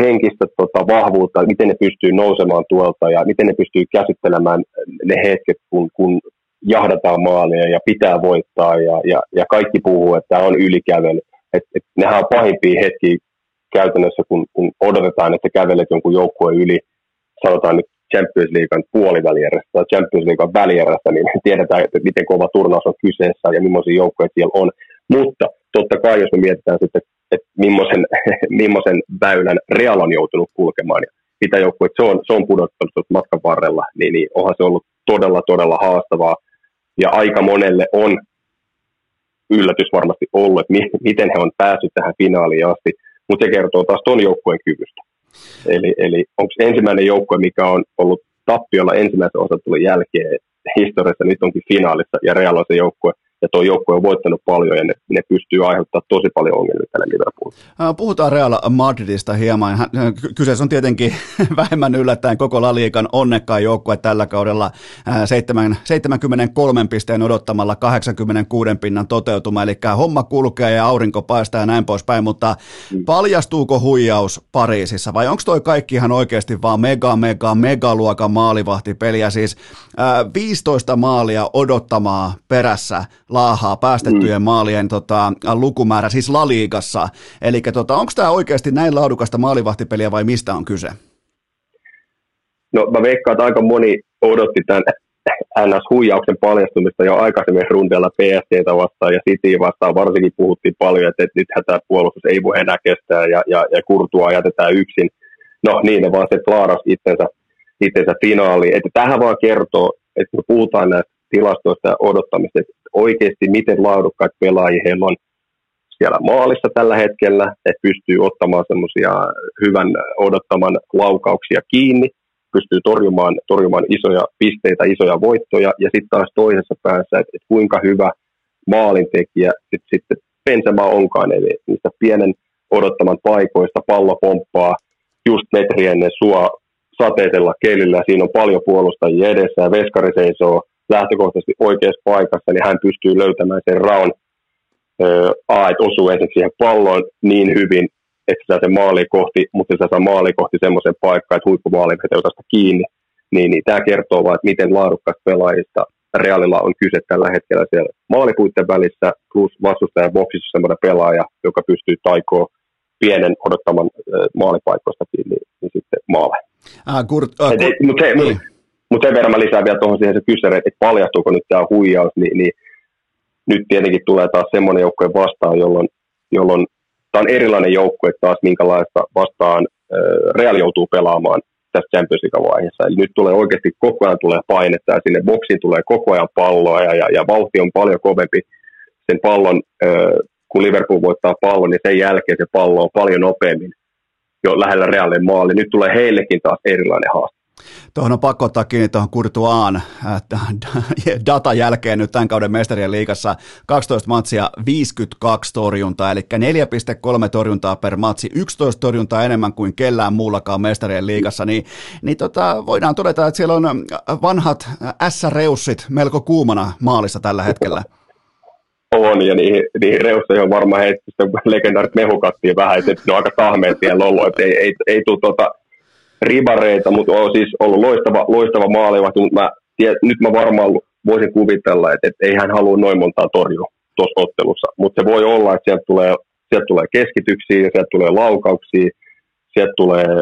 henkistä tota, vahvuutta, miten ne pystyy nousemaan tuolta ja miten ne pystyy käsittelemään ne hetket, kun, kun jahdataan maalia ja pitää voittaa ja, ja, ja kaikki puhuu, että tämä on ylikävely. Et, et, nehän on pahimpia hetkiä käytännössä, kun, kun odotetaan, että kävelet jonkun joukkueen yli, sanotaan nyt Champions Leaguean puolivälierässä tai Champions Leaguean välierässä, niin tiedetään, että miten kova turnaus on kyseessä ja millaisia joukkoja siellä on. Mutta totta kai, jos me mietitään sitten, että millaisen, millaisen väylän Real on joutunut kulkemaan ja mitä joukkueet se on, se on pudottanut matkan varrella, niin, niin onhan se ollut todella, todella haastavaa. Ja aika monelle on yllätys varmasti ollut, että mi- miten he on päässyt tähän finaaliin asti, mutta se kertoo taas ton joukkueen kyvystä. Eli, eli onko ensimmäinen joukkue, mikä on ollut tappiolla ensimmäisen osattelun jälkeen historiassa, nyt onkin finaalissa, ja Real on se joukkue, ja tuo joukkue on voittanut paljon ja ne, ne pystyy aiheuttamaan tosi paljon ongelmia tälle Liverpoolille. Puhutaan Real Madridista hieman. Kyseessä on tietenkin vähemmän yllättäen koko La Liigan onnekkaan joukkue tällä kaudella 73 pisteen odottamalla 86 pinnan toteutuma, eli homma kulkee ja aurinko paistaa ja näin poispäin, mutta mm. paljastuuko huijaus Pariisissa vai onko toi kaikki ihan oikeasti vaan mega, mega, megaluokan maalivahtipeliä, siis 15 maalia odottamaa perässä laahaa päästettyjen mm. maalien tota, lukumäärä, siis Laliigassa. Eli tota, onko tämä oikeasti näin laadukasta maalivahtipeliä vai mistä on kyse? No mä veikkaan, että aika moni odotti tämän NS-huijauksen paljastumista jo aikaisemmin rundeella PSTtä vastaan ja City vastaan varsinkin puhuttiin paljon, että, että nythän tämä puolustus ei voi enää kestää ja, ja, ja kurtua jätetään yksin. No niin, ne vaan se klaaras itsensä, itsensä finaaliin. Että tähän vaan kertoo, että kun puhutaan näistä tilastoista ja odottamista, että oikeasti miten laadukkaat pelaajia heillä on siellä maalissa tällä hetkellä, että pystyy ottamaan semmoisia hyvän odottaman laukauksia kiinni, pystyy torjumaan, torjumaan isoja pisteitä, isoja voittoja, ja sitten taas toisessa päässä, että, että kuinka hyvä maalintekijä sitten, sitten Benzema onkaan, eli niistä pienen odottaman paikoista pallo pomppaa just metri ennen sua sateisella kelillä, siinä on paljon puolustajia edessä, ja veskari seisoo lähtökohtaisesti oikeassa paikassa, niin hän pystyy löytämään sen raun A, että osuu ensin siihen palloon niin hyvin, että saa sen maali kohti, mutta se saa maali kohti semmoisen paikkaan, että huippumaali vetää tästä kiinni. Niin, niin tämä kertoo vaan, että miten laadukkaista pelaajista Realilla on kyse tällä hetkellä siellä maalipuitten välissä, plus vastustajan boksissa semmoinen pelaaja, joka pystyy taikoon pienen odottaman maalipaikoista kiinni niin sitten maale. Ah, Kurt, uh, Kurt, mutta se, niin. Mutta sen verran mä lisään vielä tuohon siihen se kysymys, että paljastuuko nyt tämä huijaus, niin, niin nyt tietenkin tulee taas semmoinen joukkue vastaan, jolloin, jolloin tämä on erilainen joukkue taas, minkälaista vastaan Real joutuu pelaamaan tässä Champions League-vaiheessa. Eli nyt tulee oikeasti koko ajan tulee painetta ja sinne boksiin tulee koko ajan palloa ja, ja, ja vauhti on paljon kovempi sen pallon, kun Liverpool voittaa pallon, niin sen jälkeen se pallo on paljon nopeammin jo lähellä Realin maali. Nyt tulee heillekin taas erilainen haaste. Tuohon on pakko ottaa kiinni tuohon Kurtuaan datan jälkeen nyt tämän kauden mestarien liigassa. 12 matsia 52 torjuntaa, eli 4,3 torjuntaa per matsi, 11 torjuntaa enemmän kuin kellään muullakaan mestarien liigassa, niin, niin tota, voidaan todeta, että siellä on vanhat S-reussit melko kuumana maalissa tällä hetkellä. On, ja niihin, niihin reusseihin on varmaan heitetty legendaarit mehukattiin vähän, että ne on aika tahmeet siellä ollut, että ei, ei, ei tule tota, ribareita, mutta on siis ollut loistava, loistava maalivahti, mutta mä, tiedän, nyt mä varmaan voisin kuvitella, että, että ei hän halua noin montaa torjua tuossa ottelussa, mutta se voi olla, että sieltä tulee sieltä tulee keskityksiä, sieltä tulee laukauksia, sieltä tulee,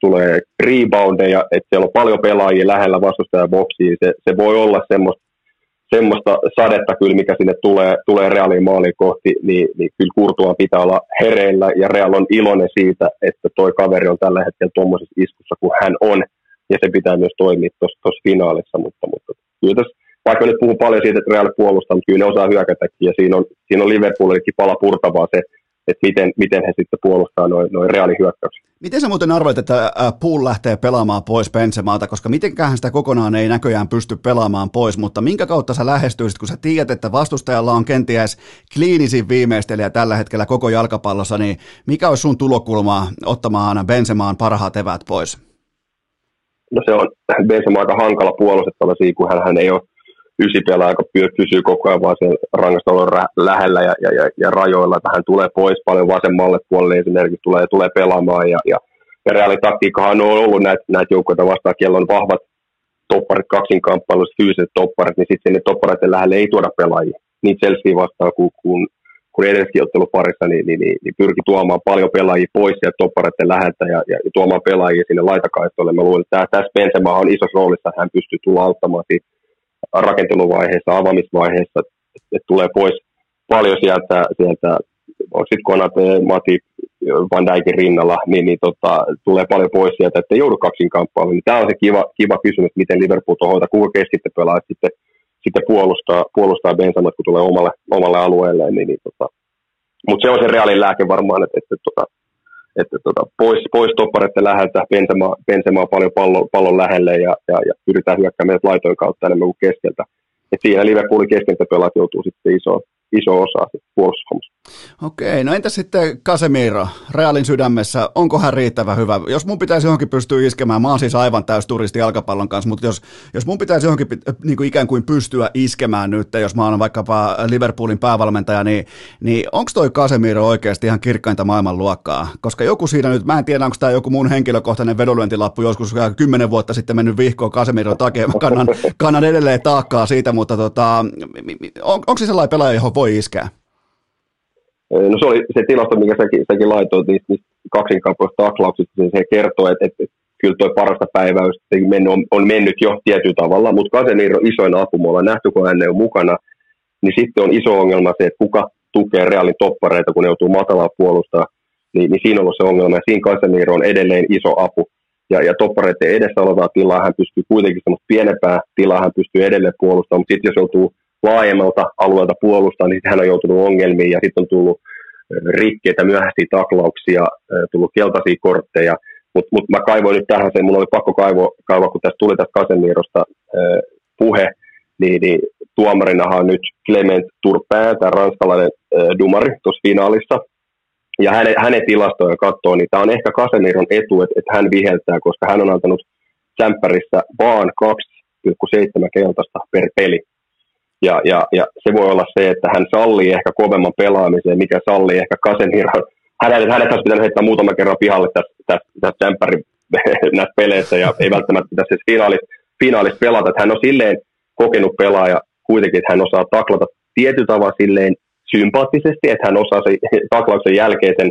tulee reboundeja, että siellä on paljon pelaajia lähellä vastustajaboksiin. Se, se voi olla semmoista, semmoista sadetta kyllä, mikä sinne tulee, tulee Realin maaliin kohti, niin, niin kyllä Kurtua pitää olla hereillä ja Real on iloinen siitä, että toi kaveri on tällä hetkellä tuommoisessa iskussa kuin hän on. Ja se pitää myös toimia tuossa finaalissa, mutta, mutta kyllä tässä vaikka nyt puhun paljon siitä, että Real puolustaa, mutta kyllä ne osaa hyökätäkin, ja siinä on, siinä on Liverpoolillekin pala purtavaa se, että miten, miten he sitten puolustaa noin noi reaalihyökkäyksiä. Miten sä muuten arvoit, että Pool lähtee pelaamaan pois Benzemaalta, koska mitenkään sitä kokonaan ei näköjään pysty pelaamaan pois, mutta minkä kautta sä lähestyisit, kun sä tiedät, että vastustajalla on kenties kliinisin viimeistelijä tällä hetkellä koko jalkapallossa, niin mikä olisi sun tulokulma ottamaan Benzemaan parhaat eväät pois? No se on Benzema aika hankala puolustettava siinä, kun hän ei ole ysipelaaja, joka pysyy koko ajan vaan rangastelun lähellä ja, ja, ja, ja, rajoilla, että hän tulee pois paljon vasemmalle puolelle esimerkiksi, tulee, tulee pelaamaan ja, ja, ja reaalitaktiikkahan on ollut näitä, näitä joukkoja vastaan, kello on vahvat topparit, kaksinkamppailussa, fyysiset topparit, niin sitten sinne toppareiden lähelle ei tuoda pelaajia. Niin Chelsea vastaan kuin, kun, kun edelliskin otteluparissa, niin, niin, niin, niin pyrki tuomaan paljon pelaajia pois sieltä toppareiden läheltä ja, ja, ja tuomaan pelaajia sinne laitakaistolle. Mä luulen, että tässä Benzema on isossa roolissa, hän pystyy tulla auttamaan siitä rakenteluvaiheessa, avamisvaiheessa, että tulee pois paljon sieltä, sieltä sitten Konate, Mati, Van Dijkin rinnalla, niin, niin tota, tulee paljon pois sieltä, että ei joudu kaksin kamppailuun. Niin tämä on se kiva, kiva kysymys, miten Liverpool tuohon kuinka keskittä pelaa sitten, sitten puolustaa, puolustaa Benzema, kun tulee omalle, omalle alueelleen. Niin, niin tota. Mutta se on se reaalin lääke varmaan, että, että, että, tota, että tota, pois, pois toppareiden läheltä, Benzema, Benzema paljon pallon, pallon lähelle ja, ja, ja pyritään hyökkäämään laitojen kautta enemmän kuin keskeltä. Et siinä Liverpoolin keskeltä pelaat joutuu sitten isoon, iso osa puolustushommassa. Okei, no entä sitten Casemiro, Realin sydämessä, onko hän riittävä hyvä? Jos mun pitäisi johonkin pystyä iskemään, mä oon siis aivan täys turisti jalkapallon kanssa, mutta jos, jos mun pitäisi johonkin niin kuin ikään kuin pystyä iskemään nyt, jos mä oon vaikkapa Liverpoolin päävalmentaja, niin, niin onko toi Casemiro oikeasti ihan kirkkainta maailmanluokkaa? Koska joku siinä nyt, mä en tiedä, onko tämä joku mun henkilökohtainen vedonlyöntilappu joskus kymmenen vuotta sitten mennyt vihkoon Casemiro takia, kannan, kannan edelleen taakkaa siitä, mutta tota, on, onko se sellainen pelaaja, johon voi iskeä? No se oli se tilasto, mikä säkin, säkin laitoit niistä, niistä kaksinkauppoista taklauksista, niin se kertoo, että, että, kyllä tuo parasta päiväys on, on mennyt jo tietyllä tavalla, mutta Casemiro isoin apu, me ollaan nähty, kun hän mukana, niin sitten on iso ongelma se, että kuka tukee reaalin toppareita, kun ne joutuu matalaa puolustaa, niin, niin siinä on ollut se ongelma, ja siinä Casemiro on edelleen iso apu, ja, ja toppareiden edessä olevaa tilaa hän pystyy kuitenkin semmoista pienempää tilaa hän pystyy edelleen puolustamaan, mutta sitten jos joutuu laajemmalta alueelta puolustaa, niin hän on joutunut ongelmiin ja sitten on tullut rikkeitä, myöhäisiä taklauksia, tullut keltaisia kortteja, mutta mut mä kaivoin nyt tähän sen, mun oli pakko kaivoa, kaivoa kun tässä tuli tästä Kasemirosta puhe, niin, niin tuomarinahan nyt Clement Turpin, tämä ranskalainen äh, dumari tuossa finaalissa, ja hänen, hänen tilastoja katsoo, niin tämä on ehkä Kasemiron etu, että, että hän viheltää, koska hän on antanut sämppärissä vaan 2,7 keltaista per peli. Ja, ja, ja se voi olla se, että hän sallii ehkä kovemman pelaamisen, mikä sallii ehkä Casemiro. Hänet, hänet olisi pitänyt heittää muutama kerran pihalle tässä, tässä, tässä tsemppärin näissä peleissä ja ei välttämättä pitäisi siis finaalissa, finaalissa pelata. Että hän on silleen kokenut pelaaja kuitenkin, että hän osaa taklata tietyllä tavalla silleen sympaattisesti, että hän osaa se taklauksen jälkeisen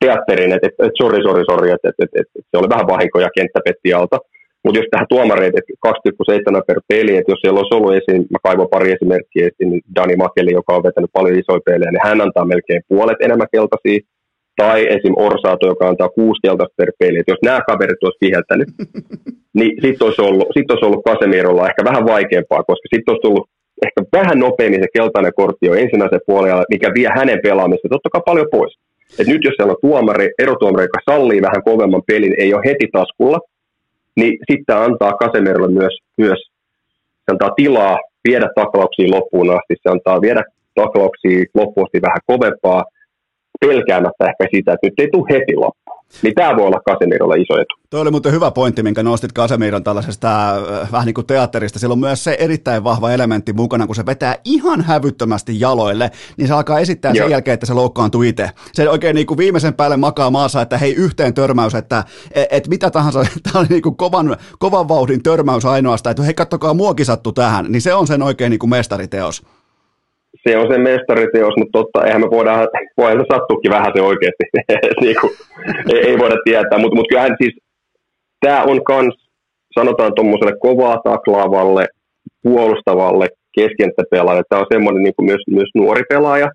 teatterin, että, että, että sori, sori, sori, että, että, että, että se oli vähän vahinko ja kenttä petti alta. Mutta jos tähän tuomareita, että 2,7 per peli, että jos siellä olisi ollut esiin, mä kaivon pari esimerkkiä esiin, niin Dani Makeli, joka on vetänyt paljon isoja pelejä, niin hän antaa melkein puolet enemmän keltaisia, tai esim. Orsaato, joka antaa kuusi keltaista per peli. Et jos nämä kaverit olisi viheltänyt, niin sitten olisi, ollut, sit olisi ollut Kasemirolla ehkä vähän vaikeampaa, koska sitten olisi tullut ehkä vähän nopeammin se keltainen kortti jo ensimmäisen puolella, mikä vie hänen pelaamista totta kai paljon pois. Et nyt jos siellä on tuomari, erotuomari, joka sallii vähän kovemman pelin, ei ole heti taskulla, niin sitten antaa Kasemerolle myös, myös se antaa tilaa viedä taklauksia loppuun asti, se antaa viedä taklauksia loppuun asti vähän kovempaa, pelkäämättä ehkä sitä, että nyt ei tule heti loppu. Niin tämä voi olla Kasemirolle iso etu. Tuo oli muuten hyvä pointti, minkä nostit Kasemiron tällaisesta äh, vähän niin kuin teatterista. Sillä on myös se erittäin vahva elementti mukana, kun se vetää ihan hävyttömästi jaloille, niin se alkaa esittää Joo. sen jälkeen, että se loukkaantuu itse. Se oikein niin kuin viimeisen päälle makaa maassa, että hei yhteen törmäys, että et, et mitä tahansa, tämä oli niin kuin kovan, kovan vauhdin törmäys ainoastaan, että hei kattokaa muokin sattu tähän, niin se on sen oikein niin kuin mestariteos. Se on se mestariteos, mutta totta, eihän me voidaan, voidaan se sattuukin vähän se oikeasti. niin kuin, ei, ei, voida tietää, mutta mut kyllähän siis tämä on kans, sanotaan tuommoiselle kovaa taklaavalle, puolustavalle keskenttäpelaajalle. Tämä on semmoinen niin myös, myös nuori pelaaja.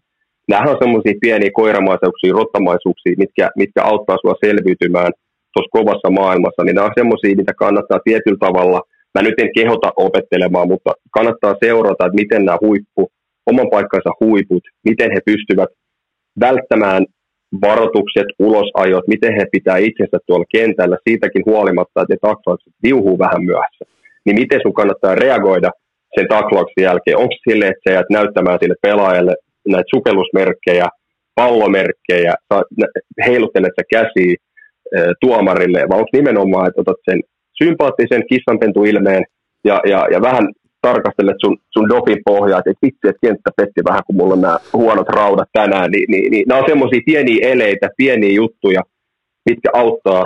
Nämähän on semmoisia pieniä koiramaisuuksia, rottamaisuuksia, mitkä, mitkä auttaa sinua selviytymään tuossa kovassa maailmassa. Niin nämä on semmoisia, mitä kannattaa tietyllä tavalla, mä nyt en kehota opettelemaan, mutta kannattaa seurata, että miten nämä huippu, oman paikkansa huiput, miten he pystyvät välttämään varoitukset, ulosajot, miten he pitää itsensä tuolla kentällä siitäkin huolimatta, että ne taklaukset viuhuu vähän myöhässä. Niin miten sun kannattaa reagoida sen taklauksen jälkeen? Onko sille, että sä jäät näyttämään sille pelaajalle näitä sukellusmerkkejä, pallomerkkejä, heiluttelet sä käsiä tuomarille, vai onko nimenomaan, että otat sen sympaattisen kissanpentuilmeen ja, ja, ja vähän tarkastelet sun, sun dopin pohjaa, että vitsi, että kenttä petti vähän, kun mulla on nämä huonot raudat tänään, niin, niin, niin nämä on semmoisia pieniä eleitä, pieniä juttuja, mitkä auttaa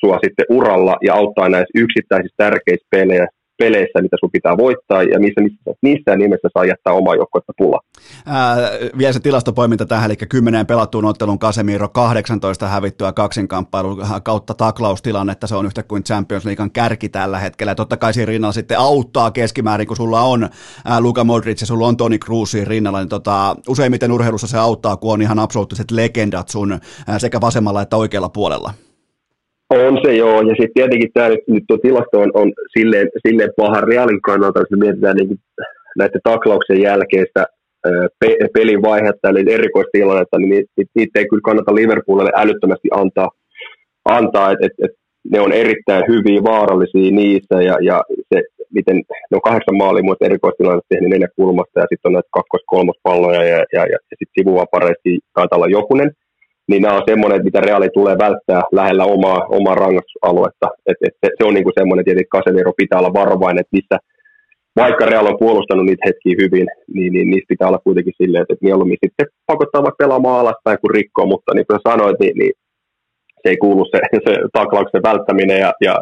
sua sitten uralla ja auttaa näissä yksittäisissä tärkeissä peleissä, peleissä, mitä sun pitää voittaa ja missä, missään nimessä saa jättää omaa joukkuetta pula. Ää, vielä se tilastopoiminta tähän, eli 10 pelattuun ottelun Casemiro, 18 hävittyä kaksinkamppailun kautta taklaustilannetta, se on yhtä kuin Champions Leaguean kärki tällä hetkellä. Totta kai siinä rinnalla sitten auttaa keskimäärin, kun sulla on ää, Luka Modric ja sulla on Toni Kroos rinnalla, niin tota, useimmiten urheilussa se auttaa, kun on ihan absoluuttiset legendat sun ää, sekä vasemmalla että oikealla puolella. On se joo, ja sitten tietenkin tämä nyt, nyt tuo tilasto on, on silleen, silleen paha realin kannalta, jos me mietitään niin näiden taklauksen jälkeistä pe- pelin vaihetta, eli erikoistilannetta, niin niitä, niitä ei kyllä kannata Liverpoolille älyttömästi antaa, antaa että et, et ne on erittäin hyviä, vaarallisia niissä, ja, ja se, miten ne on kahdeksan maalia muista erikoistilannetta tehnyt neljä kulmasta, ja sitten on näitä kakkos-kolmospalloja, ja, ja, ja, ja sitten sivuvapareista taitaa olla jokunen, niin nämä on semmoinen, mitä Reali tulee välttää lähellä omaa, omaa rangaistusaluetta. Et, et se, se, on niinku semmoinen, että Casemiro pitää olla varovainen, että missä, vaikka Real on puolustanut niitä hetkiä hyvin, niin, niin niistä pitää olla kuitenkin silleen, että mieluummin sitten pakottaa vaikka pelaamaan alaspäin kuin rikkoa, mutta niin kuin sanoit, niin, niin se ei kuulu se, se taklauksen välttäminen ja, ja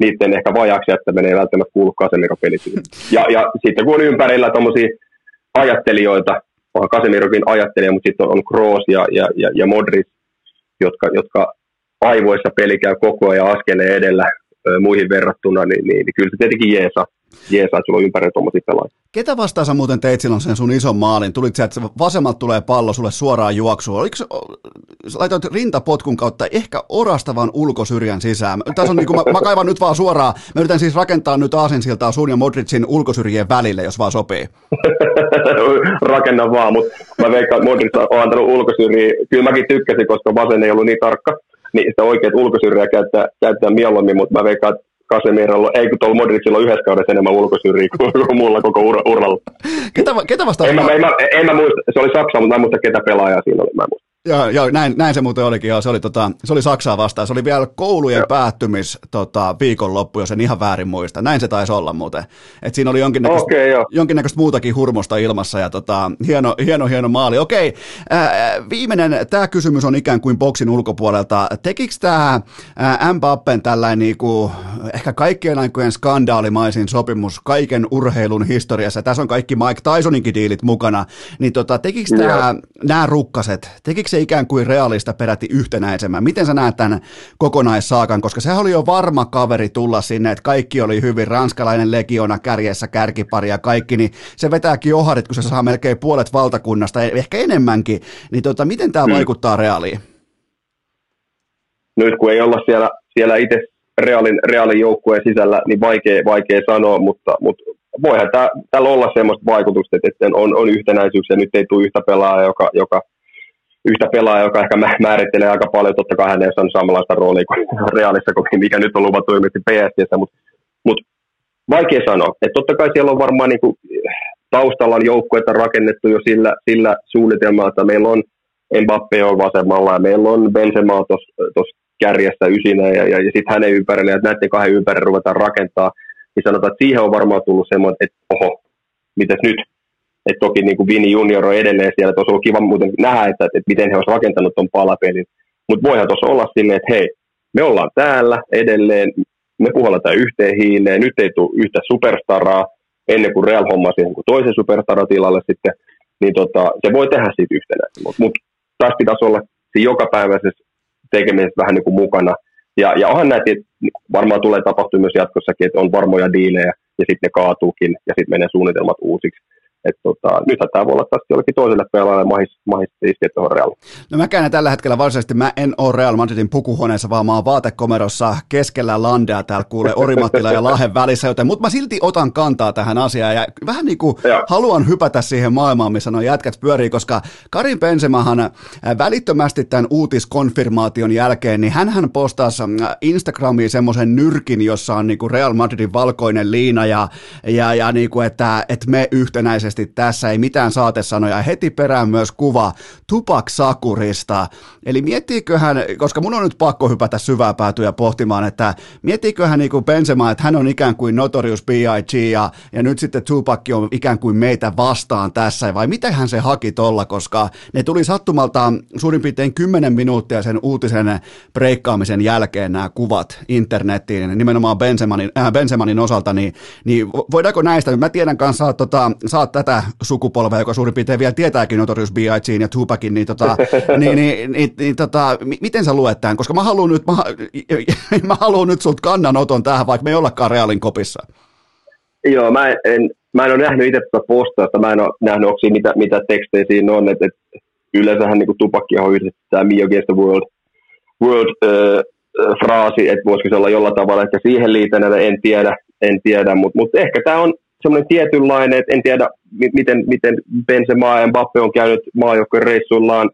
niiden ehkä vajaaksi jättäminen ei välttämättä kuulu Casemiro pelityyn. Ja, ja sitten kun on ympärillä tuommoisia ajattelijoita, onhan Kasemirokin ajattelija, mutta sitten on, on Kroos ja, ja, ja, ja Modric, jotka, jotka aivoissa peli käy koko ajan askeleen edellä muihin verrattuna, niin, niin, niin kyllä se tietenkin jeesaa jeesaa, sulla on ympärillä tuommoisia pelaajia. Ketä vastaan sä muuten teit silloin sen sun ison maalin? Tulit sä, että vasemmalta tulee pallo sulle suoraan juoksuun. Oliko, laitoit rintapotkun kautta ehkä orastavan ulkosyrjän sisään? Tässä on niin kuin, mä, mä, kaivan nyt vaan suoraan. Mä yritän siis rakentaa nyt aasinsiltaa sun ja Modricin ulkosyrjien välille, jos vaan sopii. Rakenna vaan, mutta mä veikkaan, että Modric on antanut ulkosyrjiä. Kyllä mäkin tykkäsin, koska vasen ei ollut niin tarkka niin sitä oikeat ulkosyrjää käyttää, käyttää mieluummin, mutta mä veikkaan, että Casemirolla, ei kun tuolla Modricilla on yhdessä kaudessa enemmän ulkosyrjiä kuin mulla koko ura, uralla. Ketä, ketä vastaan? En mä, en, mä, en mä muista, se oli Saksa, mutta mä en muista ketä pelaajaa siinä oli, mä en muista. Joo, joo näin, näin, se muuten olikin, joo, se oli, tota, se oli Saksaa vastaan, se oli vielä koulujen joo. päättymis tota, viikonloppu, jos en ihan väärin muista, näin se taisi olla muuten, et siinä oli jonkinnäköistä, okay, jonkinnäköistä muutakin hurmosta ilmassa ja tota, hieno, hieno, hieno maali. Okei, ää, viimeinen, tämä kysymys on ikään kuin boksin ulkopuolelta, tekikö tämä Mbappen tällainen niinku, ehkä kaikkien aikojen skandaalimaisin sopimus kaiken urheilun historiassa, tässä on kaikki Mike Tysoninkin diilit mukana, niin tota, tekikö nämä rukkaset, tekikö se ikään kuin realista peräti yhtenäisemmän? Miten sä näet tämän kokonaissaakan, koska se oli jo varma kaveri tulla sinne, että kaikki oli hyvin, ranskalainen legiona kärjessä, kärkipari ja kaikki, niin se vetääkin oharit, kun se saa melkein puolet valtakunnasta, e- ehkä enemmänkin, niin tota, miten tämä hmm. vaikuttaa reaaliin? Nyt kun ei olla siellä, siellä itse reaalin, reaalin joukkueen sisällä, niin vaikea, vaikea sanoa, mutta, mutta voihan tää, täällä olla semmoista vaikutusta, että on, on yhtenäisyyksiä, nyt ei tule yhtä pelaajaa, joka, joka yhtä pelaajaa, joka ehkä määrittelee aika paljon, totta kai hän ei saanut samanlaista roolia kuin Realissa, mikä nyt on luvattu ilmeisesti PSGssä, mutta mut, vaikea sanoa. että totta kai siellä on varmaan niinku, taustalla on joukkueita rakennettu jo sillä, sillä suunnitelmalla, että meillä on Mbappe on vasemmalla ja meillä on Benzema tuossa kärjessä ysinä ja, ja, ja sitten hänen ympärille ja näiden kahden ympärille ruvetaan rakentaa, niin sanotaan, että siihen on varmaan tullut semmoinen, että oho, mitäs nyt? Et toki niin Vini Junior on edelleen siellä, että olisi ollut kiva muuten nähdä, että, että miten he olisivat rakentanut tuon palapelin. Mutta voihan tuossa olla silleen, että hei, me ollaan täällä edelleen, me puhalletaan yhteen hiileen, nyt ei tule yhtä superstaraa, ennen kuin Real hommasi toisen superstaran tilalle sitten niin tota, se voi tehdä siitä yhtenäistä. Mutta mut, taas pitäisi olla jokapäiväisessä tekemisessä vähän niin kuin mukana. Ja, ja onhan näitä, niin varmaan tulee tapahtua myös jatkossakin, että on varmoja diilejä ja sitten ne kaatuukin ja sitten menee suunnitelmat uusiksi. Et tota, nythän tämä voi olla taas jollekin toiselle pelaajalle mahis, mahis iskeä tuohon Real. No mä käyn tällä hetkellä varsinaisesti, mä en ole Real Madridin pukuhuoneessa, vaan mä oon vaatekomerossa keskellä landea täällä kuule Orimattila ja Lahen välissä, joten mutta mä silti otan kantaa tähän asiaan ja vähän niin kuin haluan hypätä siihen maailmaan, missä nuo jätkät pyörii, koska Karin Benzemahan äh, välittömästi tämän uutiskonfirmaation jälkeen, niin hän postasi äh, Instagramiin semmoisen nyrkin, jossa on niin kuin Real Madridin valkoinen liina ja, ja, ja niin kuin, että, että me yhtenäisesti ilmeisesti tässä ei mitään saatesanoja. Heti perään myös kuva Tupak Sakurista. Eli miettiiköhän, koska mun on nyt pakko hypätä syvää päätyä pohtimaan, että miettiiköhän niin kuin Benzema, että hän on ikään kuin Notorious B.I.G. Ja, ja nyt sitten Tupac on ikään kuin meitä vastaan tässä, vai mitähän se haki tolla, koska ne tuli sattumalta suurin piirtein 10 minuuttia sen uutisen breikkaamisen jälkeen nämä kuvat internettiin, nimenomaan Benzemanin, äh, Benzemanin osalta, niin, niin voidaanko näistä, mä tiedän kanssa, tota, sä oot tätä sukupolvea, joka suurin piirtein vielä tietääkin Notorious B.I.G. ja Tupacin, niin, tota, niin, niin, niin, niin tota, miten sä luet tämän? Koska mä haluan nyt, mä, mä haluan nyt sulta kannanoton tähän, vaikka me ei ollakaan Realin kopissa. Joo, mä en, mä en ole nähnyt itse tätä postausta, mä en ole nähnyt, onko siinä, mitä, mitä tekstejä siinä on, että et, yleensähän niin tupakki on tämä Me Against the World, world äh, fraasi, että voisiko se olla jollain tavalla, että siihen liitänä, en tiedä, en tiedä, mutta mut ehkä tämä on semmoinen tietynlainen, että en tiedä miten, miten Benzema ja Mbappe on käynyt maajoukkojen reissuillaan,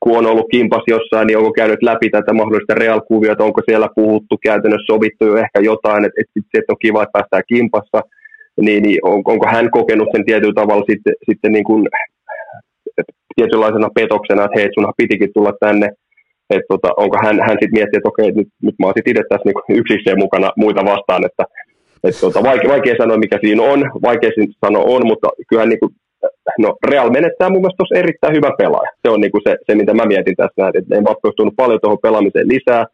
kun on ollut kimpas jossain, niin onko käynyt läpi tätä mahdollista real-kuviota, onko siellä puhuttu, käytännössä sovittu jo ehkä jotain, että, että, että on kiva, että päästään kimpassa, niin, niin on, onko hän kokenut sen tietyllä tavalla sitten, sitten niin kuin, tietynlaisena petoksena, että hei, sunhan pitikin tulla tänne, että tota, onko hän, hän sitten miettinyt, että okei, nyt, nyt mä oon sitten itse tässä niin yksikseen mukana muita vastaan, että et tota, vaikea, vaikea sanoa, mikä siinä on, vaikea sanoa on, mutta kyllähän niin kuin, no Real menettää mun mielestä tuossa erittäin hyvä pelaaja. Se on niin kuin se, se, mitä mä mietin tässä, että Mbappe olisi tullut paljon tuohon pelaamiseen lisää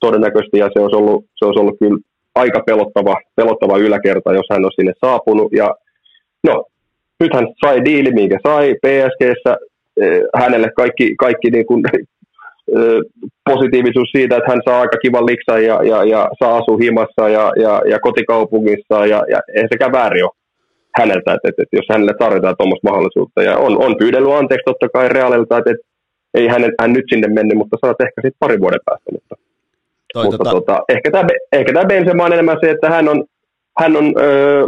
todennäköisesti, ja se olisi ollut, se olisi ollut kyllä aika pelottava, pelottava yläkerta, jos hän olisi sinne saapunut. Ja no, nyt hän sai diili, minkä sai PSGssä, eh, hänelle kaikki, kaikki niin kuin positiivisuus siitä, että hän saa aika kivan liksan ja, ja, ja saa asua himassa ja, ja, ja kotikaupungissa ja, ja ei sekään väärin ole häneltä, että, että, että jos hänelle tarjotaan tuommoista mahdollisuutta. Ja on, on pyydellyt anteeksi totta kai Realilta, että, että ei hän, hän nyt sinne mennyt, mutta saat ehkä sitten pari vuoden päästä. Mutta, Toi, mutta tota... Tota, ehkä tämä ehkä tämä Benzema on enemmän se, että hän on, hän on, öö,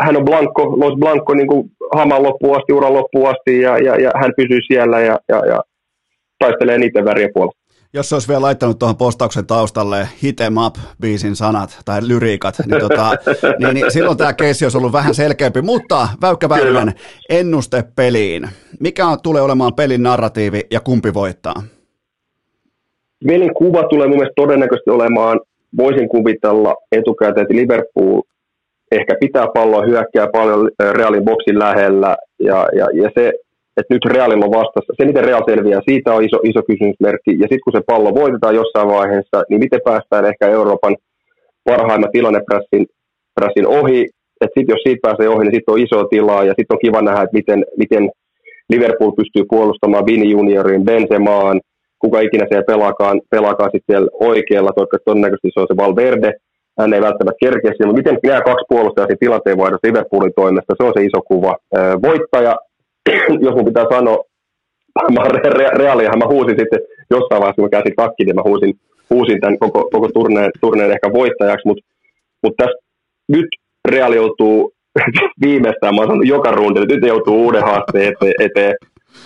hän on Blanco, Los Blanco niin kuin haman loppuun asti, uran loppuun asti ja, ja, ja hän pysyy siellä ja, ja, ja taistelee niiden värien puolesta. Jos se olisi vielä laittanut tuohon postauksen taustalle Hit em up biisin sanat tai lyriikat, niin, tota, niin, niin silloin tämä keissi olisi ollut vähän selkeämpi. Mutta Väykkä Väyrynen, ennuste peliin. Mikä on, tulee olemaan pelin narratiivi ja kumpi voittaa? Pelin kuva tulee mun mielestä todennäköisesti olemaan, voisin kuvitella etukäteen, että Liverpool ehkä pitää palloa, hyökkää paljon Realin boksin lähellä ja, ja, ja se että nyt Realilla on vastassa. Se, miten Real selviää, siitä on iso, iso kysymysmerkki. Ja sitten kun se pallo voitetaan jossain vaiheessa, niin miten päästään ehkä Euroopan parhaimman tilannepressin pressin ohi. Että sitten jos siitä pääsee ohi, niin sitten on iso tilaa ja sitten on kiva nähdä, että miten, miten Liverpool pystyy puolustamaan Vini Juniorin, Benzemaan, kuka ikinä siellä pelaakaan, pelaakaan sitten siellä oikealla, toivottavasti todennäköisesti se on se Valverde, hän ei välttämättä kerkeä mutta miten nämä kaksi puolustajaa tilanteen vaihdossa Liverpoolin toimesta, se on se iso kuva. Voittaja jos mun pitää sanoa, mä re- reaaliahan mä huusin sitten jossain vaiheessa, kun mä käsin takkiin, niin mä huusin, huusin tämän koko, koko turneen, turneen ehkä voittajaksi, mutta mut tässä nyt Real joutuu viimeistään, mä oon sanonut joka rundi, nyt joutuu uuden haasteen eteen. eteen.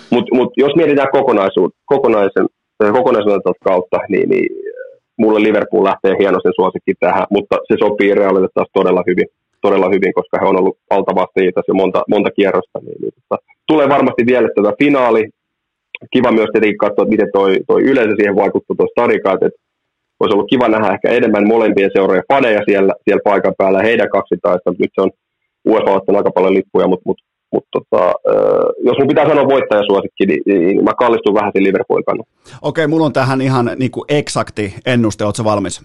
Mutta mut jos mietitään kokonaisuuden, kokonaisen, kokonaisuuden kautta, niin, niin mulle Liverpool lähtee hienoisen suosikki tähän, mutta se sopii Realille taas todella hyvin, todella hyvin koska he on ollut valtavasti siitä jo monta, monta kierrosta. Niin, niin, tota, tulee varmasti vielä tätä finaali. Kiva myös tietenkin katsoa, miten toi, toi yleisö siihen vaikuttaa tuossa tarikaat, että olisi ollut kiva nähdä ehkä enemmän molempien seurojen faneja siellä, siellä paikan päällä, heidän kaksitaista. Nyt se on UEFA ottanut aika paljon lippuja, mutta, mutta, mutta tota, jos mun pitää sanoa voittajasuosikki, niin, niin mä kallistun vähän sen Liverpoolin kannalta. Okei, mulla on tähän ihan niin kuin eksakti ennuste, ootko valmis?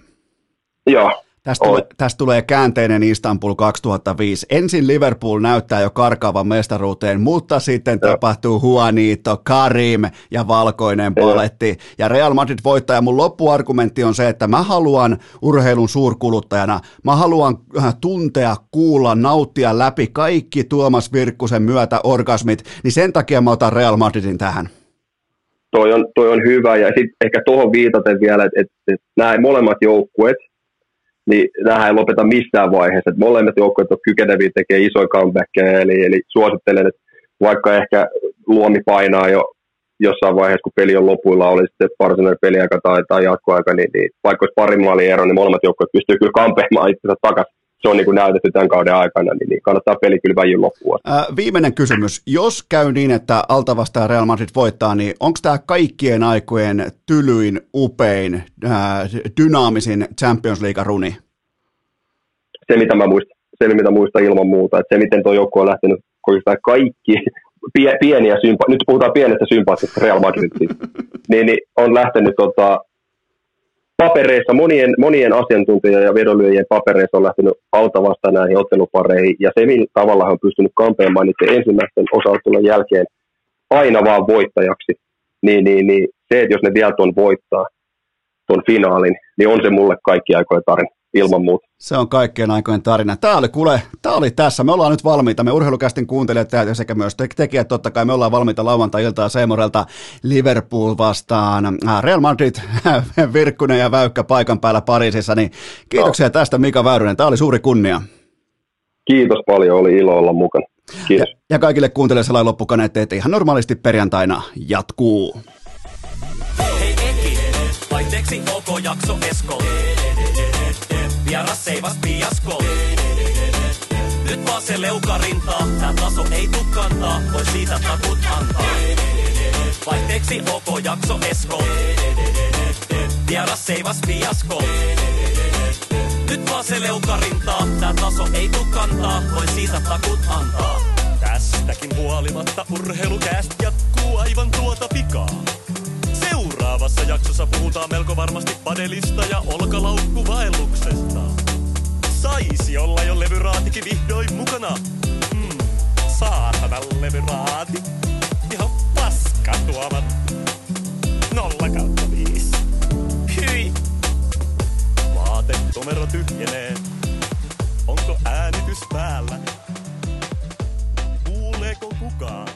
Joo. Tästä tulee, tästä tulee käänteinen Istanbul 2005. Ensin Liverpool näyttää jo karkaavan mestaruuteen, mutta sitten ja. tapahtuu Juanito, Karim ja valkoinen paletti. Ja Real Madrid voittaa. Ja mun loppuargumentti on se, että mä haluan urheilun suurkuluttajana, mä haluan äh, tuntea, kuulla, nauttia läpi kaikki Tuomas Virkkusen myötä orgasmit, niin sen takia mä otan Real Madridin tähän toi on, toi on hyvä. Ja sitten ehkä tuohon viitaten vielä, että et, et nämä molemmat joukkueet, niin nämä ei lopeta missään vaiheessa. Et molemmat joukkueet on kykeneviä tekemään isoja comebackkejä, eli, eli suosittelen, että vaikka ehkä luomi painaa jo jossain vaiheessa, kun peli on lopuilla, oli sitten varsinainen peliaika tai, tai jatkoaika, niin, niin vaikka olisi parin maalin ero, niin molemmat joukkueet pystyy kyllä kampeamaan itsensä takaisin se on niin kuin näytetty tämän kauden aikana, niin, niin kannattaa peli kyllä väijyn loppuun. Ää, viimeinen kysymys. Jos käy niin, että alta vastaan Real Madrid voittaa, niin onko tämä kaikkien aikojen tylyin, upein, ää, dynaamisin Champions League-runi? Se, mitä mä muistan, se, mitä muistan ilman muuta, että se, miten tuo joukko on lähtenyt oikeastaan kaikki pie, pieniä sympa- nyt puhutaan pienestä sympaattisesta Real Madridista, niin, niin, on lähtenyt tota, papereissa, monien, monien asiantuntijoiden ja vedonlyöjien papereissa on lähtenyt altavasta näihin ottelupareihin, ja se millä tavalla on pystynyt kampeamaan niiden ensimmäisten osallistunnon jälkeen aina vaan voittajaksi, niin, niin, niin se, että jos ne vielä tuon voittaa, tuon finaalin, niin on se mulle kaikki aikojen tarina ilman muuta. Se on kaikkien aikojen tarina. Tämä oli, kuule, tämä oli tässä. Me ollaan nyt valmiita. Me urheilukästin kuuntelijat ja sekä myös tekijät totta kai. Me ollaan valmiita lauantai-iltaa Seemorelta Liverpool vastaan. Äh, Real Madrid, Virkkunen ja Väykkä paikan päällä Pariisissa. Niin kiitoksia no. tästä Mika Väyrynen. Tämä oli suuri kunnia. Kiitos paljon, oli ilo olla mukana. Kiitos. Ja, ja kaikille kuuntelijoille sellainen loppukaneet, että ihan normaalisti perjantaina jatkuu. Hei Eki, vaihteeksi OK jakso Esko. Vieras seivas piasko. Nyt vaan se leukarintaa, tää taso ei tuu kantaa, voi siitä takut antaa. Vaihteeksi OK jakso Esko. Vieras seivas piasko. Nyt vaan se leukarintaa, tää taso ei tuu kantaa, voi siitä takut antaa. Tästäkin huolimatta urheilukääst jatkuu aivan tuota pikaa. Seuraavassa jaksossa puhutaan melko varmasti padelista ja olkalaukkuvaelluksesta. Saisi olla jo levyraatikin vihdoin mukana. Hmm, saatana levyraati. Ihan paska tuomat. Nolla kautta viisi. Hyi. Vaatetomero tyhjenee. Onko äänitys päällä? Kuuleeko kukaan?